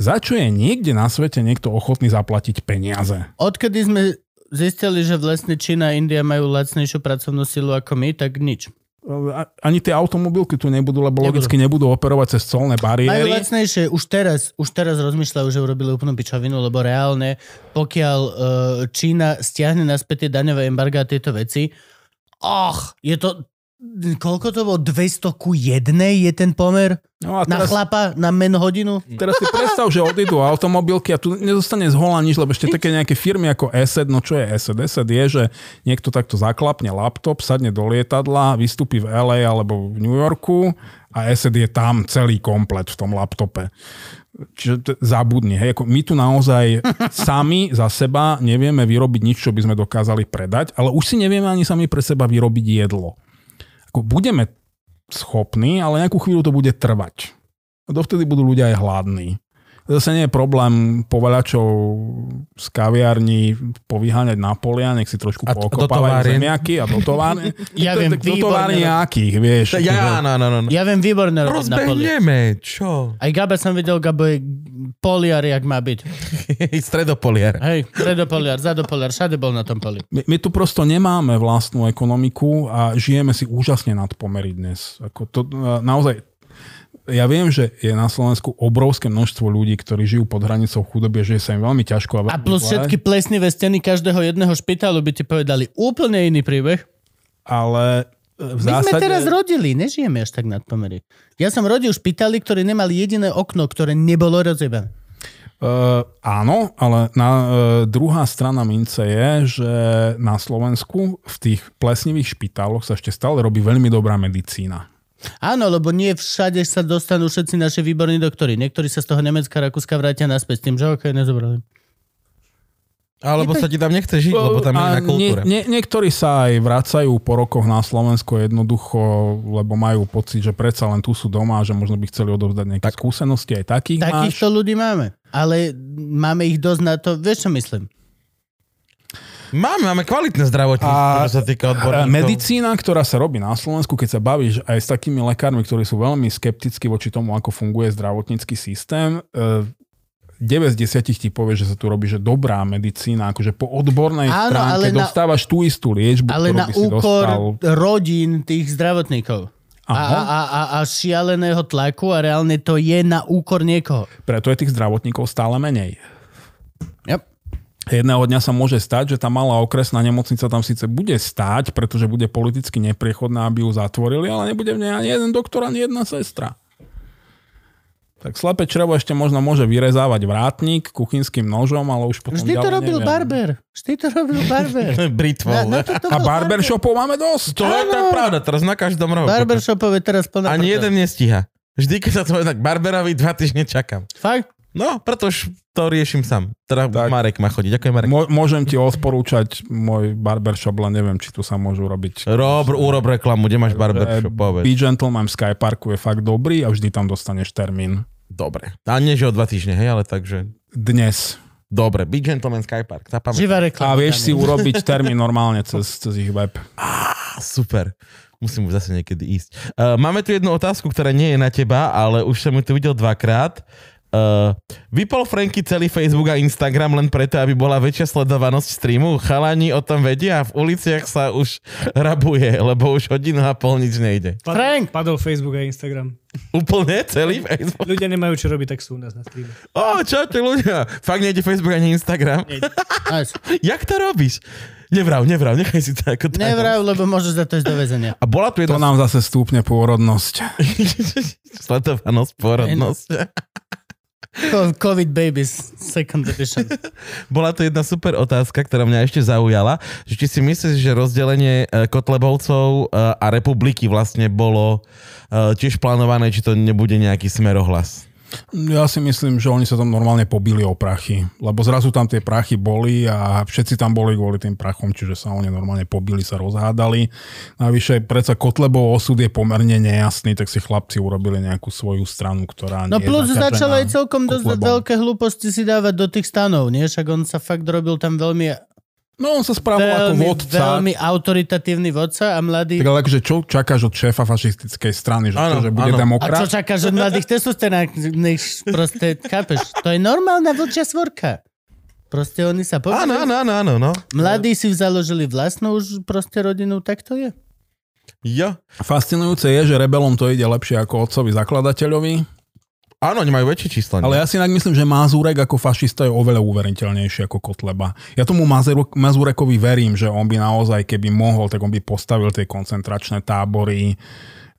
za čo je niekde na svete niekto ochotný zaplatiť peniaze. Odkedy sme zistili, že vlastne Čína a India majú lacnejšiu pracovnú silu ako my, tak nič. Ani tie automobilky tu nebudú, lebo Nebudú. logicky nebudú operovať cez colné Majú bariéry. lacnejšie, už teraz, už teraz rozmýšľajú, že urobili úplnú pičovinu, lebo reálne, pokiaľ uh, Čína stiahne naspäť tie daňové embarga a tieto veci, ach, je to, koľko to bolo, 200 ku 1 je ten pomer No a na teraz, chlapa, na men hodinu? teraz si predstav, že odídu automobilky a tu nezostane z hola nič, lebo ešte také nejaké firmy ako ESET, no čo je ESET? ESET je, že niekto takto zaklapne laptop, sadne do lietadla, vystúpi v LA alebo v New Yorku a ESET je tam celý komplet v tom laptope. Čiže to zabudni. Hej, ako my tu naozaj [laughs] sami za seba nevieme vyrobiť nič, čo by sme dokázali predať, ale už si nevieme ani sami pre seba vyrobiť jedlo. Ako budeme schopní, ale nejakú chvíľu to bude trvať. A dovtedy budú ľudia aj hladní. Zase nie je problém povaľačov z kaviarní povyháňať na polia, nech si trošku A- a do pookopávajú zemiaky a do továrne. [laughs] Ja Do- viem, do továrne nejakých, vieš. Ja, no, no, no. no. Ja viem výborné robiť na poli. Čo? Aj Gaba som videl, Gabo je poliar, jak má byť. [laughs] Stredopoliar. Hej, predopoliar, zadopoliar, všade bol na tom poli. My, my tu prosto nemáme vlastnú ekonomiku a žijeme si úžasne nad pomery dnes. Ako to, e, naozaj, ja viem, že je na Slovensku obrovské množstvo ľudí, ktorí žijú pod hranicou chudoby, že sa im veľmi ťažko a veľmi A plus všetky plesnivé steny každého jedného špitálu by ti povedali úplne iný príbeh. ale e, v My zásade... sme teraz rodili, nežijeme až tak nad pomery. Ja som rodil špitály, ktoré nemali jediné okno, ktoré nebolo rozjebané. Uh, áno, ale na, uh, druhá strana mince je, že na Slovensku v tých plesnivých špitáloch sa ešte stále robí veľmi dobrá medicína. Áno, lebo nie všade sa dostanú všetci naši výborní doktori. Niektorí sa z toho Nemecka, Rakúska vrátia naspäť s tým, že okej, nezobrali. Alebo sa ti tam nechce žiť, lebo tam je iná kultúra. Nie, nie, niektorí sa aj vracajú po rokoch na Slovensko jednoducho, lebo majú pocit, že predsa len tu sú doma a že možno by chceli odovzdať nejaké tak. skúsenosti. Aj takých máš. Takýchto ľudí máme. Ale máme ich dosť na to, vieš čo myslím? Máme, máme kvalitné zdravotníctvo, čo sa týka odborníkov. Medicína, ktorá sa robí na Slovensku, keď sa bavíš aj s takými lekármi, ktorí sú veľmi skeptickí voči tomu, ako funguje zdravotnícky systém, e, 9 z 10 ti povie, že sa tu robí že dobrá medicína, akože po odbornej Áno, stránke ale na- dostávaš tú istú liečbu, Ale ktorú na by si úkor dostal. rodín tých zdravotníkov. A, a, a, a šialeného tlaku a reálne to je na úkor niekoho. Preto je tých zdravotníkov stále menej. Yep. Jedného dňa sa môže stať, že tá malá okresná nemocnica tam síce bude stáť, pretože bude politicky nepriechodná, aby ju zatvorili, ale nebude v nej ani jeden doktor, ani jedna sestra. Tak slepé črevo ešte možno môže vyrezávať vrátnik kuchynským nožom, ale už potom Vždy to ďalej robil neviem. barber. Vždy to robil barber. [laughs] Britvou. Na, na to, to A barbershopov máme dosť. To je tak pravda, teraz na každom rohu. Barbershopov je teraz plná Ani prdel. jeden nestíha. Vždy, keď sa to tak barberovi, dva týždne čakám. Fakt? No, preto už to riešim sám. Teda Tak. Marek má chodiť. Ďakujem, Marek. Mô- môžem ti odporúčať môj barbershop, len neviem, či tu sa môžu robiť. Rob, urob reklamu, kde máš barbershop, Eh, povedz. Be Gentleman v Skyparku je fakt dobrý a vždy tam dostaneš termín. Dobre. A nie, že o dva týždne, hej, ale takže... Dnes. Dobre, Big Gentleman Sky Park. Zapamätaj. Živá A vieš si urobiť [laughs] termín normálne cez, cez ich web. Á, super. Musím už zase niekedy ísť. Uh, máme tu jednu otázku, ktorá nie je na teba, ale už som ju tu videl dvakrát. Uh, vypol Franky celý Facebook a Instagram len preto, aby bola väčšia sledovanosť streamu. Chalani o tom vedia a v uliciach sa už rabuje, lebo už hodinu a pol nič nejde. Pad- Frank! Padol Facebook a Instagram. Úplne celý Facebook. Ľudia nemajú čo robiť, tak sú u nás na streame. Ó, čo ty ľudia? Fakt nejde Facebook ani Instagram? Nice. Jak to robíš? Nevrav, nevrav, nechaj si to ako tajomstvo. Nevrav, lebo môžeš za to ísť do väzenia. A bola tu To jedna nám zase stúpne pôrodnosť. [laughs] sledovanosť, porodnosť. [laughs] [laughs] Co- Covid Babies, second edition. [laughs] Bola to jedna super otázka, ktorá mňa ešte zaujala, že či si myslíš, že rozdelenie e, Kotlebovcov e, a republiky vlastne bolo e, tiež plánované, či to nebude nejaký smerohlas? Ja si myslím, že oni sa tam normálne pobili o prachy, lebo zrazu tam tie prachy boli a všetci tam boli kvôli tým prachom, čiže sa oni normálne pobili, sa rozhádali. Navyše, predsa Kotlebov osud je pomerne nejasný, tak si chlapci urobili nejakú svoju stranu, ktorá No plus začal aj celkom dosť veľké hlúposti si dávať do tých stanov, nie? Však on sa fakt robil tam veľmi, No on sa správal ako veľmi, vodca. veľmi autoritatívny vodca a mladý... Tak ale akože čo čakáš od šéfa fašistickej strany, že, Áno, to, že bude áno. A demokrat? čo čakáš od mladých testosterák? Nech proste, chápeš? To je normálna vlčia svorka. Proste oni sa Áno, povedali. áno, áno, áno, no. Mladí si založili vlastnú už proste rodinu, tak to je. Jo. Fascinujúce je, že rebelom to ide lepšie ako otcovi zakladateľovi, Áno, oni majú väčšie číslo. ale ja si inak myslím, že Mazurek ako fašista je oveľa uveriteľnejší ako Kotleba. Ja tomu Mazurekovi verím, že on by naozaj, keby mohol, tak on by postavil tie koncentračné tábory,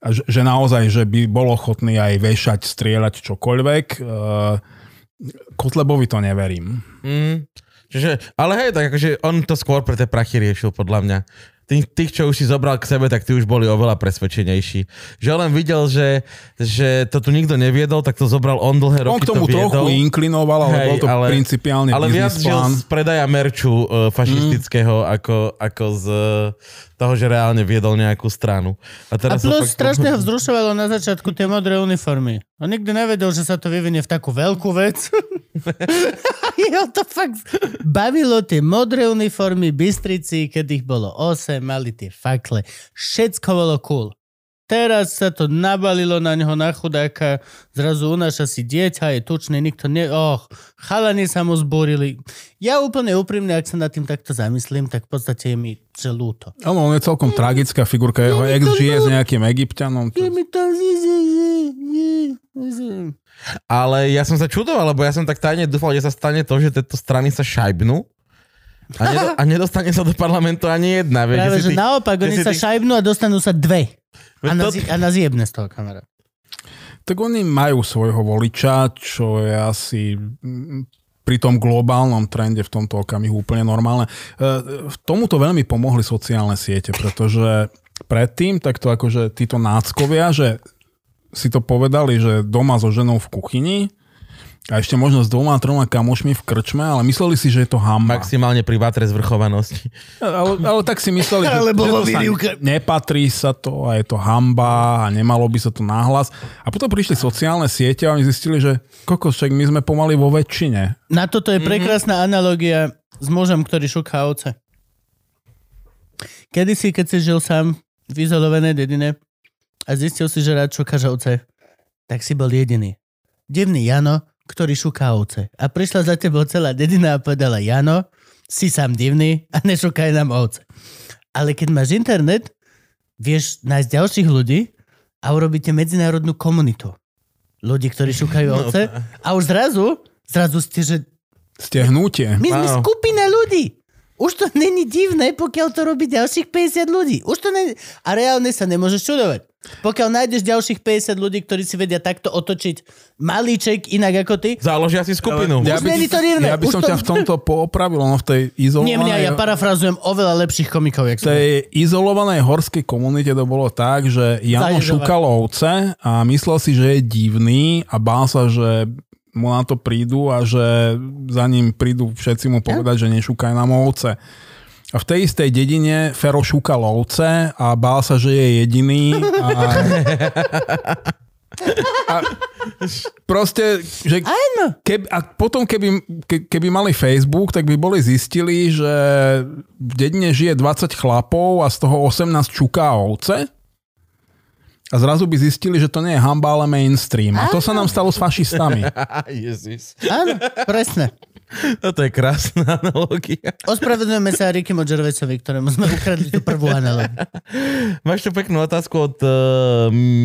že, že naozaj, že by bol ochotný aj vešať, strieľať čokoľvek. Eh, Kotlebovi to neverím. Mm. Čiže, ale hej, tak akože on to skôr pre tie prachy riešil, podľa mňa. Tých, tých, čo už si zobral k sebe, tak tí už boli oveľa presvedčenejší. Že len videl, že, že to tu nikto neviedol, tak to zobral on dlhé roky On k tomu to viedol. trochu inklinoval, ale Hej, bol to ale- principiálne Ale viac plán. z predaja merču uh, fašistického mm. ako, ako z uh, toho, že reálne viedol nejakú stranu. A, A teraz sa plus fakt- strašne ho vzrušovalo na začiatku tie modré uniformy. On nikdy nevedel, že sa to vyvinie v takú veľkú vec. [laughs] [laughs] Jeho to fakt bavilo tie modré uniformy, Bystrici, keď ich bolo 8, mali tie fakle. Všetko bolo cool. Teraz sa to nabalilo na neho, na chudáka, zrazu unáša si dieťa, je tučný, nikto ne... Och, chalani sa mu zborili. Ja úplne úprimne, ak sa nad tým takto zamyslím, tak v podstate je mi že ľúto. Áno, on je celkom tragická figurka. Jeho ex žije s nejakým egyptianom. Je mi to... Ale ja som sa čudoval, lebo ja som tak tajne dúfal, že sa stane to, že tieto strany sa šajbnú a, nedo, a nedostane sa do parlamentu ani jedna. Vieš, Práve, že tých- naopak, oni sa tých- šajbnú a dostanú sa dve. A to- zi- a na zjebne z toho kamera. Tak oni majú svojho voliča, čo je asi mm, pri tom globálnom trende v tomto okamihu úplne normálne. E, v Tomuto veľmi pomohli sociálne siete, pretože predtým takto akože títo náckovia, že si to povedali, že doma so ženou v kuchyni a ešte možno s dvoma, troma kamošmi v krčme, ale mysleli si, že je to hamba. Maximálne pri vátre zvrchovanosti. Ale, ale tak si mysleli, že, Alebo [laughs] že to sa nepatrí sa to a je to hamba a nemalo by sa to náhlas. A potom prišli sociálne siete a oni zistili, že kokos, však my sme pomaly vo väčšine. Na toto je prekrásna analogia s mužom, ktorý šuká ovce. Kedysi, keď si žil sám v izolovanej dedine a zistil si, že rád šukáš ovce, tak si bol jediný. Divný Jano, ktorý šuká ovce. A prišla za tebou celá dedina a povedala, Jano, si sám divný a nešukaj nám ovce. Ale keď máš internet, vieš nájsť ďalších ľudí a urobíte medzinárodnú komunitu. Ľudí, ktorí šukajú ovce a už zrazu, zrazu ste, že Ste hnutie. my sme Áno. skupina ľudí. Už to není divné, pokiaľ to robí ďalších 50 ľudí. Už to není... A reálne sa nemôžeš čudovať. Pokiaľ nájdeš ďalších 50 ľudí, ktorí si vedia takto otočiť malíček inak ako ty, Založia si skupinu. Už není to divné. ja by som to- ťa v tomto poopravil. No v tej nie izolovanej, mňa, ja parafrazujem oveľa lepších komikov, jak v tej izolovanej horskej komunite to bolo tak, že Jano šukal ovce a myslel si, že je divný a bál sa, že mu na to prídu a že za ním prídu všetci mu povedať, že nešúkaj nám ovce. A v tej istej dedine Fero šúkal ovce a bál sa, že je jediný. A, a proste, že keby, a potom keby, ke, keby mali Facebook, tak by boli zistili, že v dedine žije 20 chlapov a z toho 18 čuká ovce. A zrazu by zistili, že to nie je hamba, ale mainstream. A to sa nám stalo s fašistami. [laughs] Ježiš. Áno, presne. Toto je krásna analogia. Ospravedlňujeme sa Rickymu Gervaisovi, ktorému sme ukradli tú prvú analogiu. [laughs] Máš tu peknú otázku od uh,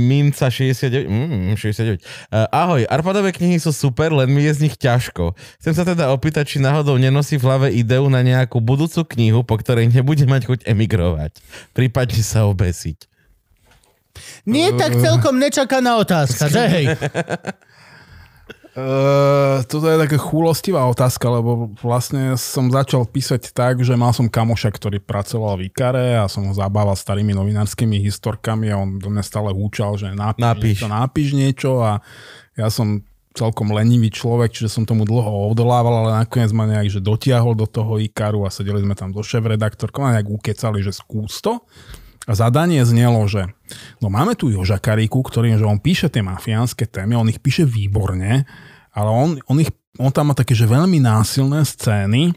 Minca69. Mm, 69. Uh, ahoj, Arpadové knihy sú super, len mi je z nich ťažko. Chcem sa teda opýtať, či náhodou nenosí v hlave ideu na nejakú budúcu knihu, po ktorej nebude mať chuť emigrovať. Prípadne sa obesiť. Nie tak celkom nečakaná otázka, že hej? Uh, toto je taká chúlostivá otázka, lebo vlastne som začal písať tak, že mal som kamoša, ktorý pracoval v Ikare a som ho zabával starými novinárskymi historkami a on do mňa stále húčal, že napíš, Napíš. Niečo, napíš niečo a ja som celkom lenivý človek, čiže som tomu dlho odolával, ale nakoniec ma nejak že dotiahol do toho Ikaru a sedeli sme tam so šéf-redaktorkou a nejak ukecali, že skús to. A zadanie znelo, že no máme tu Joža Karíku, ktorý že on píše tie mafiánske témy, on ich píše výborne, ale on, on, ich, on tam má také, že veľmi násilné scény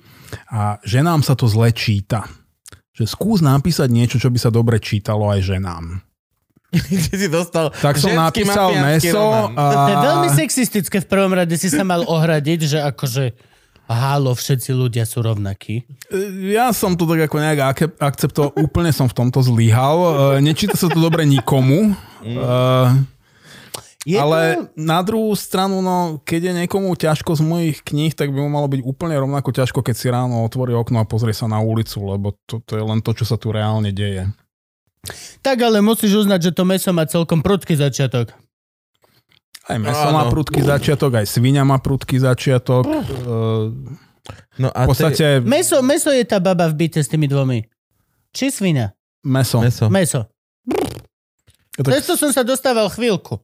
a ženám sa to zle číta. Že skús napísať niečo, čo by sa dobre čítalo aj ženám. [laughs] Ty si dostal Tak som napísal meso román. a... To je veľmi sexistické. V prvom rade si sa mal ohradiť, že akože Hálo, všetci ľudia sú rovnakí. Ja som to tak ako nejak akceptoval, [laughs] úplne som v tomto zlyhal. E, Nečíta sa to dobre nikomu. E, Je Ale to... na druhú stranu, no, keď je niekomu ťažko z mojich kníh, tak by mu malo byť úplne rovnako ťažko, keď si ráno otvorí okno a pozrie sa na ulicu, lebo to, to je len to, čo sa tu reálne deje. Tak ale musíš uznať, že to meso má celkom prudký začiatok. Aj meso má prudký začiatok, aj svinia má prudký začiatok. No a V podstate Meso, meso je tá baba v byte s tými dvomi. Či svina? meso. Meso. Meso. Tak Cez to som sa dostával chvíľku.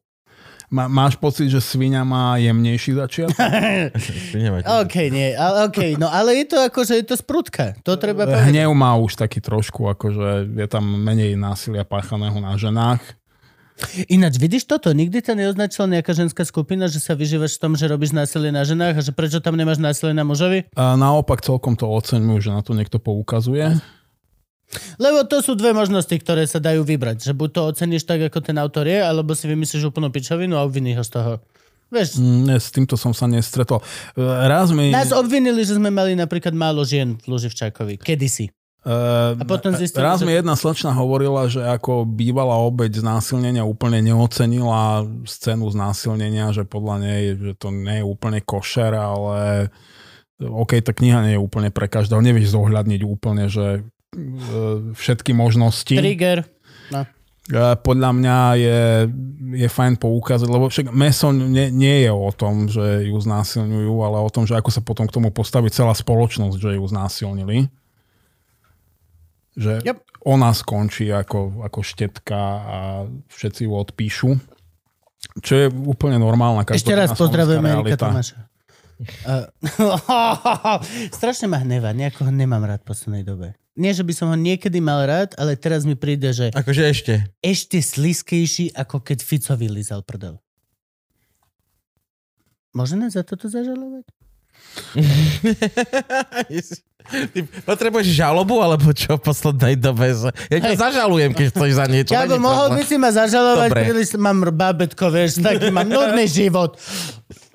má, máš pocit, že svinia má jemnejší začiatok? [laughs] OK, nie. Okay, no ale je to ako, že je to sprudka. To treba povedať. Hnev má už taký trošku, akože je tam menej násilia páchaného na ženách. Ináč, vidíš toto? Nikdy ťa neoznačila nejaká ženská skupina, že sa vyžívaš v tom, že robíš násilie na ženách a že prečo tam nemáš násilie na mužovi? A naopak celkom to oceňujú, že na to niekto poukazuje. Lebo to sú dve možnosti, ktoré sa dajú vybrať. Že buď to oceníš tak, ako ten autor je, alebo si vymyslíš úplnú pičovinu a obviníš ho z toho. Vieš, Mm, Ne, s týmto som sa nestretol. Raz mi... nás obvinili, že sme mali napríklad málo žien v Luživčákovi. Kedysi. Uh, A potom zistili, raz že- mi jedna slečna hovorila, že ako bývalá obeď znásilnenia úplne neocenila scénu znásilnenia, že podľa nej, že to nie je úplne košer, ale OK, tá kniha nie je úplne pre každého. Nevieš zohľadniť úplne, že uh, všetky možnosti. Trigger. Uh, Podľa mňa je, je fajn poukázať, lebo však meso nie, nie je o tom, že ju znásilňujú, ale o tom, že ako sa potom k tomu postaví celá spoločnosť, že ju znásilnili. Že Yep. ona skončí ako, ako štetka a všetci ju odpíšu. Čo je úplne normálna Ešte raz pozdravujeme Erika. Tomáša. Uh, [laughs] strašne ma hneva, nejako ho nemám rád v poslednej dobe. Nie, že by som ho niekedy mal rád, ale teraz mi príde, že Akože ešte. ešte sliskejší, ako keď Ficovi lizal prdel. Môže nás za toto zažalovať? [laughs] Ty potrebuješ žalobu, alebo čo v poslednej dobe? Ja ťa zažalujem, keď stojíš za niečo. Ja by mohol by si ma zažalovať, Dobre. príliš mám bábetko, vieš, taký mám nudný život.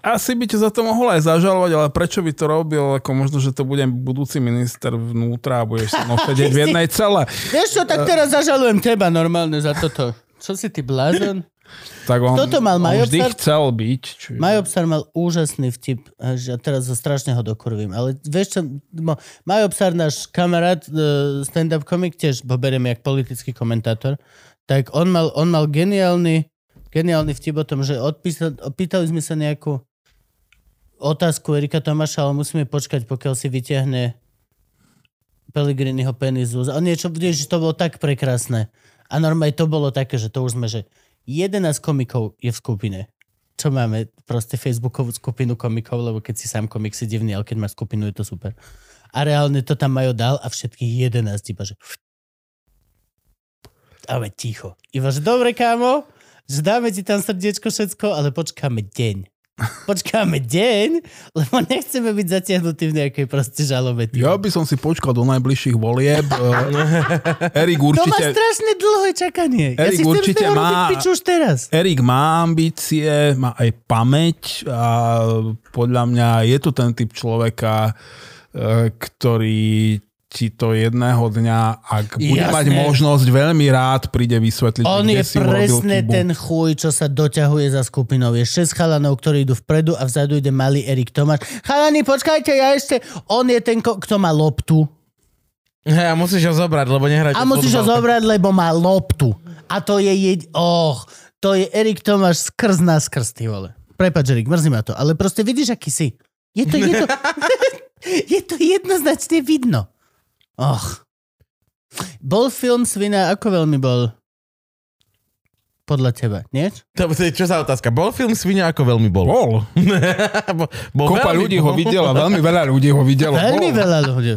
Asi by ťa za to mohol aj zažalovať, ale prečo by to robil? Ako možno, že to bude budúci minister vnútra a budeš sa sedieť v [laughs] jednej cele. Vieš čo, tak teraz zažalujem teba normálne za toto. Čo si ty blázon? Tak on, Toto mal on vždy Majobsar? chcel byť. Či... Majo Psar mal úžasný vtip, ja teraz ho strašne ho dokurvím, ale vieš čo, mo- Majo Psar, náš kamarát, e, stand-up komik, tiež ho beriem jak politický komentátor, tak on mal, on mal geniálny, geniálny vtip o tom, že odpísal, opýtali sme sa nejakú otázku Erika Tomáša, ale musíme počkať, pokiaľ si vyťahne Peligriniho penizu. A niečo, vieš, to bolo tak prekrásne. A normálne to bolo také, že to už sme, že 11 komikov je v skupine čo máme proste Facebookovú skupinu komikov, lebo keď si sám komik si divný, ale keď máš skupinu, je to super. A reálne to tam majú dal a všetkých 11 iba, že ale ticho. Iba, že dobre, kámo, že dáme ti tam srdiečko všetko, ale počkáme deň. Počkáme deň, lebo nechceme byť zatiahnutí v nejakej proste žalobe. ty. Ja by som si počkal do najbližších volieb. [laughs] Eh, Erik To má určite, strašne dlhé čakanie. ja Erik si chcem určite má- už teraz. Erik má ambície, má aj pamäť a podľa mňa je to ten typ človeka, eh, ktorý ti to jedného dňa, ak bude Jasné. mať možnosť, veľmi rád príde vysvetliť, On kde je si presne ten chuj, čo sa doťahuje za skupinou. Je 6 chalanov, ktorí idú vpredu a vzadu ide malý Erik Tomáš. Chalani, počkajte, ja ešte... On je ten, kto má loptu. Hej, a musíš ho zobrať, lebo nehrajte A musíš ho zobrať, lebo má loptu. A to je... Jed... Oh, to je Erik Tomáš skrz na skrz, ty vole. Prepač, Erik, mrzí ma to, ale proste vidíš, aký si. Je to, je to, [laughs] [laughs] je to jednoznačne vidno. Och. Bol film Svina, ako veľmi bol? Podľa teba, nie? To, to je čo za otázka? Bol film Svinia ako veľmi bol? Bol. [laughs] bol, bol Kopa veľmi ľudí bol. ho videla, veľmi veľa ľudí ho videlo. Veľmi Bol. veľa ľudí.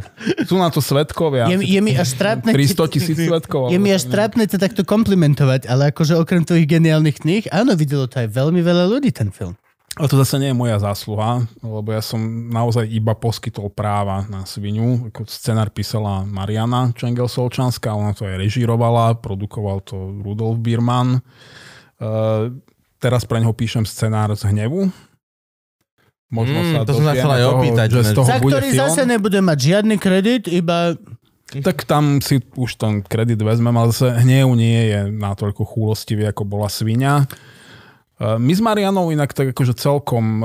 Sú na to svetkovia. Je, je mi až trápne... 300 tisíc svetkov. Je mi až trápne to takto komplimentovať, ale akože okrem tvojich geniálnych kníh, áno, videlo to aj veľmi veľa ľudí, ten film. A to zase nie je moja zásluha, lebo ja som naozaj iba poskytol práva na svinu. Scenár písala Mariana Čengel Solčanská, ona to aj režírovala, produkoval to Rudolf Birman. Uh, teraz pre neho píšem scenár z hnevu. Možno Mm, sa to som sa chcel aj toho, opýtať, že z toho Za bude ktorý film. zase nebude mať žiadny kredit, iba... Tak tam si už ten kredit vezmem, ale zase hnev nie je natoľko chúlostivý, ako bola svinia. Uh, My s Marianou inak tak akože celkom,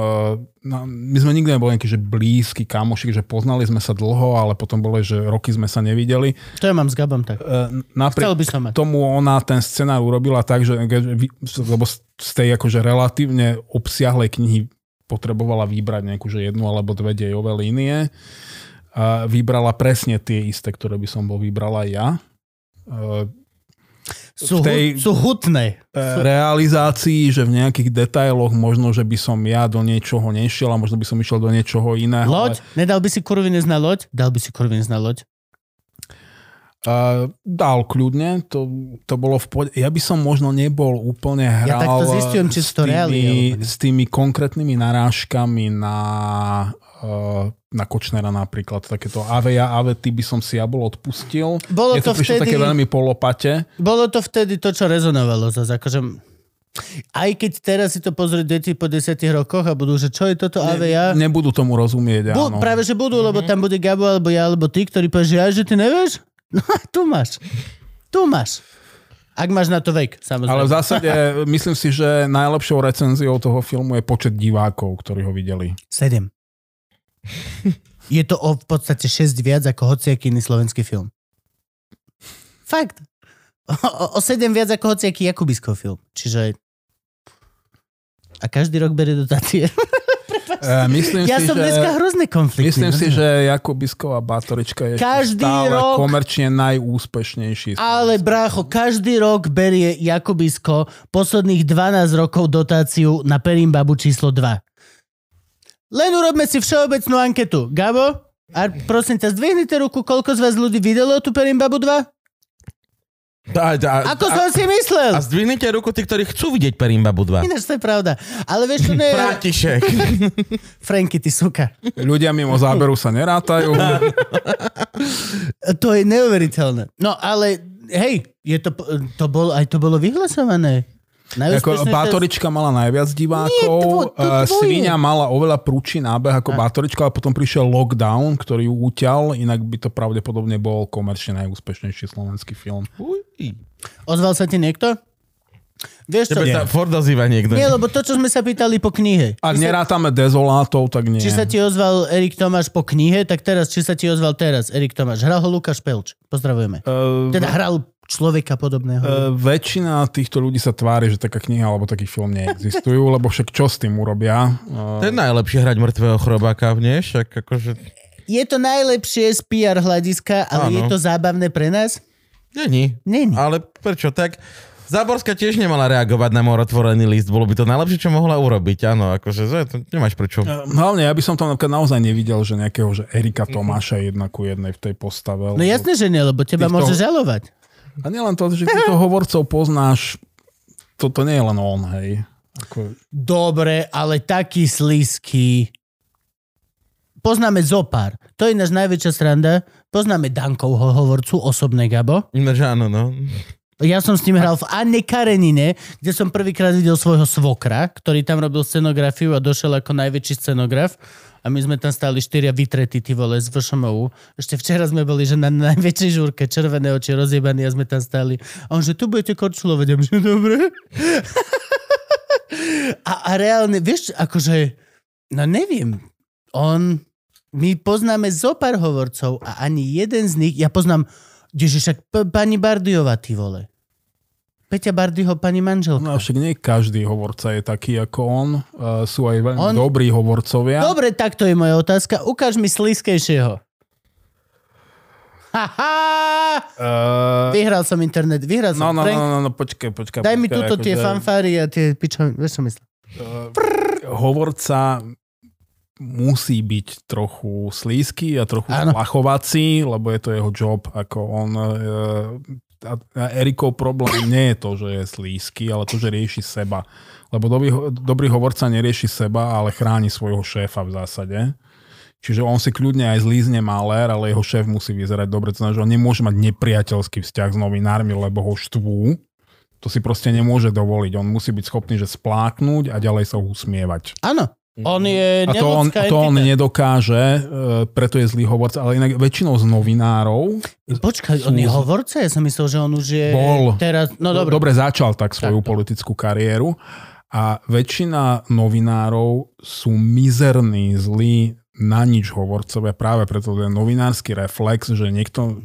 na- my sme nikdy neboli nejaký že blízky kamoši, že poznali sme sa dlho, ale potom bolo, že roky sme sa nevideli. To ja mám s Gabom tak. Chcel Napriek by som mať. tomu ona ten scenár urobila tak, že lebo z tej akože relatívne obsiahlej knihy potrebovala vybrať nejakú že jednu alebo dve dejové línie. Vybrala presne tie isté, ktoré by som bol vybrala ja. Sú, v tej- sú hutné. e, realizácii, že v nejakých detailoch možno, že by som ja do niečoho nešiel a možno by som išiel do niečoho iného. Loď? Nedal by si kurvinec na loď? Dal by si kurvinec na loď. Uh, dal kľudne, to, to bolo v pohode. Ja by som možno nebol úplne hral takto zistujem, či s, tými, nie. s tými konkrétnymi narážkami na, uh, na Kočnera napríklad. Takéto Aveja, Avety by som si ja bol odpustil. Bolo Je to to vtedy... také veľmi polopate. Bolo to vtedy to, čo rezonovalo zase. Akože, aj keď teraz si to pozrieť deti po desiatich rokoch a budú, že čo je toto Ne, nebudú tomu rozumieť, Bu, áno. práve, že budú, lebo tam bude Gabo, alebo ja, alebo ty, ktorý povie, že ja, že ty nevieš? [laughs] No a tu máš. Tu máš. Ak máš na to vek, samozrejme. Ale v zásade [laughs] myslím si, že najlepšou recenziou toho filmu je počet divákov, ktorí ho videli. Sedem. Je to o v podstate 6 viac ako hociaký iný slovenský film. Fakt. O, o 7 viac ako hociaký Jakubiskov film. Čiže... A každý rok berie dotácie. [laughs] E, myslím Ja si, som že... dneska hrozne konfliktný. Myslím si, rozumiem. že Jakubisková Bátorička je Každý stále rok- komerčne najúspešnejší. Ale brácho, každý rok berie Jakubisko posledných 12 rokov dotáciu na Perimbabu číslo 2. Len urobme si všeobecnú anketu. Gabo, a prosím ťa, zdvihnite ruku, koľko z vás ľudí videlo tú Perimbabu 2? A, a, Ako a, som si myslel? a zdvihnite ruku tí, ktorí chcú vidieť Perimbabu 2. Ináč to je pravda. Ale vieš, čo ne... František. [laughs] Franky, ty suka. Ľudia mimo záberu sa nerátajú. To je neuveriteľné. No ale, hej, je to, to bolo, aj to bolo vyhlasované. Ako Bátorička mala najviac divákov, Nie, to eh. Svinia mala oveľa prúči nábeh ako Bátorička, ale potom prišiel lockdown, ktorý ju uťal, inak by to pravdepodobne bol komerčne najúspešnejší slovenský film. Uj. Ozval sa ti niekto? Vieš čo? Tebe Ford ozýva niekto. Nie, lebo to, čo sme sa pýtali po knihe. Ak Či sa- nerátame dezolátov, tak nie. Či sa ti ozval Erik Tomáš po knihe, tak teraz, či sa ti ozval teraz Erik Tomáš. Hral ho Lukáš Pelč. Pozdravujeme. Eh, Teda hral človeka podobného. Eh, väčšina týchto ľudí sa tvári, že taká kniha alebo taký film neexistujú, [laughs] lebo však čo s tým urobia? To je najlepšie hrať mŕtvého chrobáka, nie? Však akože... Je to najlepšie z PR hľadiska, ale Áno. je to zábavné pre nás? Není. Není. Ale prečo? Tak Záborská tiež nemala reagovať na môj otvorený list. Bolo by to najlepšie, čo mohla urobiť. Áno, akože že to nemáš prečo. Eh, Hlavne, ja by som tam napríklad naozaj nevidel, že nejakého, že Erika Tomáša je jedna ku jednej v tej postave. No jasne, že nie, lebo teba Týchto- môže žalovať. A nielen to, že týchto hovorcov poznáš, toto nie je len on, hej. Ako, Dobre, ale taký slízky. Poznáme zopár. To je náš najväčšia sranda. Poznáme Dankovho hovorcu, osobné Gabo. Ináč áno, no. Ja som s ním hral v Anne Karenine, kde som prvýkrát videl svojho svokra, ktorý tam robil scenografiu a došiel ako najväčší scenograf. A my sme tam stáli štyria vytretí, ty vole, z VŠMU. Ešte včera sme boli, že na najväčšej žúrke, červené oči rozjebaní a sme tam stáli. A on, že tu budete korčulovať. Že dobre. [laughs] a, a reálne, vieš, akože, no neviem, on, my poznáme zo pár hovorcov a ani jeden z nich, ja poznám, Ježiš, však p- pani Bardiová, ty vole. Peťa Bardyho pani manželka. No však nie každý hovorca je taký ako on. Uh, sú aj veľmi On- dobrí hovorcovia. Dobre, takto je moja otázka. Ukáž mi slízkejšieho. Haha! Uh, Vyhral som internet, vyhral no, som. no, Frank, no, no, no, počkaj, počkaj. Daj mi počkaj, tuto tie akože, fanfáry a tie pičo, vieš čo myslím. Uh, hovorca musí byť trochu slízky a trochu Áno. splachovací, lebo je to jeho job. Ako on, uh, a, Erikov problém nie je to, že je slízky, ale to, že rieši seba. Lebo dobrý, dobrý hovorca nerieši seba, ale chráni svojho šéfa v zásade. Čiže on si kľudne aj zlízne malér, ale jeho šéf musí vyzerať dobre. To znamená, že on nemôže mať nepriateľský vzťah s novinármi, lebo ho štvú. To si proste nemôže dovoliť. On musí byť schopný, že spláknuť a ďalej sa usmievať. Áno, on je A to on, to on entita. nedokáže, e, preto je zlý hovorca. Ale inak väčšinou z novinárov Počkaj, on je hovorca? Ja som myslel, že on už je Bol. teraz... No dobre. dobre začal tak svoju Takto. politickú kariéru. A väčšina novinárov sú mizerní, zlí, na nič hovorcovia. Práve preto to je novinársky reflex, že niekto,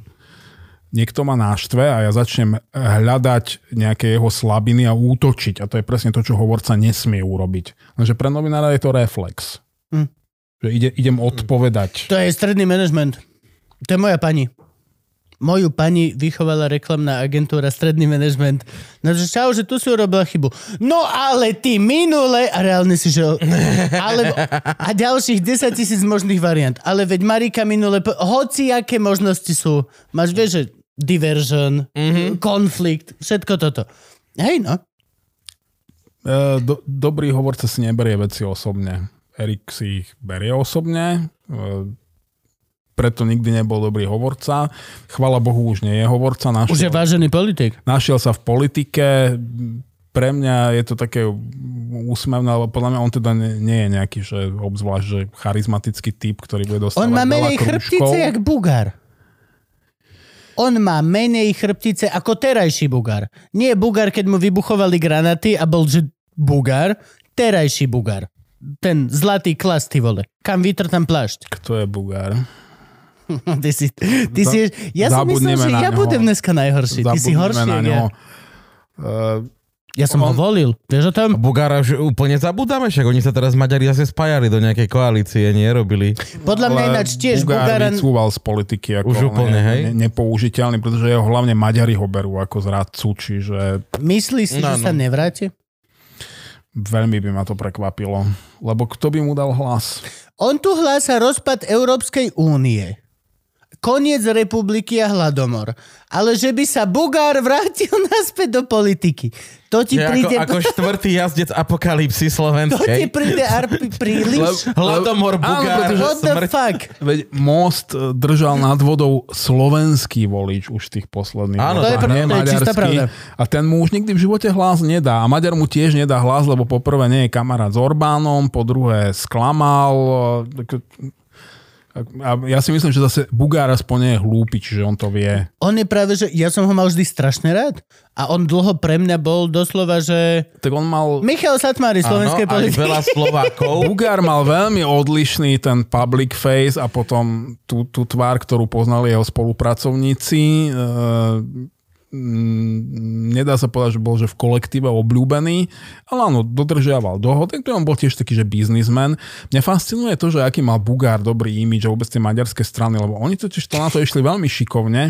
niekto ma náštve a ja začnem hľadať nejaké jeho slabiny a útočiť. A to je presne to, čo hovorca nesmie urobiť. Lenže pre novinára je to reflex. Hm. Že ide, idem odpovedať. To je stredný manažment. To je moja pani. Moju pani vychovala reklamná agentúra stredný manažment. No, že čau, že tu si urobila chybu. No ale ty minule... A reálne si, že... [laughs] Ale, a ďalších 10 tisíc možných variant. Ale veď Marika minule... Hoci aké možnosti sú. Máš, vieš, že diversion, mm-hmm. konflikt, všetko toto. Hej, no. E, Do, dobrý hovorca si neberie veci osobne. Erik si ich berie osobne, e, preto nikdy nebol dobrý hovorca. Chvala Bohu, už nie je hovorca. Už je Našiel, vážený politik. našiel sa v politike. Pre mňa je to také úsmevné, ale podľa mňa on teda nie, nie je nejaký, že obzvlášť, že charizmatický typ, ktorý bude dostávať On má menej chrbtice, jak Bugár. On má menej chrbtice ako terajší Bugár. Nie Bugár, keď mu vybuchovali granaty a bol, že Bugár. Terajší Bugár. Ten zlatý klas, ty vole. Kam vytr tam plášť. [laughs] Kto je Bugár? ty si, ty si, ja som myslel, že ja neho. budem dneska najhorší. Ty si horší. na jak Ja. neho. Uh, ja som ho On- volil. Vieš o tom? Bugára už úplne zabudáme, však oni sa teraz Maďari zase spájali do nejakej koalície, nie? Robili. Podľa mňa ináč tiež Bugár Bugára... vycúval z politiky ako Už úplne, hej? ne, nepoužiteľný, pretože jeho hlavne Maďari ho berú ako zradcu, čiže Myslí si, No, že sa no. nevráti? veľmi by ma to prekvapilo. Lebo kto by mu dal hlas? On tu hlása rozpad Európskej únie. Koniec republiky a hladomor. Ale že by sa Bugár vrátil [laughs] naspäť do politiky. To ti Je príde... ako, ako štvrtý jazdec apokalipsy to ti slovenskej. príde arpi príliš? Hladomor, Áno, Bugár, pretože- What the smrť. fuck? Veď most e, držal nad vodou slovenský volič už tých posledných Áno, to je pr- nie to je čistá pravda. A ten mu už nikdy v živote hlas nedá. A Maďar mu tiež nedá hlas, lebo poprvé nie je kamarát s Orbánom, po druhé sklamal. A ja si myslím, že zase Bugár aspoň nie je hlúpy, čiže on to vie. On je práve, že ja som ho mal vždy strašne rád. A on dlho pre mňa bol doslova, že... Tak on mal... Michal Satmári slovenskej aj politiky. veľa Slovákov. [laughs] Bugár mal veľmi odlišný ten public face a potom tú, tú tvár, ktorú poznali jeho spolupracovníci. E, nedá sa povedať, že bol že v kolektíve obľúbený, ale áno, dodržiaval dohody, to on bol tiež taký, že biznismen. Mňa fascinuje to, že aký mal Bugár dobrý imidž a vôbec tie maďarské strany, lebo oni totiž to na to išli veľmi šikovne.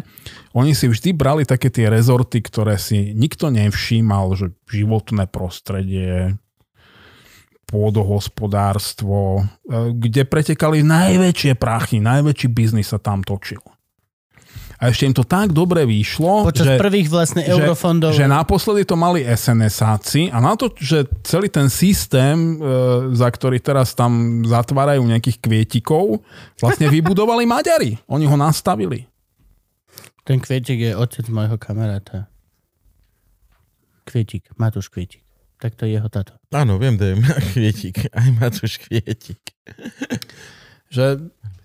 Oni si vždy brali také tie rezorty, ktoré si nikto nevšímal, že životné prostredie, pôdohospodárstvo, e, kde pretekali najväčšie prachy, najväčší biznis sa tam točil. A ešte im to tak dobre vyšlo, Počas že, prvých vlastne že, eurofondov. že naposledy to mali SNSáci a na to, že celý ten systém, e, za ktorý teraz tam zatvárajú nejakých kvietikov, vlastne [laughs] vybudovali Maďari. Oni ho nastavili. Ten kvietik je otec môjho kamaráta. Kvietik, Matúš Kvietik. Tak to je jeho tato. Áno, viem, to je [laughs] Kvietik. Aj Matúš Kvietik. že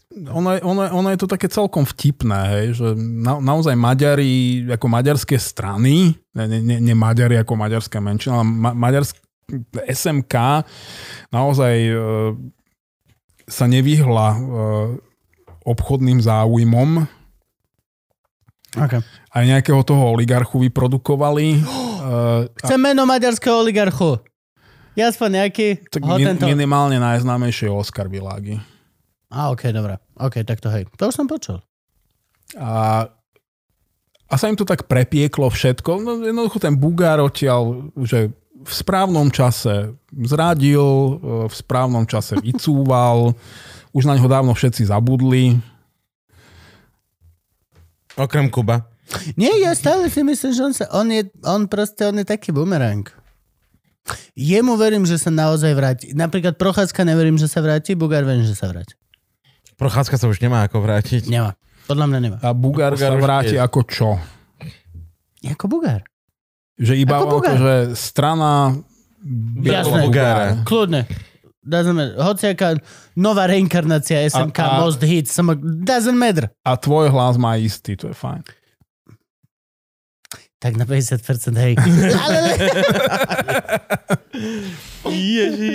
ono je, ono, je, ono je to také celkom vtipné, hej, že na, naozaj Maďari ako maďarské strany, ne, ne, ne, Maďari ako maďarská menšina, ale ma, maďarsk, SMK naozaj e, sa nevyhla e, obchodným záujmom Okay. aj nejakého toho oligarchu vyprodukovali. E, Uh, Chcem meno maďarského oligarchu. Ja aspoň nejaký. tak min, minimálne najznámejšie je Oscar Világi. A ok, dobré. Ok, tak to hej. To už som počul. A, a sa im to tak prepieklo všetko. No, jednoducho ten Bugár odtiaľ, že v správnom čase zradil, e, v správnom čase [laughs] vycúval, už na ňo dávno všetci zabudli. Okrem Kuba. Nie, ja stále si myslím, že on, sa, on, je, on proste, on je taký bumerang. Jemu verím, že sa naozaj vráti. Napríklad Prochádzka neverím, že sa vráti, Bugár verím, že sa vráti. Prochádzka sa už nemá ako vrátiť. Nemá. Podľa mňa nemá. A Bugár sa vráti je. ako čo? Ako Bugár. Že iba Ako Bugár. akože strana Jasné. Bugára. Kľudne. Doesn't matter. Hociaká nová reinkarnácia SMK, A- a- Most Hits, doesn't matter. a tvoj hlas má istý, to je fajn. Tak na 50% hej.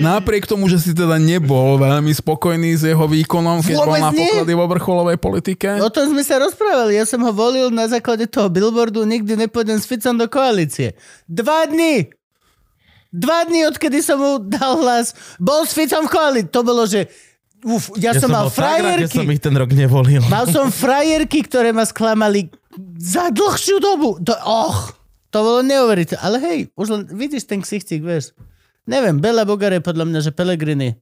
Napriek tomu, že si teda nebol veľmi spokojný s jeho výkonom, keď bol Vôbec na nie. poklady vo vrcholovej politike, o tom sme sa rozprávali. Ja som ho volil na základe toho billboardu Nikdy nepôjdem s Ficom do koalície. Dva dny! Dva dny, odkedy som mu dal hlas, bol s Ficom v koalícii. To bolo, že uf, ja, Ja som mal bol tak rád, frajerky. som ich ten rok nevolil. Mal som [laughs] frajerky, ktoré ma sklamali za dlhšiu dobu. To, och, to bolo neuveriteľné. Ale hej, už len vidíš ten ksichcik, vieš. Neviem, Bela Bogare podľa mňa, že Pellegrini.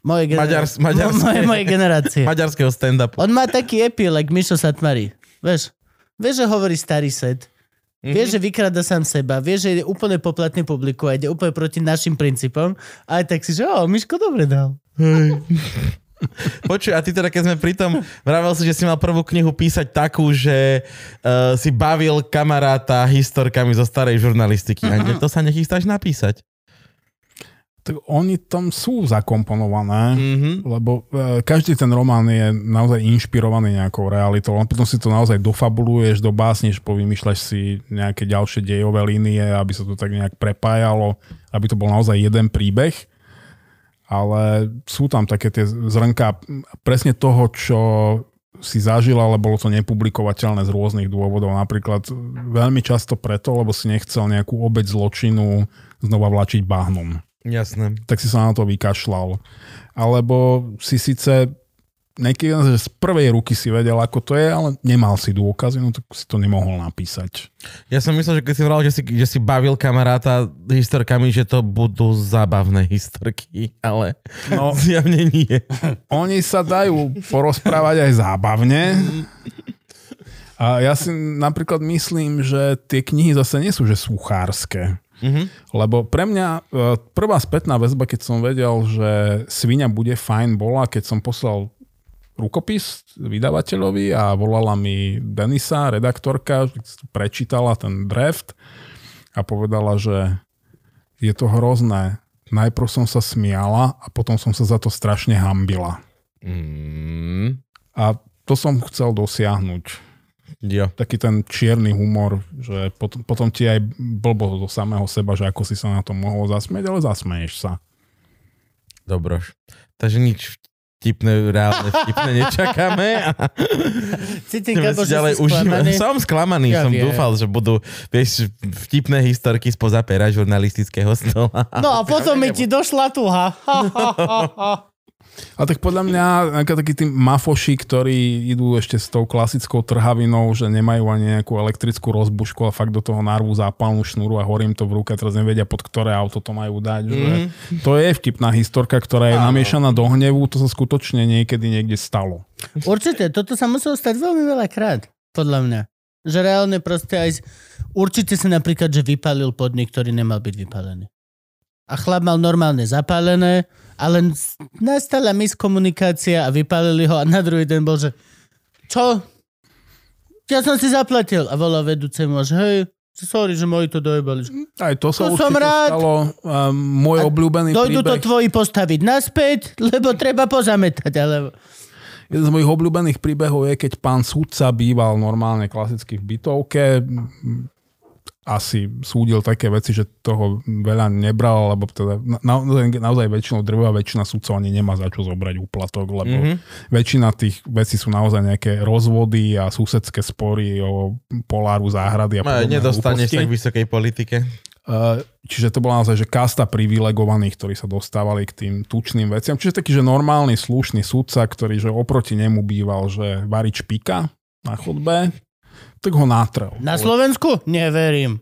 Moje, gener- Maďars- maďarské. [laughs] moje, moje generácie. Maďarského stand-upu. On má taký epil, like Mišo Satmari. Vieš, vieš, že hovorí starý set. Mhm. Vieš, že vykrada sám seba. Vieš, že je úplne poplatný publiku a ide úplne proti našim princípom. Ale tak si, že o, Miško dobre dal. [laughs] Počuj, a ty teda, keď sme pri tom, vravel si, že si mal prvú knihu písať takú, že uh, si bavil kamaráta historkami zo starej žurnalistiky. A to sa nechystáš napísať. Tak oni tam sú zakomponované. Mhm. Lebo e, každý ten román je naozaj inšpirovaný nejakou realitou. Len potom si to naozaj dofabuluješ, dobásneš, povymýšľaš si nejaké ďalšie dejové línie, aby sa to tak nejak prepájalo, aby to bol naozaj jeden príbeh. Ale sú tam také tie zrnka presne toho, čo si zažil, ale bolo to nepublikovateľné z rôznych dôvodov. Napríklad veľmi často preto, lebo si nechcel nejakú obeď zločinu znova vlačiť bahnom Jasné. tak si sa na to vykašľal. Alebo si síce niekedy z prvej ruky si vedel, ako to je, ale nemal si dôkazy, no tak si to nemohol napísať. Ja som myslel, že keď si vral, že si, že si bavil kamaráta historkami, že to budú zábavné historky, ale No, [laughs] zjavne nie. [laughs] oni sa dajú porozprávať aj zábavne. A ja si napríklad myslím, že tie knihy zase nie sú že suchárske. Mhm. Lebo pre mňa e, prvá spätná väzba, keď som vedel, že svinia bude fajn, bola, keď som poslal rukopis vydavateľovi a volala mi Denisa, redaktorka, prečítala ten draft a povedala, že je to hrozné. Najprv som sa smiala a potom som sa za to strašne hambila. Mm. A to som chcel dosiahnuť. Jo. Taký ten čierny humor, že potom, potom ti aj blbo do samého seba, že ako si sa na to mohol zasmieť, ale zasmeješ sa. Dobroš. Takže nič vtipné, reálne vtipné nečakáme. A [laughs] Cítim, si že ďalej si sklamaný. Som sklamaný, Ja som viem. dúfal, že budú vieš, vtipné historky spoza pera žurnalistického stola. No a [laughs] potom mi ti došla tuha. Ha, ha, ha, ha. [laughs] A tak podľa mňa takí tí mafoši, ktorí idú ešte s tou klasickou trhavinou, že nemajú ani nejakú elektrickú rozbušku a fakt do toho narvú zápalnú šnúru a horím to v ruke, teraz nevedia pod ktoré auto to majú dať. Mm. Že to je vtipná historka, ktorá je namiešaná do hnevu, to sa skutočne niekedy niekde stalo. Určite, toto sa muselo stať veľmi veľakrát, podľa mňa. Že reálne proste aj... z- Určite sa napríklad, že vypálil podnik, ktorý nemal byť vypálený. A chlap mal normálne zapálené, ale nastala miskomunikácia a vypálili ho a na druhý deň bol, že čo? Ja som si zaplatil. A volal vedúcemu, že hej, sorry, že moji to dojebali. Aj to sa To som rád. stalo. A môj A obľúbený Dojdu to príbeh, tvoji postaviť naspäť, lebo treba pozametať. Ale... jeden z mojich obľúbených príbehov je, keď pán sudca býval normálne klasicky v bytovke asi súdil také veci, že toho veľa nebral, lebo teda na, naozaj, naozaj väčšinou drvá väčšina sudcov ani nemá za čo zobrať úplatok, lebo Mhm. mm-hmm. väčšina tých vecí sú naozaj nejaké rozvody a susedské spory o poláru záhrady a No, podobné nedostane sa k vysokej politike. Uh, Čiže to bola naozaj, že kasta privilegovaných, ktorí sa dostávali k tým tučným veciam. Čiže taký, že normálny, slušný sudca, ktorý že oproti nemu býval, že varič pika na chodbe, tak ho nátrel. Na Slovensku? Neverím.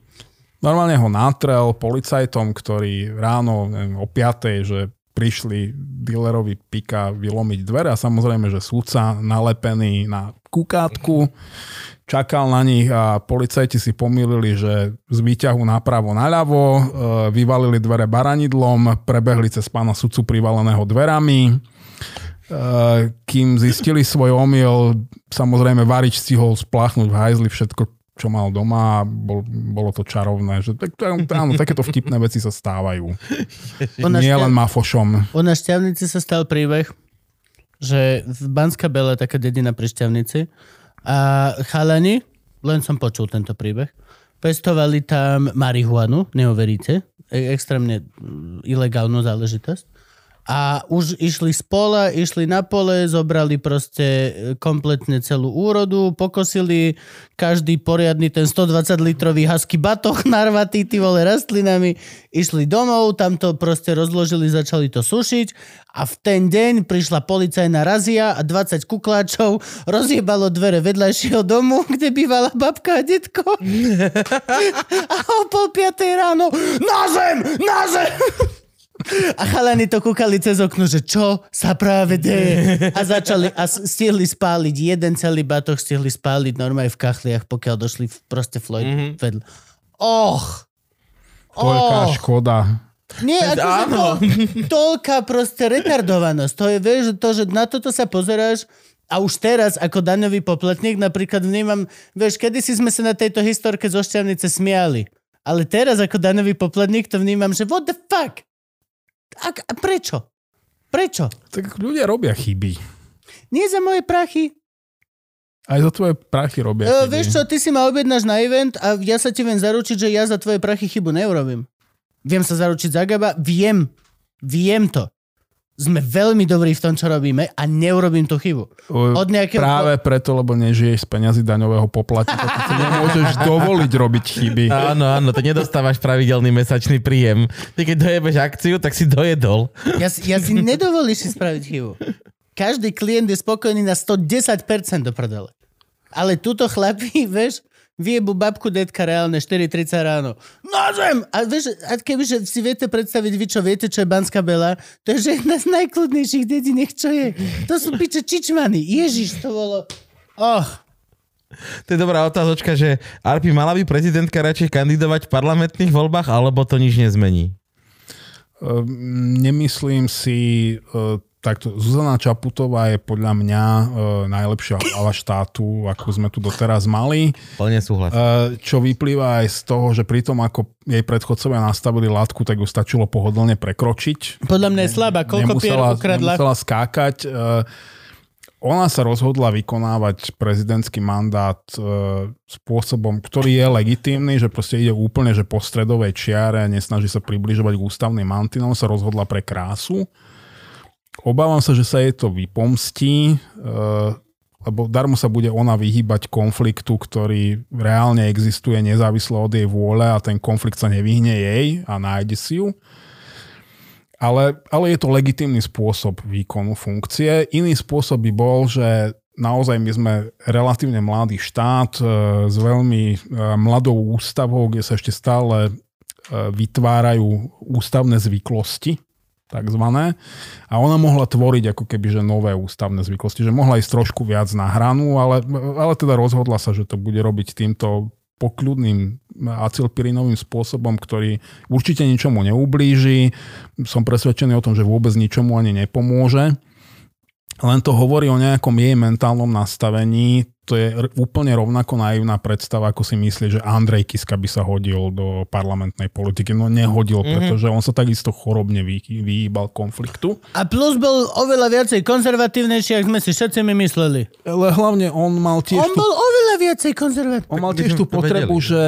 Normálne ho nátrel policajtom, ktorí ráno neviem, o 5. že prišli dealerovi pika vylomiť dvere a samozrejme, že súdca nalepený na kukátku čakal na nich a policajti si pomýlili, že z výťahu napravo naľavo, e, vyvalili dvere baranidlom, prebehli cez pána sudcu privaleného dverami. E, Kým zistili svoj omyl, samozrejme varič stihol spláchnuť v hajzli všetko, čo mal doma a bol, bolo to čarovné. Že, tak, áno, takéto vtipné veci sa stávajú. [laughs] Nie len mafošom. u nás šťavnici sa stal príbeh, že v Banská Bela, taká dedina pri šťavnici, a chalani, len som počul tento príbeh, pestovali tam marihuanu, neuveríte, e- extrémne mm, ilegálnu záležitosť. A už išli z pola, išli na pole, zobrali proste e, kompletne celú úrodu, pokosili každý poriadny ten 120 litrový husky batoh [laughs] narvatý, ty vole, rastlinami, išli domov, tam to proste rozložili, začali to sušiť a v ten deň prišla policajná razia a 20 kukláčov rozjebalo dvere vedľajšieho domu, [laughs] kde bývala babka a detko. [laughs] a o pol piatej ráno na zem, na zem! A chalani to kúkali cez okno, že čo sa práve deje. A začali, a stihli spáliť, jeden celý batoh stihli spáliť normálne v kachliach, pokiaľ došli v, proste Floyd Mhm. mm-hmm. vedľa. Och! Veľká Och! škoda. Nie, akože Áno. to, [laughs] toľká proste retardovanosť. To je, vieš, to, že na toto sa pozeráš a už teraz ako daňový poplatník napríklad vnímam, vieš, kedysi sme sa na tejto historke zo Šťavnice smiali. Ale teraz ako daňový poplatník to vnímam, že what the fuck? A, prečo? Prečo? Tak ľudia robia chyby. Nie za moje prachy. Aj za tvoje prachy robia E, chyby. vieš čo, ty si ma objednáš na event a ja sa ti viem zaručiť, že ja za tvoje prachy chybu neurobím. Viem sa zaručiť za Gaba, viem. Viem to. Sme veľmi dobrí v tom, čo robíme a neurobím tú chybu. Od nejakého... Práve preto, lebo nežiješ z peňazí daňového poplatníka, ty si nemôžeš [laughs] dovoliť robiť chyby. Áno, áno, to nedostávaš pravidelný mesačný príjem. Ty keď dojebeš akciu, tak si dojedol. Ja, si- ja si nedovolíš si spraviť chybu. Každý klient je spokojný na 110% do prdele. Ale túto chlapí, [laughs] vieš, vyjebu babku detka reálne 4.30 ráno. Na zem! A vieš, a kebyže si viete predstaviť, vy čo viete, čo je Banská Bela, to je že jedna z najkľudnejších dediniek, čo je. To sú piče čičmany. Ježiš, to bolo... Oh, To je dobrá otázočka, že Arpi, mala by prezidentka radšej kandidovať v parlamentných voľbách, alebo to nič nezmení? Ehm, Nemyslím si, e, takto, Zuzana Čaputová je podľa mňa e, najlepšia hlava štátu, ako sme tu doteraz mali. Plne súhlas. E, Čo vyplýva aj z toho, že pri tom, ako jej predchodcovia nastavili látku, tak ju stačilo pohodlne prekročiť. podľa mňa je slabá. Koľko pier ukradla? nemusela skákať. E, Ona sa rozhodla vykonávať prezidentský mandát e, spôsobom, ktorý je legitímny, že proste ide úplne že po stredovej čiare, nesnaží sa približovať k ústavným mantinom, sa rozhodla pre krásu. Obávam sa, že sa jej to vypomstí, e, lebo darmo sa bude ona vyhýbať konfliktu, ktorý reálne existuje nezávisle od jej vôle a ten konflikt sa nevyhne jej a nájde si ju. Ale, ale je to legitímny spôsob výkonu funkcie. Iný spôsob by bol, že naozaj my sme relatívne mladý štát e, s veľmi e, mladou ústavou, kde sa ešte stále vytvárajú ústavné zvyklosti, takzvané. A ona mohla tvoriť ako keby, že nové ústavné zvyklosti, že mohla ísť trošku viac na hranu, ale, ale teda rozhodla sa, že to bude robiť týmto pokľudným acylpirinovým spôsobom, ktorý určite ničomu neublíži. Som presvedčený o tom, že vôbec ničomu ani nepomôže. Len to hovorí o nejakom jej mentálnom nastavení. To je úplne rovnako naivná predstava, ako si myslí, že Andrej Kiska by sa hodil do parlamentnej politiky. No nehodil, mm-hmm. pretože on sa takisto chorobne vy, vyhýbal konfliktu. A plus bol oveľa viacej konzervatívnejší, ako sme si všetci my mysleli. Ale hlavne on mal tiež On tú bol oveľa viacej konzervatívny. On mal tiež tú [laughs] potrebu, vedeli. že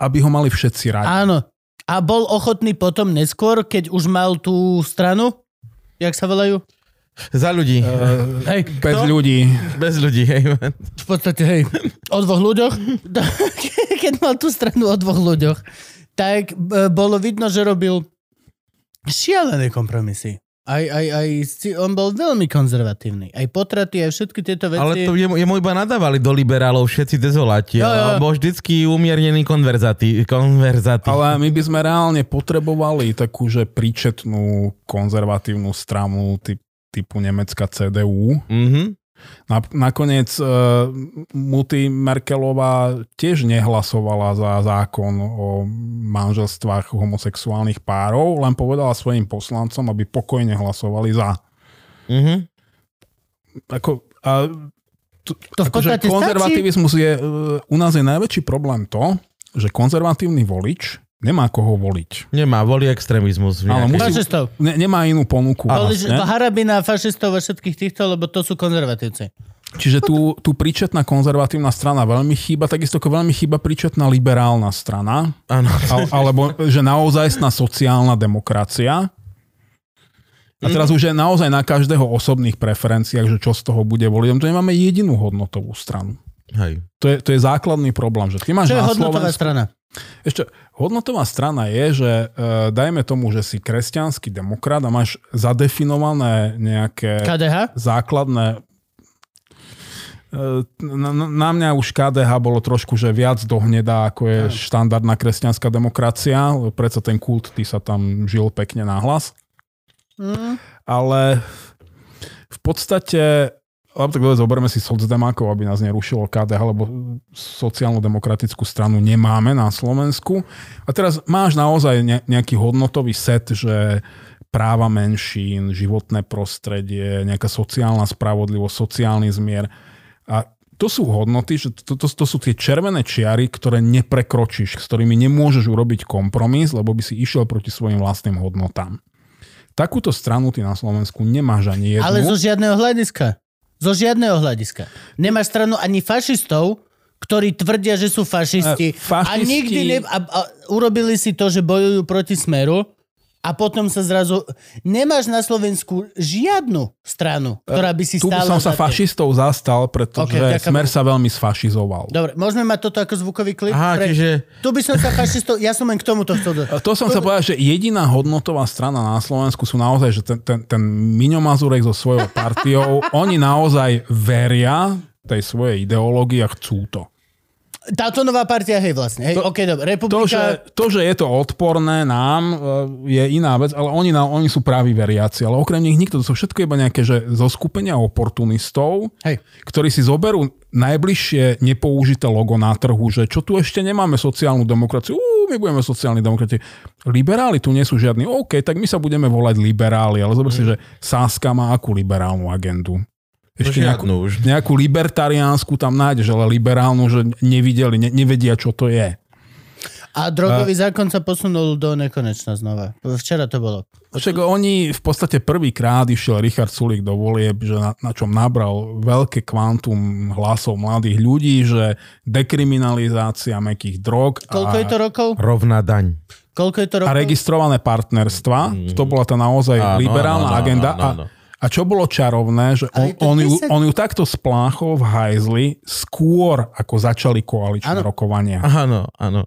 aby ho mali všetci radi. Áno. A bol ochotný potom neskôr, keď už mal tú stranu, jak sa volajú? Za ľudí. Uh, Hej, bez kto? ľudí. Bez ľudí, hej. V podstate, hej, o dvoch ľuďoch. [laughs] [laughs] Keď mal tú stranu o dvoch ľuďoch, tak e, bolo vidno, že robil šialené kompromisy. Aj, aj, aj, on bol veľmi konzervatívny. Aj potraty, aj všetky tieto veci. Ale to jemu, jemu iba nadávali do liberálov všetci dezoláti. Jo, jo. Ale bol vždycky umiernený konverzatí, konverzatí. Ale my by sme reálne potrebovali takú, že príčetnú konzervatívnu stranu typ, typu nemecká CDU. Mhm. Na, nakoniec uh, Muty Merkelová tiež nehlasovala za zákon o manželstvách homosexuálnych párov, len povedala svojim poslancom, aby pokojne hlasovali za. Mhm. Ako, a, To v akože konzervativizmus je, uh, u nás je najväčší problém to, že konzervatívny volič nemá koho voliť. Nemá, volí extrémizmus. Nejaký. musí- Fašistov. Ne, nemá inú ponuku. Vlastne. harabina, fašistov a všetkých týchto, lebo to sú konzervatívci. Čiže tu, tu príčetná konzervatívna strana veľmi chýba, takisto ako veľmi chýba príčetná liberálna strana, al, alebo že naozajstná sociálna demokracia. A teraz Mhm. už je naozaj na každého osobných preferenciách, že čo z toho bude voliť. Tu nemáme jedinú hodnotovú stranu. Hej. To je, to je základný problém. Že ty máš Čo je na hodnotová Slovensku- strana? Ešte, hodnotová strana je, že e, dajme tomu, že si kresťanský demokrat a máš zadefinované nejaké KDH? základné E, na, na- mňa už KDH bolo trošku, že viac dohnedá, ako je štandardná kresťanská demokracia, predsa ten kult, ty sa tam žil pekne nahlas. Mm. Ale v podstate, alebo tak zoberme si socdemákov, aby nás nerušilo KDH, lebo sociálno-demokratickú stranu nemáme na Slovensku. A teraz máš naozaj ne, nejaký hodnotový set, že práva menšín, životné prostredie, nejaká sociálna spravodlivosť, sociálny zmier. A to sú hodnoty, že to, to, to sú tie červené čiary, ktoré neprekročíš, s ktorými nemôžeš urobiť kompromis, lebo by si išiel proti svojim vlastným hodnotám. Takúto stranu ty na Slovensku nemáš ani jednu. Ale zo žiadneho hľadiska. Zo žiadneho hľadiska. Nemáš stranu ani fašistov, ktorí tvrdia, že sú fašisti. E, fašisti- A nikdy ne, a, a, urobili si to, že bojujú proti smeru a potom sa zrazu... Nemáš na Slovensku žiadnu stranu, ktorá by si tu by stála som sa fašistov zastal, pretože Ok, okay. Smer sa veľmi sfašizoval. Dobre, môžeme mať toto ako zvukový klip? Aha, čiže... Tu by som sa fašistov... Ja som len k tomuto chcel... To som sa povedal, že jediná hodnotová strana na Slovensku sú naozaj, že ten, ten, ten Miňo Mazurek so svojou partiou, oni naozaj veria tej svojej ideológii a chcú to. Táto nová partia, hej, vlastne. Hej, To- OK, dobre. To Republika... že, to, že je to odporné nám, e, je iná vec, ale oni, na, oni sú praví veriaci. Ale okrem nich nikto, to sú všetko iba nejaké že zo skupenia oportunistov, Hej. ktorí si zoberú najbližšie nepoužité logo na trhu, že čo tu ešte nemáme sociálnu demokraciu, Ú, my budeme sociálni demokrati. Liberáli tu nie sú žiadni, OK, tak my sa budeme volať liberáli, ale zober si, že Sáska má akú liberálnu agendu. Ešte nejakú, už. nejakú libertariánsku tam nájdeš, ale liberálnu, že nevideli, ne, nevedia, čo to je. A drogový zákon sa posunul do nekonečna znova. Včera to bolo. Však oni v podstate prvýkrát išiel Richard Sulík do volieb, že na, na čom nabral veľké kvantum hlasov mladých ľudí, že dekriminalizácia mekých drog Koľko a, je to rokov? Rovná daň. Koľko je to a rokov? registrované partnerstva. To bola tá naozaj Áno, liberálna áno, áno, agenda. áno, áno. A, a čo bolo čarovné, že on, on, ju, 10 on ju takto spláchol v hajzli skôr, ako začali koaličné Áno. rokovania. Áno, áno.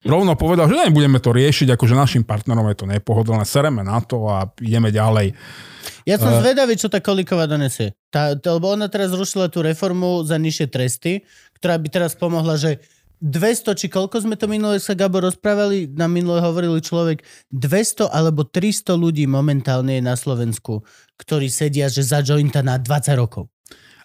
Rovno povedal, že nebudeme to riešiť, akože našim partnerom je to nepohodlné, sereme na to a ideme ďalej. Ja som Eh. zvedavý, čo tá Kolíková donesie. Tá, to, lebo ona teraz zrušila tú reformu za nižšie tresty, ktorá by teraz pomohla, že 200, či koľko sme to minule sa Gabo rozprávali, na minule hovorili človek, 200 alebo 300 ľudí momentálne je na Slovensku, ktorí sedia, že za jointa na 20 rokov.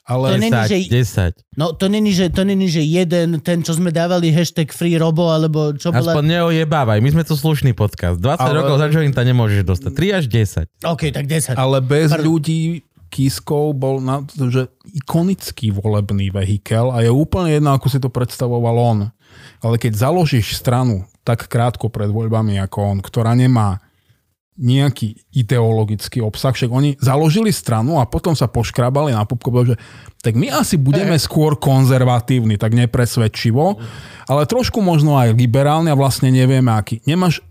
To Ale není, že, 10, 10. no to není, že, to není, že jeden, ten, čo sme dávali hashtag free robo, alebo čo bola... Aspoň neojebávaj, my sme tu slušný podcast. 20 Ale- rokov za jointa nemôžeš dostať. 3 až 10. OK, tak 10. Ale bez Pardon. ľudí Kiskov bol na, že ikonický volebný vehikel a je úplne jedno, ako si to predstavoval on. Ale keď založíš stranu tak krátko pred voľbami ako on, ktorá nemá nejaký ideologický obsah, však oni založili stranu a potom sa poškrabali na pupko, že tak my asi budeme skôr konzervatívni, tak nepresvedčivo, ale trošku možno aj liberálni a vlastne nevieme aký. Nemáš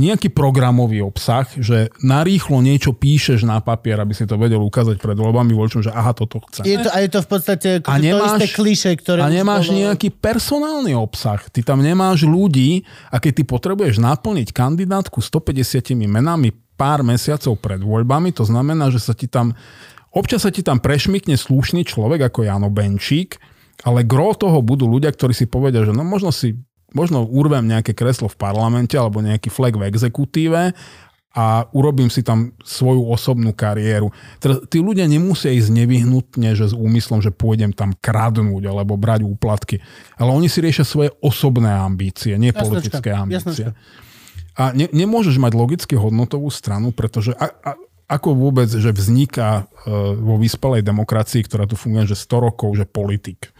nejaký programový obsah, že narýchlo niečo píšeš na papier, aby si to vedel ukázať pred voľbami voľčom, že aha, toto chcem. Je to, a je to v podstate A to nemáš- isté kliše, ktoré... A nemáš bolo- nejaký personálny obsah. Ty tam nemáš ľudí a keď ty potrebuješ naplniť kandidátku 150 menami pár mesiacov pred voľbami, to znamená, že sa ti tam občas sa ti tam prešmikne slušný človek ako Jano Benčík, ale gro toho budú ľudia, ktorí si povedia, že no možno si možno urvem nejaké kreslo v parlamente alebo nejaký flag v exekutíve a urobím si tam svoju osobnú kariéru. Teraz, tí ľudia nemusia ísť nevyhnutne, že s úmyslom, že pôjdem tam kradnúť alebo brať úplatky. Ale oni si riešia svoje osobné ambície, nie Jasnočka, politické ambície. jasnočka. A ne, nemôžeš mať logicky hodnotovú stranu, pretože a, a, ako vôbec, že vzniká e, vo vyspelej demokracii, ktorá tu funguje, že 100 rokov, že politik.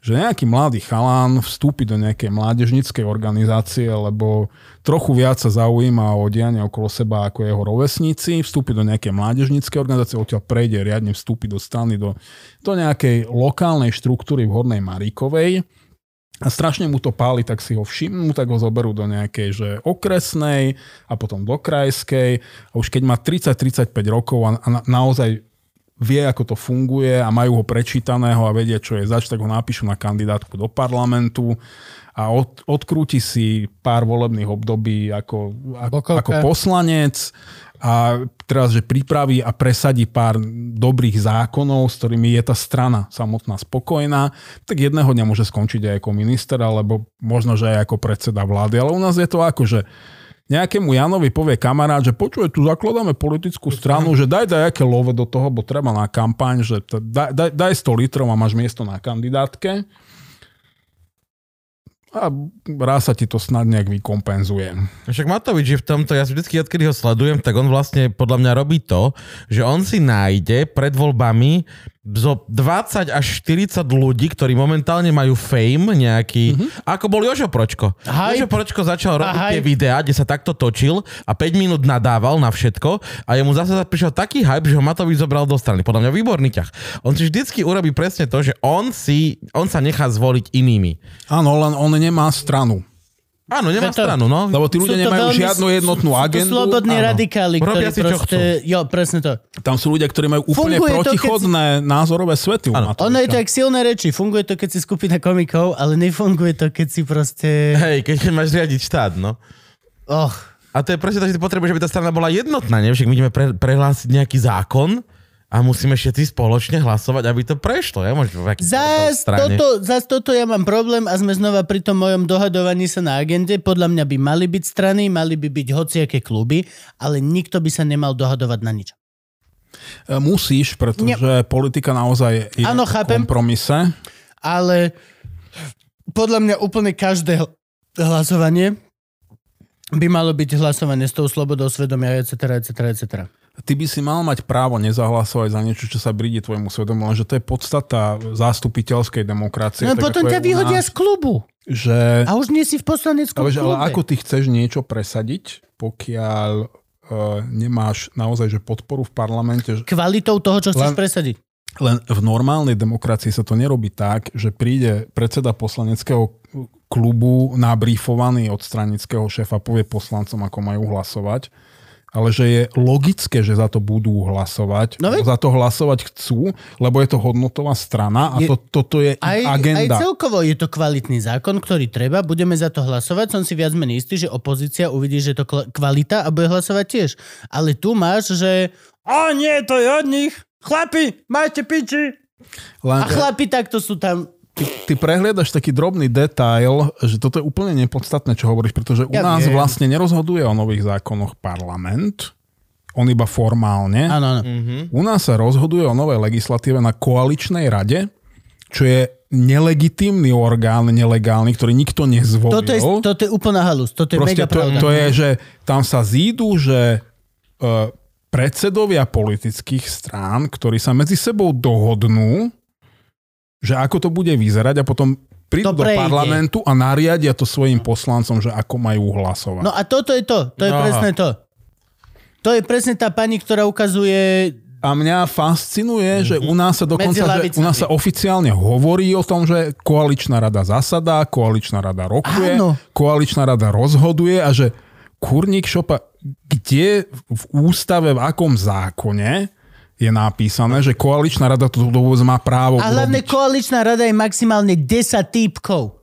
Že nejaký mladý chalán vstúpi do nejakej mládežnickej organizácie, lebo trochu viac sa zaujíma o dianie okolo seba ako jeho rovesníci, vstúpi do nejakej mládežnickej organizácie, odtiaľ prejde riadne, vstúpi do strany, do, do nejakej lokálnej štruktúry v Hornej Maríkovej. A strašne mu to páli, tak si ho všimnú, tak ho zoberú do nejakej že okresnej a potom do krajskej. A už keď má 30-35 rokov a, a na, naozaj vie, ako to funguje a majú ho prečítaného a vedia, čo je zač, tak ho napíšu na kandidátku do parlamentu a od, odkrúti si pár volebných období ako, ako, ako poslanec a teraz, že pripraví a presadí pár dobrých zákonov, s ktorými je tá strana samotná spokojná, tak jedného dňa môže skončiť aj ako minister, alebo možno, že aj ako predseda vlády. Ale u nás je to ako, že nejakému Janovi povie kamarát, že počuje, tu zakladáme politickú stranu, že daj dajaké love do toho, bo treba na kampaň, že daj, daj, daj 100 litrov a máš miesto na kandidátke. A raz sa ti to snad nejak vykompenzuje. Však Matovič je v tomto, ja vždycky, odkedy ho sledujem, tak on vlastne podľa mňa robí to, že on si nájde pred voľbami zo 20 až 40 ľudí, ktorí momentálne majú fame nejaký, mm-hmm. ako bol Jožo Pročko. Hype. Jožo Pročko začal robiť hype. tie videá, kde sa takto točil a 5 minút nadával na všetko a jemu zase prišiel taký hype, že ho Matovič zobral do strany. Podľa mňa výborný ťah. On si vždycky urobí presne to, že on si, on sa nechá zvoliť inými. Áno, len on nemá stranu. Áno, nemá to- stranu, no. Lebo tí Sú ľudia to nemajú veľmi- žiadnu jednotnú sú to agendu. slobodní Áno. radikáli, ktorí Robia si, čo proste... Jo, presne to. Tam sú ľudia, ktorí majú úplne Funguje to, keď protichodné názorové svety. Áno. Ono je to jak silné reči. Funguje to, keď si skupina komikov, ale nefunguje to, keď si proste... Hej, keď [laughs] máš riadiť štát, no. Och, A to je presne to, že ty potrebuješ, aby tá strana bola jednotná, nie? Však my ideme pre, prehlásiť nejaký zákon a musíme všetci spoločne hlasovať, aby to prešlo. Ja môžem v aký- Zas strane. toto, zas toto ja mám problém a sme znova pri tom mojom dohadovaní sa na agende. Podľa mňa by mali byť strany, mali by byť hociaké kluby, ale nikto by sa nemal dohadovať na nič. E, Musíš, pretože politika naozaj je Áno, o chápem. kompromise. Ale podľa mňa úplne každé hl- hlasovanie by malo byť hlasovanie s tou slobodou svedomia, etc., etc., etc. Ty by si mal mať právo nezahlasovať za niečo, čo sa brídi tvojmu svedomu, lenže to je podstata zastupiteľskej demokracie. No potom ťa vyhodia nás, z klubu Že, a už nie si v poslaneckom ale, že, ale klube. ako ty chceš niečo presadiť, pokiaľ uh, nemáš naozaj že podporu v parlamente, že Kvalitou toho, čo chceš Len- presadiť. Len v normálnej demokracii sa to nerobí tak, že príde predseda poslaneckého klubu nabrífovaný od stranického šéfa, povie poslancom, ako majú hlasovať, ale že je logické, že za to budú hlasovať. No za to hlasovať chcú, lebo je to hodnotová strana a Je- to, toto je Aj, aj agenda. celkovo je to kvalitný zákon, ktorý treba, budeme za to hlasovať. Som si viac menej istý, že opozícia uvidí, že to kvalita a bude hlasovať tiež. Ale tu máš, že o nie, to je od nich. Chlapi, majte piči. Len, A chlapi takto sú tam. Ty, ty prehliadaš taký drobný detail, že toto je úplne nepodstatné, čo hovoríš, pretože u Ja nás viem. vlastne nerozhoduje o nových zákonoch parlament, on iba formálne. Áno, áno. U nás sa rozhoduje o novej legislatíve na koaličnej rade, čo je nelegitímny orgán, nelegálny, ktorý nikto nezvolil. Toto je, toto je úplná halus. Toto je Proste mega to, pravda. to je, že tam sa zídu, že uh, predsedovia politických strán, ktorí sa medzi sebou dohodnú, že ako to bude vyzerať a potom prídu do parlamentu a nariadia to svojim poslancom, že ako majú hlasovať. No a toto je to. To je Aha. presne to. To je presne tá pani, ktorá ukazuje... A mňa fascinuje, že u nás sa dokonca, Medzi že u nás sa oficiálne hovorí o tom, že koaličná rada zasadá, koaličná rada rokuje, Áno. koaličná rada rozhoduje a že kurník šopa, kde v ústave, v akom zákone je napísané, že koaličná rada to vôbec má právo A hlavne urobiť. koaličná rada je maximálne 10 týpkov.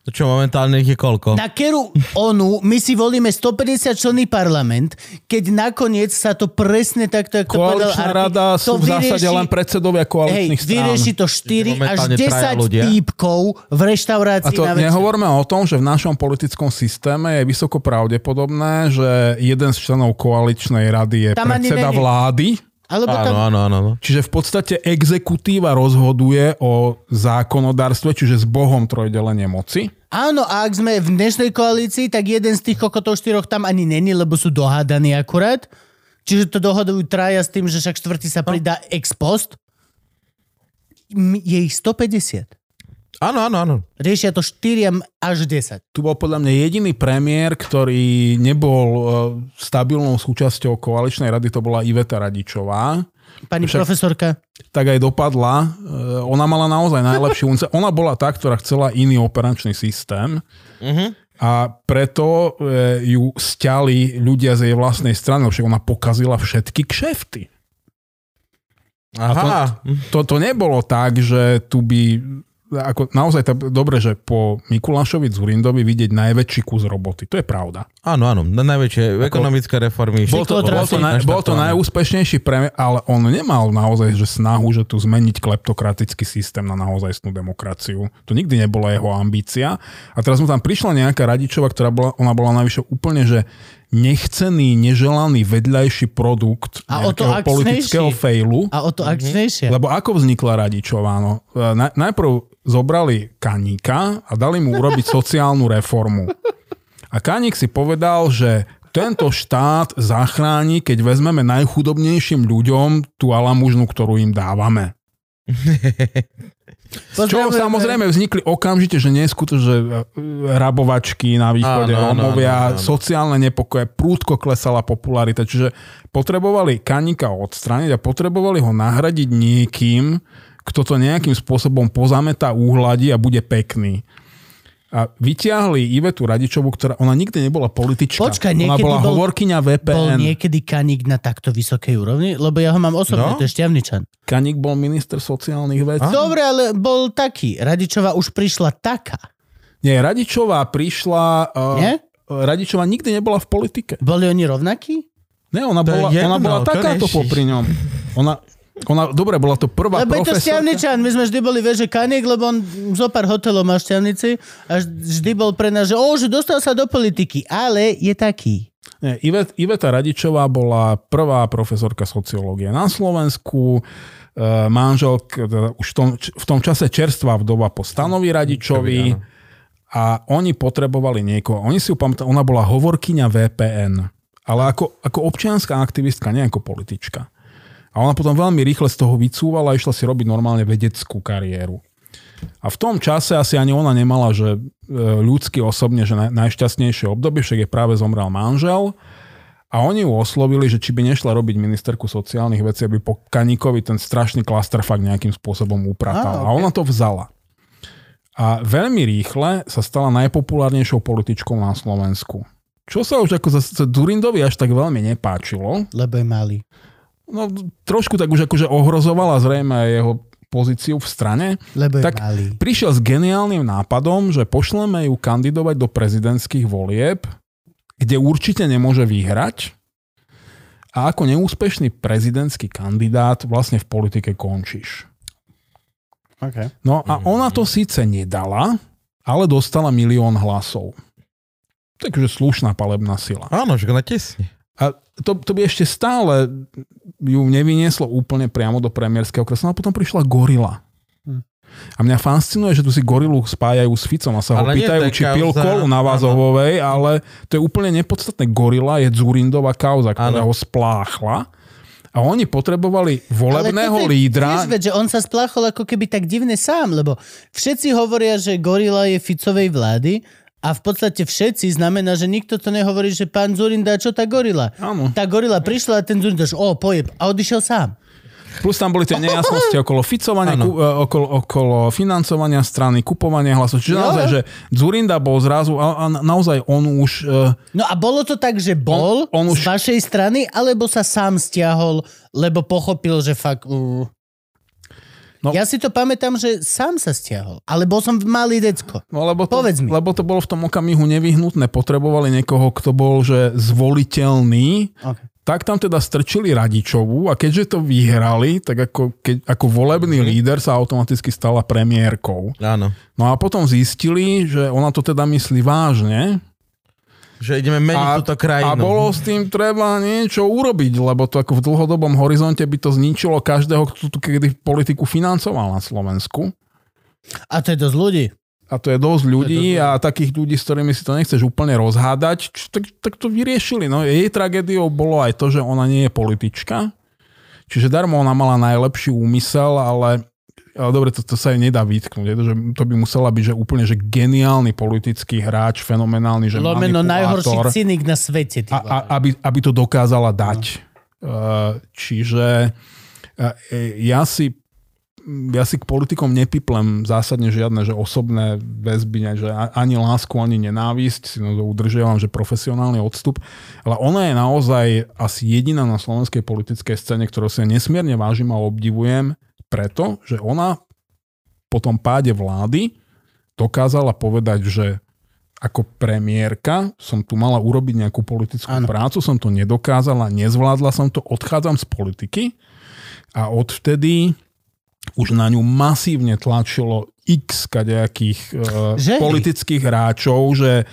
To čo momentálne ich je koľko? Na keru onu my si volíme 150 členný parlament, keď nakoniec sa to presne takto, ako to povedal Koaličná rada sú v zásade vyrieši- len predsedovia Hej, koaličných strán. vyrieši to 4 až momentálne traja 10 ľudia. týpkov v A reštaurácii to na večer. nehovorme o tom, že v našom politickom systéme je vysoko pravdepodobné, že jeden z členov koaličnej rady je Tam predseda vlády. Alebo Áno, tam, áno, áno. áno. Čiže v podstate exekutíva rozhoduje o zákonodárstve, čiže s Bohom trojdelenie moci. áno, a ak sme v dnešnej koalícii, tak jeden z tých kokotov štyroch tam ani není, lebo sú dohádaní akurát. Čiže to dohodujú traja s tým, že však štvrtý sa pridá ex post. Je ich 150. Áno, áno, áno. Riešia to 4 až 10. Tu bol podľa mňa jediný premiér, ktorý nebol e, stabilnou súčasťou koaličnej rady, to bola Iveta Radičová. Pani Však- profesorka. tak aj dopadla. E, Ona mala naozaj najlepší unce. [laughs] Ona bola tá, ktorá chcela iný operačný systém Mhm. a preto e, ju stiali ľudia z jej vlastnej strany, lebo však ona pokazila všetky kšefty. Aha. To, to nebolo tak, že tu by ako naozaj tá, dobre, že po Mikulášovi Zurindovi vidieť najväčší kus roboty. To je pravda. Áno, áno. Na najväčšie ekonomické reformy. Bol to, bol to, naj, bol to najúspešnejší premiér, ale on nemal naozaj že snahu, že tu zmeniť kleptokratický systém na naozajstnú demokraciu. To nikdy nebola jeho ambícia. A teraz mu tam prišla nejaká radičova, ktorá bola, ona bola najvyššie úplne, že nechcený, neželaný vedľajší produkt A o to nejakého politického failu. A o to akčnejšie. Lebo ako vznikla Radičová? No? E, Na, najprv zobrali Kaníka a dali mu urobiť [laughs] sociálnu reformu. A Kaník si povedal, že tento štát zachráni, keď vezmeme najchudobnejším ľuďom tú alamužnu, ktorú im dávame. [laughs] Z čoho samozrejme vznikli okamžite, že neskutočne že e, rabovačky na východe, Áno, áno, Rómovia, áno, áno. sociálne nepokoje, prúdko klesala popularita, čiže potrebovali kanika odstrániť a potrebovali ho nahradiť niekým, kto to nejakým spôsobom pozametá úhladí a bude pekný. A vyťahli Ivetu Radičovu, ktorá ona nikdy nebola politička. Počkaj, ona bola bol- hovorkyňa Bol VPN. niekedy kaník na takto vysokej úrovni? Lebo ja ho mám osobne, No. to je šťavničan. Kanik bol minister sociálnych vecí. Dobre, ale bol taký. Radičová už prišla taká. Nie, Radičová prišla... Uh, Nie? Radičová nikdy nebola v politike. Boli oni rovnakí? Ne, ona To je bola, jedno, ona bola takáto popri ňom. Ona, ona, dobre, bola to prvá Lebo je to profesorka. šťavničan. My sme vždy boli, vieš, že kaník, lebo on zo pár hotelov má šťavnici a vždy bol pre nás, že o, že dostal sa do politiky, ale je taký. Nie, Ivet, Iveta Radičová bola prvá profesorka sociológie na Slovensku. E, manželk, teda už v tom, v tom čase čerstvá vdova po Stanovi Radičovi. A oni potrebovali niekoho. Oni si ju pamätajú, ona bola hovorkyňa VPN. Ale ako, ako občianská aktivistka, nie ako politička. A ona potom veľmi rýchle z toho vycúvala a išla si robiť normálne vedeckú kariéru. A v tom čase asi ani ona nemala, že e, ľudsky osobne, že naj, najšťastnejšie obdobie, však jej práve zomrel manžel. A oni ju oslovili, že či by nešla robiť ministerku sociálnych vecí, aby po Kaníkovi ten strašný klastrfak nejakým spôsobom upratal. Á, A ona to vzala. A veľmi rýchle sa stala najpopulárnejšou političkou na Slovensku. Čo sa už ako zase Durindovi až tak veľmi nepáčilo. Lebo je malý. No trošku tak už akože ohrozovala zrejme jeho pozíciu v strane. Lebo Tak malý. prišiel s geniálnym nápadom, že pošleme ju kandidovať do prezidentských volieb, kde určite nemôže vyhrať. A ako neúspešný prezidentský kandidát vlastne v politike končíš. Okay. No a ona to síce nedala, ale dostala milión hlasov. Takže slušná palebná sila. Áno, že na tesne. A to, to by ešte stále ju nevynieslo úplne priamo do premiérskeho kresla, a potom prišla gorila. Hm. A mňa fascinuje, že tu si gorilu spájajú s Ficom a sa ho Ale nie, pýtajú, či pil kauza- kolu na Vázovovej, ale to je úplne nepodstatné. Gorila je Dzurindová kauza, ktorá Áno. ho spláchla. A oni potrebovali volebného je- lídra. Veď, že on sa spláchol ako keby tak divne sám, lebo všetci hovoria, že gorila je Ficovej vlády A v podstate všetci znamená, že nikto to nehovorí, že pán Zurinda, čo tá gorila? Áno. Tá gorila prišla a ten Zurinda, že o, pojeb. A odišiel sám. Plus tam boli tie nejasnosti [laughs] okolo ficovania, ku, e, okolo, okolo financovania strany, kupovania hlasov. Čiže Jo. naozaj, že Zurinda bol zrazu, a, a naozaj on už... e, No a bolo to tak, že bol On- on z už- vašej strany, alebo sa sám stiahol, lebo pochopil, že fakt... Uh... No. Ja si to pamätám, že sám sa stiahol. Ale bol som malý decko. No lebo to, Povedz mi. lebo to bolo v tom okamihu nevyhnutné. Potrebovali niekoho, kto bol že zvoliteľný. Okay. Tak tam teda strčili Radičovú a keďže to vyhrali, tak ako, keď, ako volebný líder sa automaticky stala premiérkou. Áno. No a potom zistili, že ona to teda myslí vážne Že ideme meniť túto krajinu. a bolo s tým treba niečo urobiť, lebo to ako v dlhodobom horizonte by to zničilo každého, kto tu kedy politiku financoval na Slovensku. A to je dosť ľudí. A to je dosť ľudí a takých ľudí, s ktorými si to nechceš úplne rozhádať, č- tak, tak to vyriešili. No, jej tragédiou bolo aj to, že ona nie je politička. Čiže darmo ona mala najlepší úmysel, ale, ale dobre, to, to sa jej nedá vytknúť. To, že to by musela byť že úplne že geniálny politický hráč, fenomenálny, že Lomeno najhorší cynik na svete. A, a, aby, aby to dokázala dať. Uh, čiže uh, ja si ja si k politikom nepiplem zásadne žiadne, že osobné väzby, že ani lásku, ani nenávisť, si no udržiavam, že profesionálny odstup, ale ona je naozaj asi jediná na slovenskej politickej scéne, ktorú si nesmierne vážim a obdivujem, preto, že ona po tom páde vlády dokázala povedať, že ako premiérka som tu mala urobiť nejakú politickú Áno. prácu, som to nedokázala, nezvládla som to, odchádzam z politiky a odvtedy už na ňu masívne tlačilo x kadejakých Že? politických hráčov, že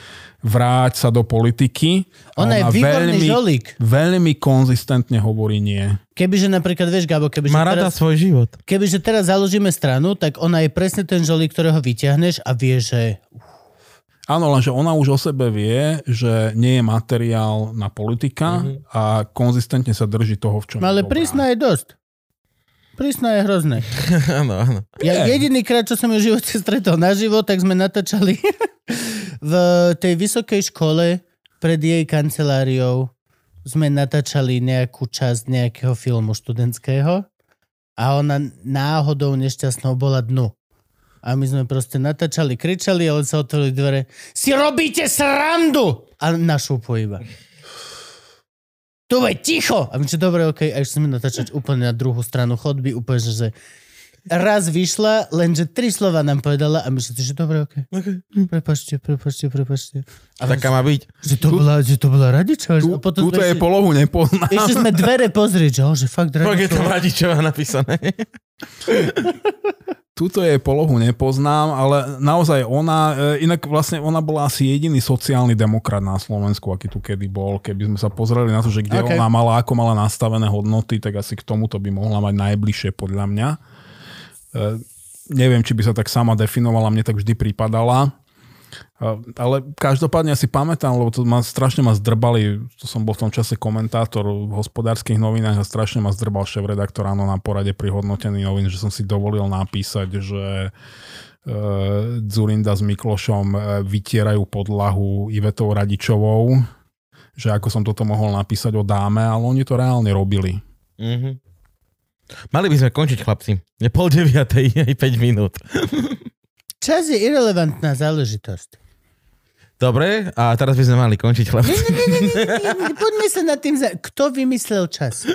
vráť sa do politiky. A Ona je výborný veľmi, žolík. veľmi konzistentne hovorí nie. Kebyže napríklad, vieš, Gabo, kebyže Má rada teraz, svoj život. kebyže teraz založíme stranu, tak ona je presne ten žolík, ktorého vyťahneš a vie, že Áno, lenže ona už o sebe vie, že nie je materiál na politika mm-hmm. a konzistentne sa drží toho, v čom No ale je prísna je dosť. Prísna je hrozné. [laughs] áno, áno. Ja Je. jediný krát, čo som ju v živote stretol naživo, tak sme natáčali [laughs] v tej vysokej škole pred jej kanceláriou. Sme natáčali nejakú časť nejakého filmu študentského a ona náhodou nešťastnou bola dnu. A my sme proste natáčali, kričali, ale sa otvorili dvere. Si robíte srandu! A na šupu iba. Tu je ticho! A my čo, dobre, okej. A ešte sme natáčať úplne na druhú stranu chodby, úplne, že raz vyšla, lenže tri slova nám povedala a my všetci, že dobre, okej. Okay. Prepačte, prepačte, prepačte. A Taká má byť. že to bola, že to bola radiča. Tu, potom túto sme je polohu nepoznám. ešte sme dvere pozrieť, že, oh, že fakt Fakt je tam radičová napísané. [laughs] Túto jej polohu nepoznám, ale naozaj ona, e, inak vlastne ona bola asi jediný sociálny demokrat na Slovensku, aký tu kedy bol. Keby sme sa pozreli na to, že kde OK. okay. ona mala, ako mala nastavené hodnoty, tak asi k tomuto by mohla mať najbližšie podľa mňa. E, neviem, či by sa tak sama definovala, mne tak vždy pripadala. A- Ale každopádne si pamätám, lebo to ma, strašne ma zdrbali, to som bol v tom čase komentátor v hospodárskych novinách a strašne ma zdrbal šéf-redaktor áno na porade pri hodnotení novín, že som si dovolil napísať, že e, Zurinda s Miklošom e, vytierajú podlahu Ivetou Radičovou, že ako som toto mohol napísať o dáme, ale oni to reálne robili. Mhm. Mali by sme končiť, chlapci. Je pol deviatej, [laughs] aj 5 minút. Čas je irrelevantná záležitosť. Dobre, a teraz by sme mali končiť, chlapci. Poďme sa nad tým, za... kto vymyslel čas?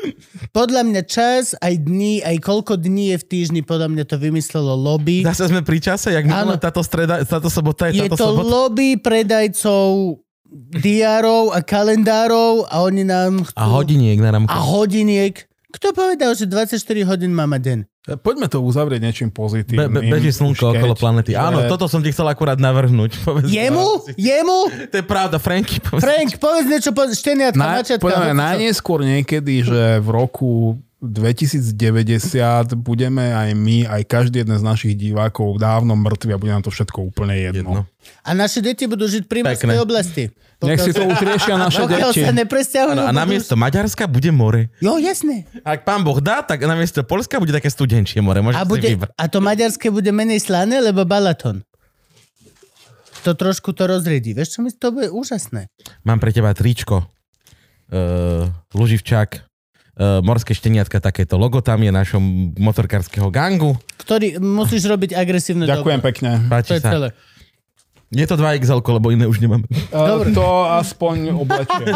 Podľa mňa čas, aj dní, aj koľko dní je v týždni, podľa mňa to vymyslelo lobby. Zase sme pri čase, jak Áno. táto, streda, táto sobota je, Je táto to sobota. lobby predajcov diárov a kalendárov a oni nám chcú... A hodiniek na rámku. A hodiniek. Kto povedal, že 24 hodín máme deň? E, Poďme to uzavrieť niečím Be, pozitívnym. be, beží slnko okolo planety. Áno, že- toto som ti chcel akurát navrhnúť. [laughs] Povedz Jemu? [laughs] Jemu? To je pravda, Franky. Povedz. Frank, povedz niečo po šteniatka, Na, hoci čo. najneskôr niekedy, že v roku 2090 budeme aj my, aj každý jeden z našich divákov dávno mŕtvi a bude nám to všetko úplne jedno. Jedno. A naše deti budú žiť v primorskej Pekné. oblasti. Nech si to už riešia naše Pokiaľ deti. sa a budú- namiesto Maďarska bude more. Jo, jasné. Ak pán Boh dá, tak namiesto Polska bude také studenčie more. Môžete A, bude, a to maďarské bude menej slané, lebo Balaton. to trošku to rozriedí. Vieš čo mi to bude úžasné. Mám pre teba tričko. Uh, Luživčák. Uh, morské šteniatka, takéto logo tam je našom motorkárskeho gangu. Ktorý musíš robiť agresívne Ďakujem dobro. pekne. To Páči je sa. celé. Je to 2XL, lebo iné už nemám. Uh, to aspoň oblečiem. [laughs]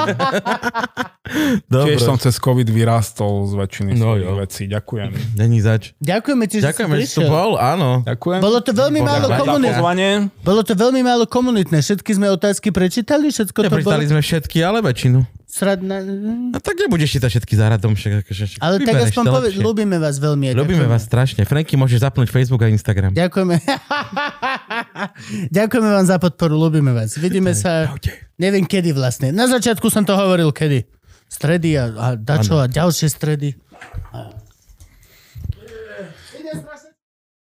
Dobre. Tiež som cez COVID vyrástol z väčšiny No jo. vecí. Ďakujem. Není zač. Ďakujeme ti, že Ďakujeme, že si tu bol, áno. Ďakujem. Bolo to veľmi málo Ďakujem. za komunitné. Bolo to veľmi málo komunitné. Všetky sme otázky prečítali, všetko to bolo Neprečítali sme všetky, ale väčšinu. Sradné. A tak nebudeš čítať všetky za radom. Však, akože, však Ale tak aspoň povedz, ľúbime vás veľmi. Ďakujeme. vás strašne. Franky, môžeš zapnúť Facebook a Instagram. Ďakujeme. [laughs] Ďakujeme vám za podporu, ľúbime vás. Vidíme sa, neviem kedy vlastne. Na začiatku som to hovoril kedy. Stredy a, a dačo a ďalšie stredy.